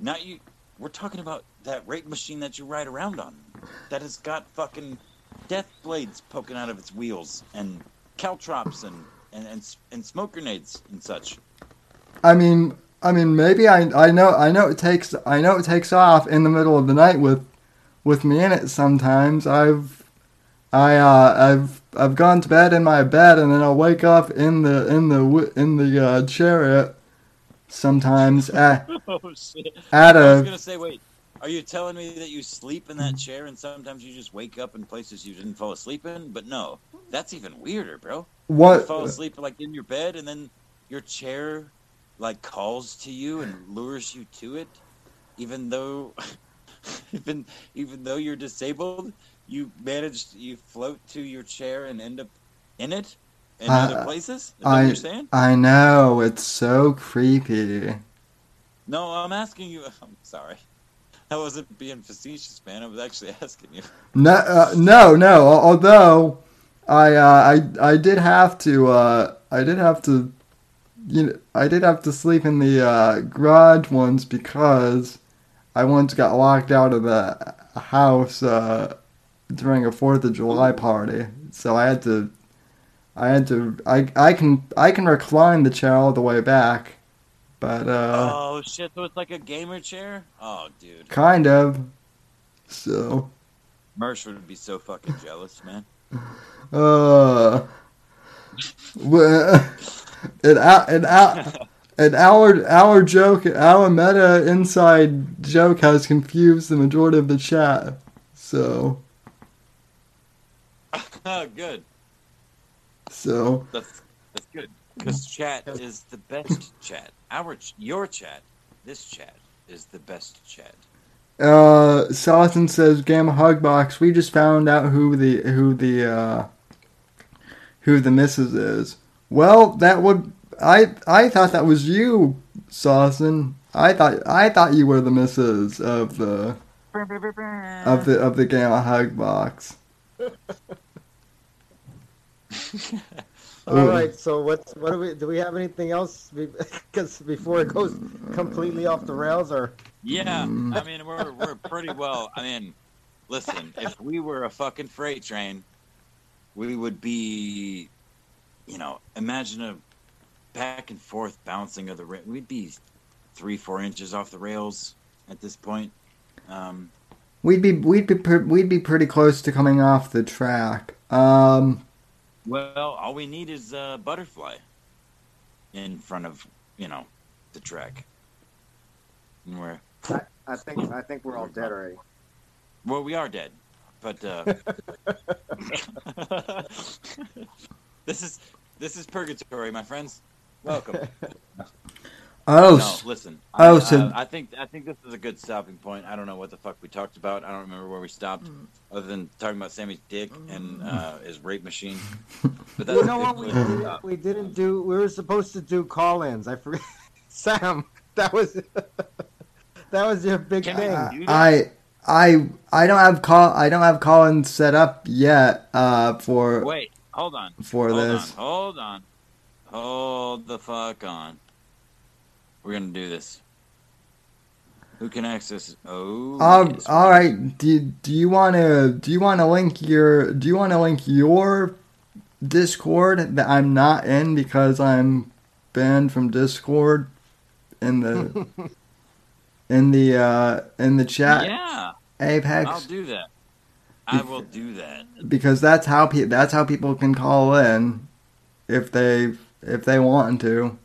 Not you. We're talking about that rape machine that you ride around on. That has got fucking death blades poking out of its wheels and caltrops and and and, and smoke grenades and such. I mean, I mean, maybe I, I know, I know it takes, I know it takes off in the middle of the night with, with me in it. Sometimes I've, I, uh, I've, I've gone to bed in my bed and then I'll wake up in the, in the, in the uh, chariot. Sometimes at, Oh shit. at I was a, gonna say, wait. Are you telling me that you sleep in that chair and sometimes you just wake up in places you didn't fall asleep in? But no, that's even weirder, bro. What? You fall asleep like in your bed and then your chair like calls to you and lures you to it, even though even even though you're disabled, you manage you float to your chair and end up in it in other places. I you're? I know it's so creepy. No, I'm asking you. I'm sorry. I wasn't being facetious, man. I was actually asking you. No, uh, no, no. Although I, uh, I, I did have to, uh, I did have to, you know, I did have to sleep in the uh, garage once because I once got locked out of the house uh, during a Fourth of July party. So I had to, I had to, I, I can, I can recline the chair all the way back, but uh, oh shit! So it's like a gamer chair. Oh, dude, kind of. So. Mersh would be so fucking jealous, man. Uh, well, an our, and our, and our our joke, our meta inside joke has confused the majority of the chat. So, good. so That's because chat is the best chat. Our your chat, this chat is the best chat. uh, Salatin says Gamma Hugbox. We just found out who the who the uh, who the missus is. Well, that would I I thought that was you, Salatin. I thought I thought you were the missus of the of the of the Gamma Hug box. All Ooh. right. So what's what do we do? We have anything else? Because before it goes completely off the rails, or Yeah, Mm. I mean we're we're pretty well. I mean, listen, if we were a fucking freight train, we would be, you know, imagine a back and forth bouncing of the ra- we'd be three four inches off the rails at this point. Um, We'd be we'd be pre- we'd be pretty close to coming off the track. Um, well, all we need is a butterfly in front of you know the track. And we're I think I think we're all dead already. well, we are dead, but uh, this is this is purgatory, my friends. Welcome. oh, no, listen. oh, I, so- I, I think I think this is a good stopping point. I don't know what the fuck we talked about. I don't remember where we stopped, other than talking about Sammy's dick and uh, his rape machine. But that's You know what we didn't, we didn't do? We were supposed to do call-ins. I forgot. Sam, that was that was your big Can thing. we do that? I I I don't have call I don't have call-in set up yet. Uh, for Wait, hold on. for hold this. on. Hold on. Hold the fuck on. We're gonna do this. Who can access? Oh. Um, yes, all we- right. Do do you want to do you want to link your do you want to link your Discord that I'm not in because I'm banned from Discord in the in the uh in the chat Yeah, Apex I'll do that. I will do that. because that's how pe- that's how people can call in if they if they want to.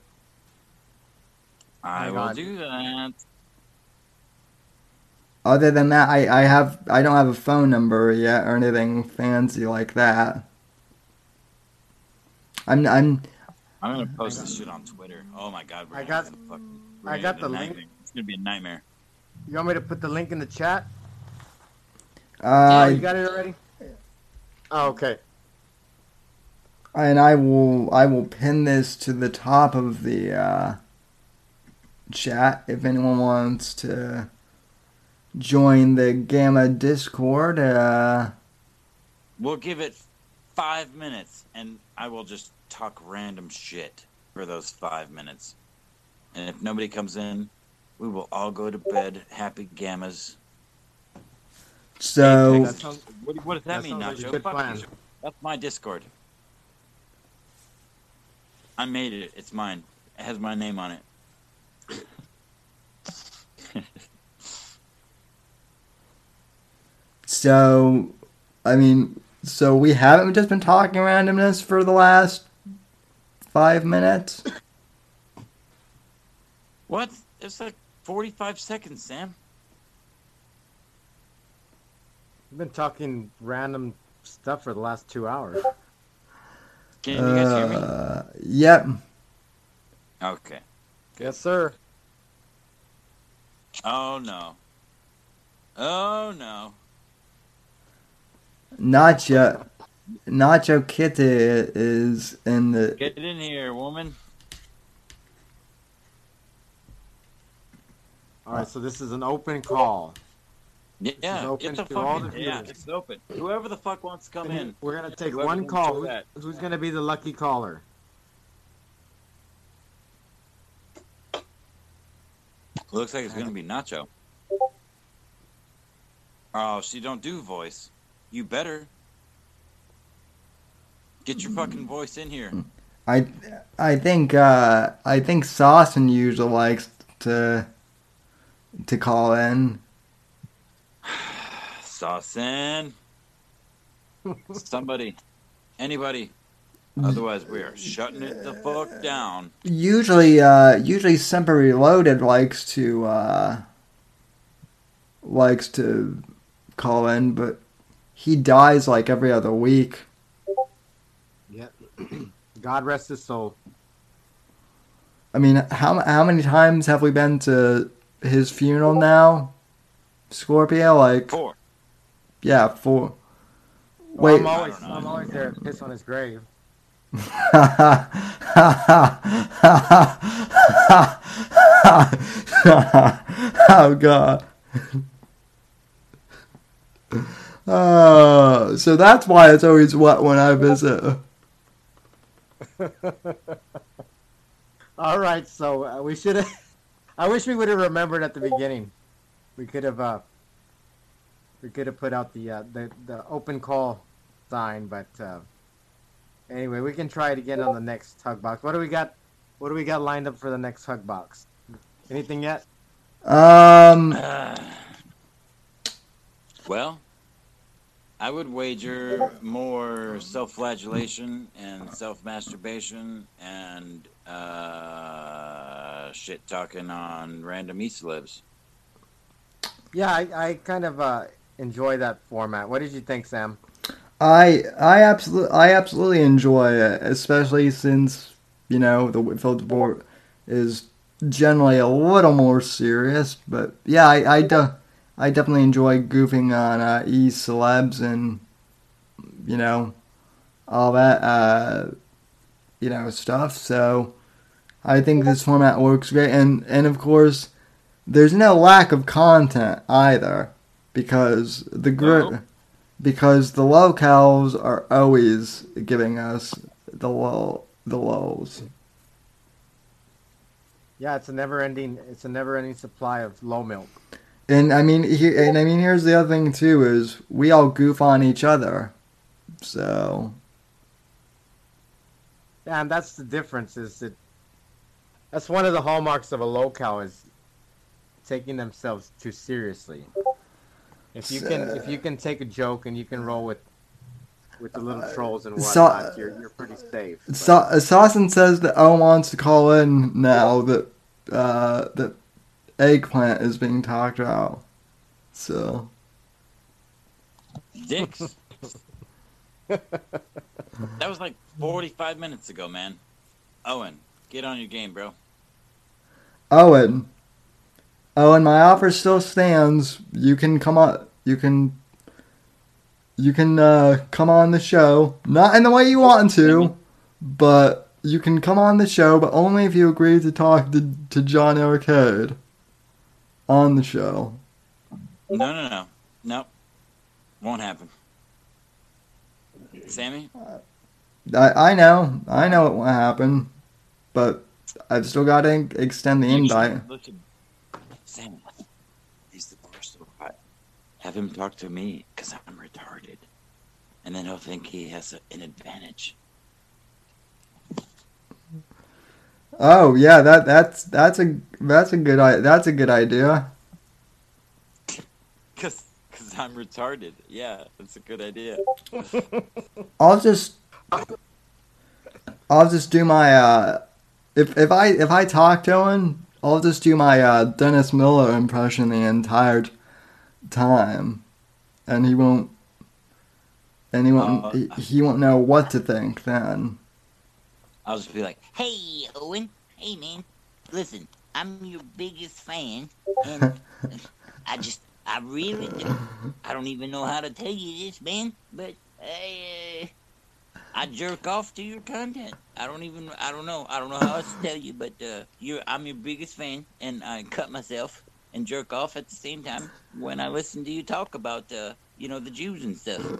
I will God. do that. Other than that, I, I have I don't have a phone number yet or anything fancy like that. I'm I'm I'm gonna post this shit on Twitter. Oh my god, we're I got- have a fucking. I we're gonna got the a link. It's gonna be a nightmare. You want me to put the link in the chat? oh, uh, you got it already. Oh, okay. and I will I will pin this to the top of the uh, chat if anyone wants to join the Gamma Discord. Uh, We'll give it five minutes, and I will just talk random shit for those five minutes. And if nobody comes in, we will all go to bed. Happy gammas. so That sounds, What, what does that, That mean, sounds like Nacho? good Fuck plan. you. That's my Discord. I made it. It's mine. It has my name on it. So I mean so we haven't just been talking randomness for the last five minutes. What? It's like 45 seconds, Sam. we've been talking random stuff for the last two hours. Can you guys hear me? Uh, yep. Okay. Yes, sir. Oh no. Oh no. Nacho, Nacho Kitty is in the. Get in here, woman. All right, so this is an open call. Yeah, open get the to all fucking the yeah, it's open. Whoever the fuck wants to come in. We're gonna take Whoever one call. show Who- that. who's gonna be the lucky caller? Looks like it's gonna be Nacho. Oh, she don't do voice. You better get your fucking voice in here. I, I think uh, I think Saucin usually likes to to call in. Saucin. Somebody. Anybody. Otherwise, we are shutting it the fuck down. Usually, uh, usually Semper Reloaded likes to uh, likes to call in, but he dies like every other week. Yeah. God rest his soul. I mean, how how many times have we been to his funeral now? Scorpio, like Four. yeah, four. Well, Wait, I'm always, I'm always there to piss on his grave. oh god. Oh, so that's why it's always wet when I visit. All right, so uh, we should have. I wish we would have remembered at the beginning. We could have. Uh, we could have put out the uh, the the open call sign, but uh, anyway, we can try it again on the next hug box. What do we got? What do we got lined up for the next hug box? Anything yet? Um, Well, I would wager more self-flagellation and self-masturbation and uh, shit talking on random e celebs. Yeah, I, I kind of uh, enjoy that format. What did you think, Sam? I I absolutely I absolutely enjoy it, especially since you know the Whitfield Report is generally a little more serious. But yeah, I I, de- I definitely enjoy goofing on uh, e celebs and you know all that uh, you know stuff. So I think this format works great, and and of course there's no lack of content either because the group No. because the lolcows are always giving us the low the lows. Yeah, it's a never-ending. It's a never-ending supply of low milk. And I mean, he, and I mean, here's the other thing too: is we all goof on each other. So Yeah, and that's the difference. Is that that's one of the hallmarks of a lolcow is taking themselves too seriously. If you can, if you can take a joke and you can roll with with the little trolls and so- whatnot, you're you're pretty safe. But- Sa- Sawson says that Owen wants to call in now that uh, that eggplant is being talked about. So Dicks. that was like 45 minutes ago, man. Owen, get on your game, bro. Owen, Owen, my offer still stands. You can come on. You can. You can uh, come on the show, not in the way you want to, but you can come on the show, but only if you agree to talk to, to John Arcade on the show. No, no, no. Nope. Won't happen. Sammy? I, I know, I know it won't happen, but I've still got to extend the you invite. Sammy. He's the barstool guy. Have him talk to me, because I'm retarded. And then he'll think he has a, an advantage. Oh yeah, that that's that's a that's a good i- that's a good idea. Because cause I'm retarded. Yeah, that's a good idea. I'll just I'll just do my uh if if I if I talk to him, I'll just do my uh Dennis Miller impression the entire time, and he won't and he won't Uh, he, he won't know what to think then. I'll just be like, hey, Owen. Hey, man. listen, I'm your biggest fan, and I just, I really, I don't even know how to tell you this, man, but I, uh, I jerk off to your content. I don't even, I don't know, I don't know how else to tell you, but uh, you're, I'm your biggest fan, and I cut myself and jerk off at the same time when I listen to you talk about, uh, you know, the Jews and stuff.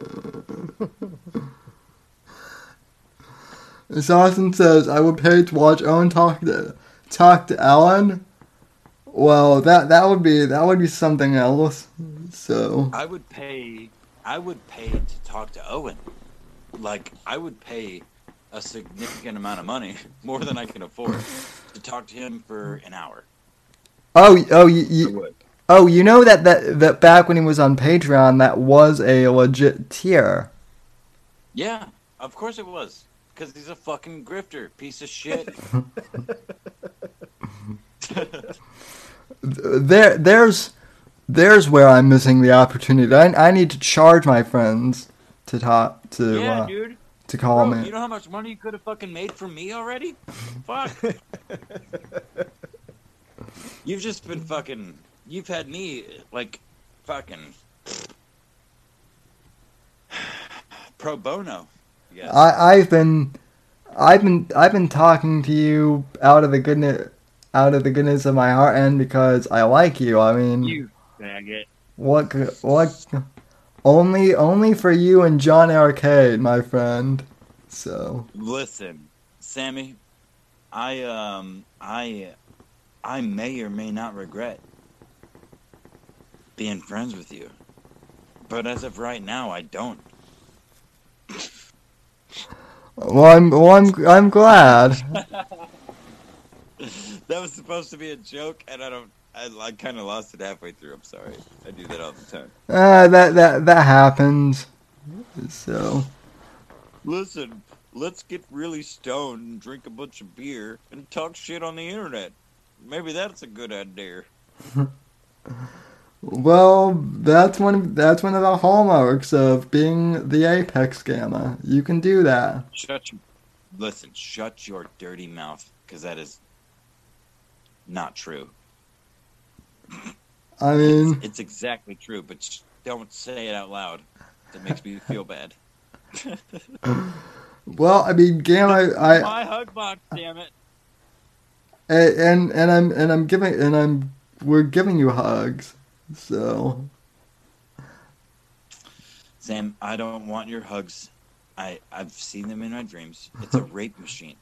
Miss Austin says, I would pay to watch Owen talk to talk to Ellen. Well, that that would be that would be something else. So I would pay. I would pay to talk to Owen. Like I would pay a significant amount of money, more than I can afford, to talk to him for an hour. oh oh you, you oh you know that, that that back when he was on Patreon that was a legit tier. Yeah, of course it was. Because he's a fucking grifter, piece of shit. There there's there's where I'm missing the opportunity. I, I need to charge my friends to talk to yeah, uh, dude. to call Bro, me. you know how much money you could have fucking made from me already? Fuck. You've just been fucking. You've had me like fucking pro bono. Yeah. I I've been I've been I've been talking to you out of the goodness out of the goodness of my heart and because I like you. I mean, you faggot. what what only only for you and John Arcade, my friend. So Listen, Sammy, I um I I may or may not regret being friends with you. But as of right now, I don't. well, I'm well, I'm I'm glad. that was supposed to be a joke, and I don't. I, I kind of lost it halfway through. I'm sorry. I do that all the time. Uh, that that that happens. So Listen, let's get really stoned and drink a bunch of beer and talk shit on the internet. Maybe that's a good idea. well, that's one that's one of the hallmarks of being the apex gamma. You can do that. Shut your. Listen, shut your dirty mouth, because that is not true. I mean. It's, it's exactly true, but sh- don't say it out loud. That makes me feel bad. Well, I mean, Gamma, I, My hug box, damn it. and and I'm and I'm giving and I'm we're giving you hugs. So Sam, I don't want your hugs. I I've seen them in my dreams. It's a rape machine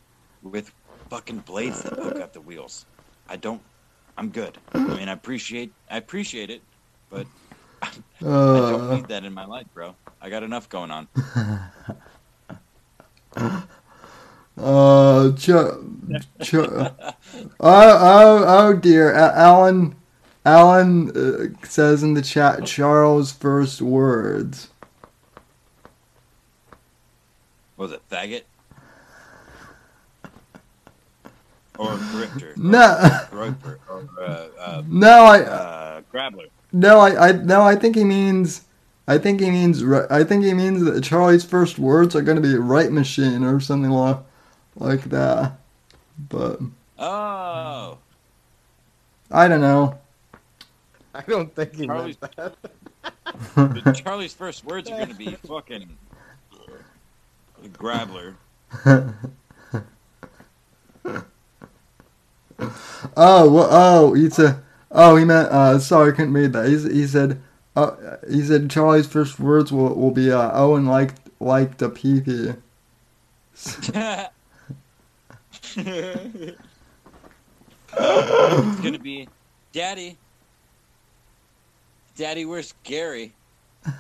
with fucking blades that poke out the wheels. I don't. I'm good. I mean, I appreciate I appreciate it, but I don't uh, need that in my life, bro. I got enough going on. uh, ch- ch- oh, oh, oh dear, A- Alan, Alan uh, says in the chat Charles' first words. What was it faggot or grifter? No, Groyper or uh, uh, no, I, uh, grabbler. no, I, I, no, I think he means. I think he means. I think he means that Charlie's first words are going to be right machine or something like, like that. But Oh, I don't know. I don't think he Charlie's- meant that. Charlie's first words are going to be fucking grabbler. Oh, well, oh, he said, oh, he meant, uh, sorry, I couldn't read that. He, he said, uh, he said Charlie's first words will, will be, uh, Owen like liked a pee-pee. it's gonna be, Daddy. Daddy, where's Gary?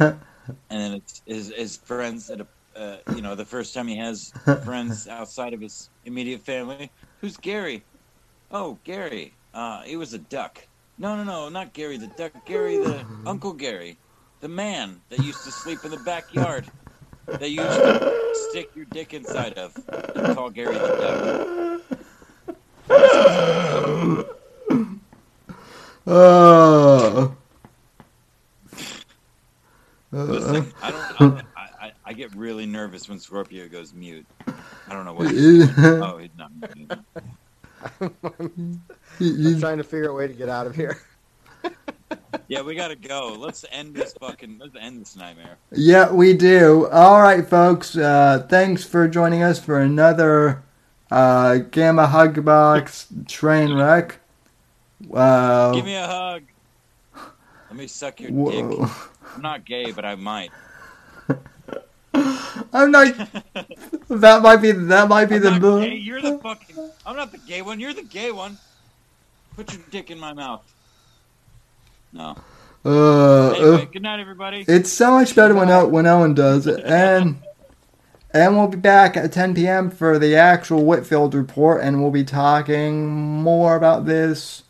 And then it's his his friends at a, uh, you know, the first time he has friends outside of his immediate family. Who's Gary? Oh, Gary. Uh, he was a duck. No, no, no, not Gary the duck. Gary the Uncle Gary, the man that used to sleep in the backyard. That you used to stick your dick inside of and call Gary the duck. Oh. Uh, Listen, I don't. I, I, I get really nervous when Scorpio goes mute. I don't know what. He's doing. Oh, he's not. muted. I'm You- trying to figure a way to get out of here. Yeah, we gotta go. Let's end this fucking. Let's end this nightmare. Yeah, we do. All right, folks. Uh, thanks for joining us for another uh, Gamma Hug Box train wreck. Wow. Give me a hug. Let me suck your Whoa. dick. I'm not gay, but I might. I'm not. that might be. That might be I'm the not gay. You're the fucking. I'm not the gay one. You're the gay one. Put your dick in my mouth. No. Uh, Anyway, uh, good night, everybody. it's so much better when O- when Owen does it, and and we'll be back at 10 p.m. for the actual Whitfield report, and we'll be talking more about this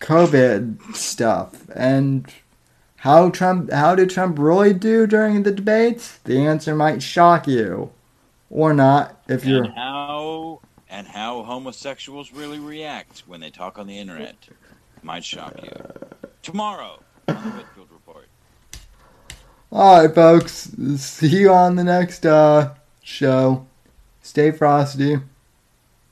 COVID stuff and how Trump how did Trump really do during the debates. The answer might shock you, or not if you're. and how and how homosexuals really react when they talk on the internet might shock you. Tomorrow on the Whitfield Report. All right, folks. See you on the next uh, show. Stay frosty,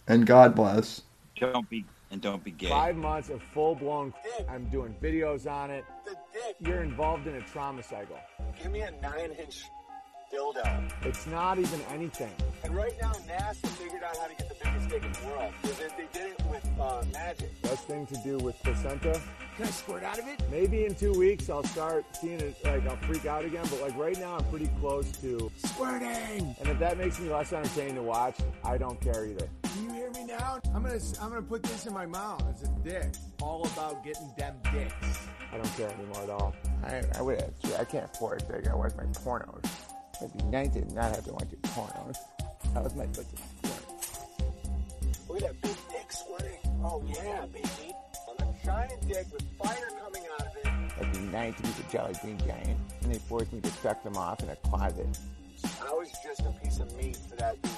and God bless. Don't be and don't be gay. Five months of full blown. I'm doing videos on it. The dick. You're involved in a trauma cycle. Give me a nine inch dildo. It's not even anything. And right now, NASA figured out how to get the biggest dick in the world. Because they did it with uh, magic. Best thing to do with placenta. Can I squirt out of it? Maybe in two weeks I'll start seeing it. Like I'll freak out again. But like right now I'm pretty close to. Squirting. And if that makes me less entertaining to watch, I don't care either. Can you hear me now? I'm gonna I'm gonna put this in my mouth. It's a dick. All about getting them dicks. I don't care anymore at all. I, I would I can't afford it big. I watch my pornos. It'd be nice to not have to watch your pornos. That was my pussy. Look at that big dick squirting. Oh yeah, baby. On a giant dick with fire coming out of it. It'd be nice to be the Jolly Green Giant. And they forced me to suck them off in a closet. I was just a piece of meat for that dude.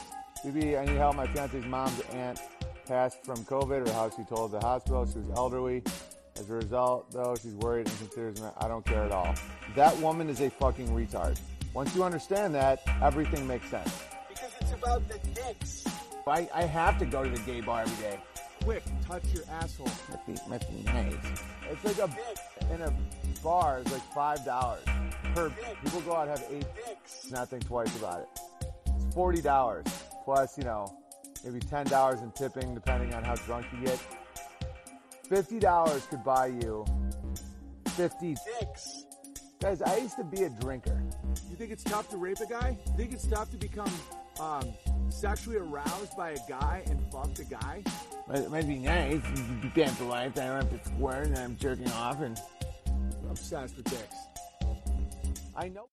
BB, I need help. My fiance's mom's aunt passed from COVID, or how she told the hospital. She was elderly. As a result, though, she's worried and considers me. I don't care at all. That woman is a fucking retard. Once you understand that, everything makes sense. Because it's about the dicks. I, I have to go to the gay bar every day. Quick, touch your asshole. Must be nice. It's like a dick. in a bar. It's like five dollars per. People go out and have eight. Dicks. Not think twice about it. It's forty dollars plus, you know, maybe ten dollars in tipping, depending on how drunk you get. Fifty dollars could buy you fifty. Dicks. Guys, I used to be a drinker. You think it's tough to rape a guy? You think it's tough to become um, sexually aroused by a guy and fuck a guy? It might be nice. You can be for life. I don't have to squirm and I'm jerking off and Obsessed with dicks. I know.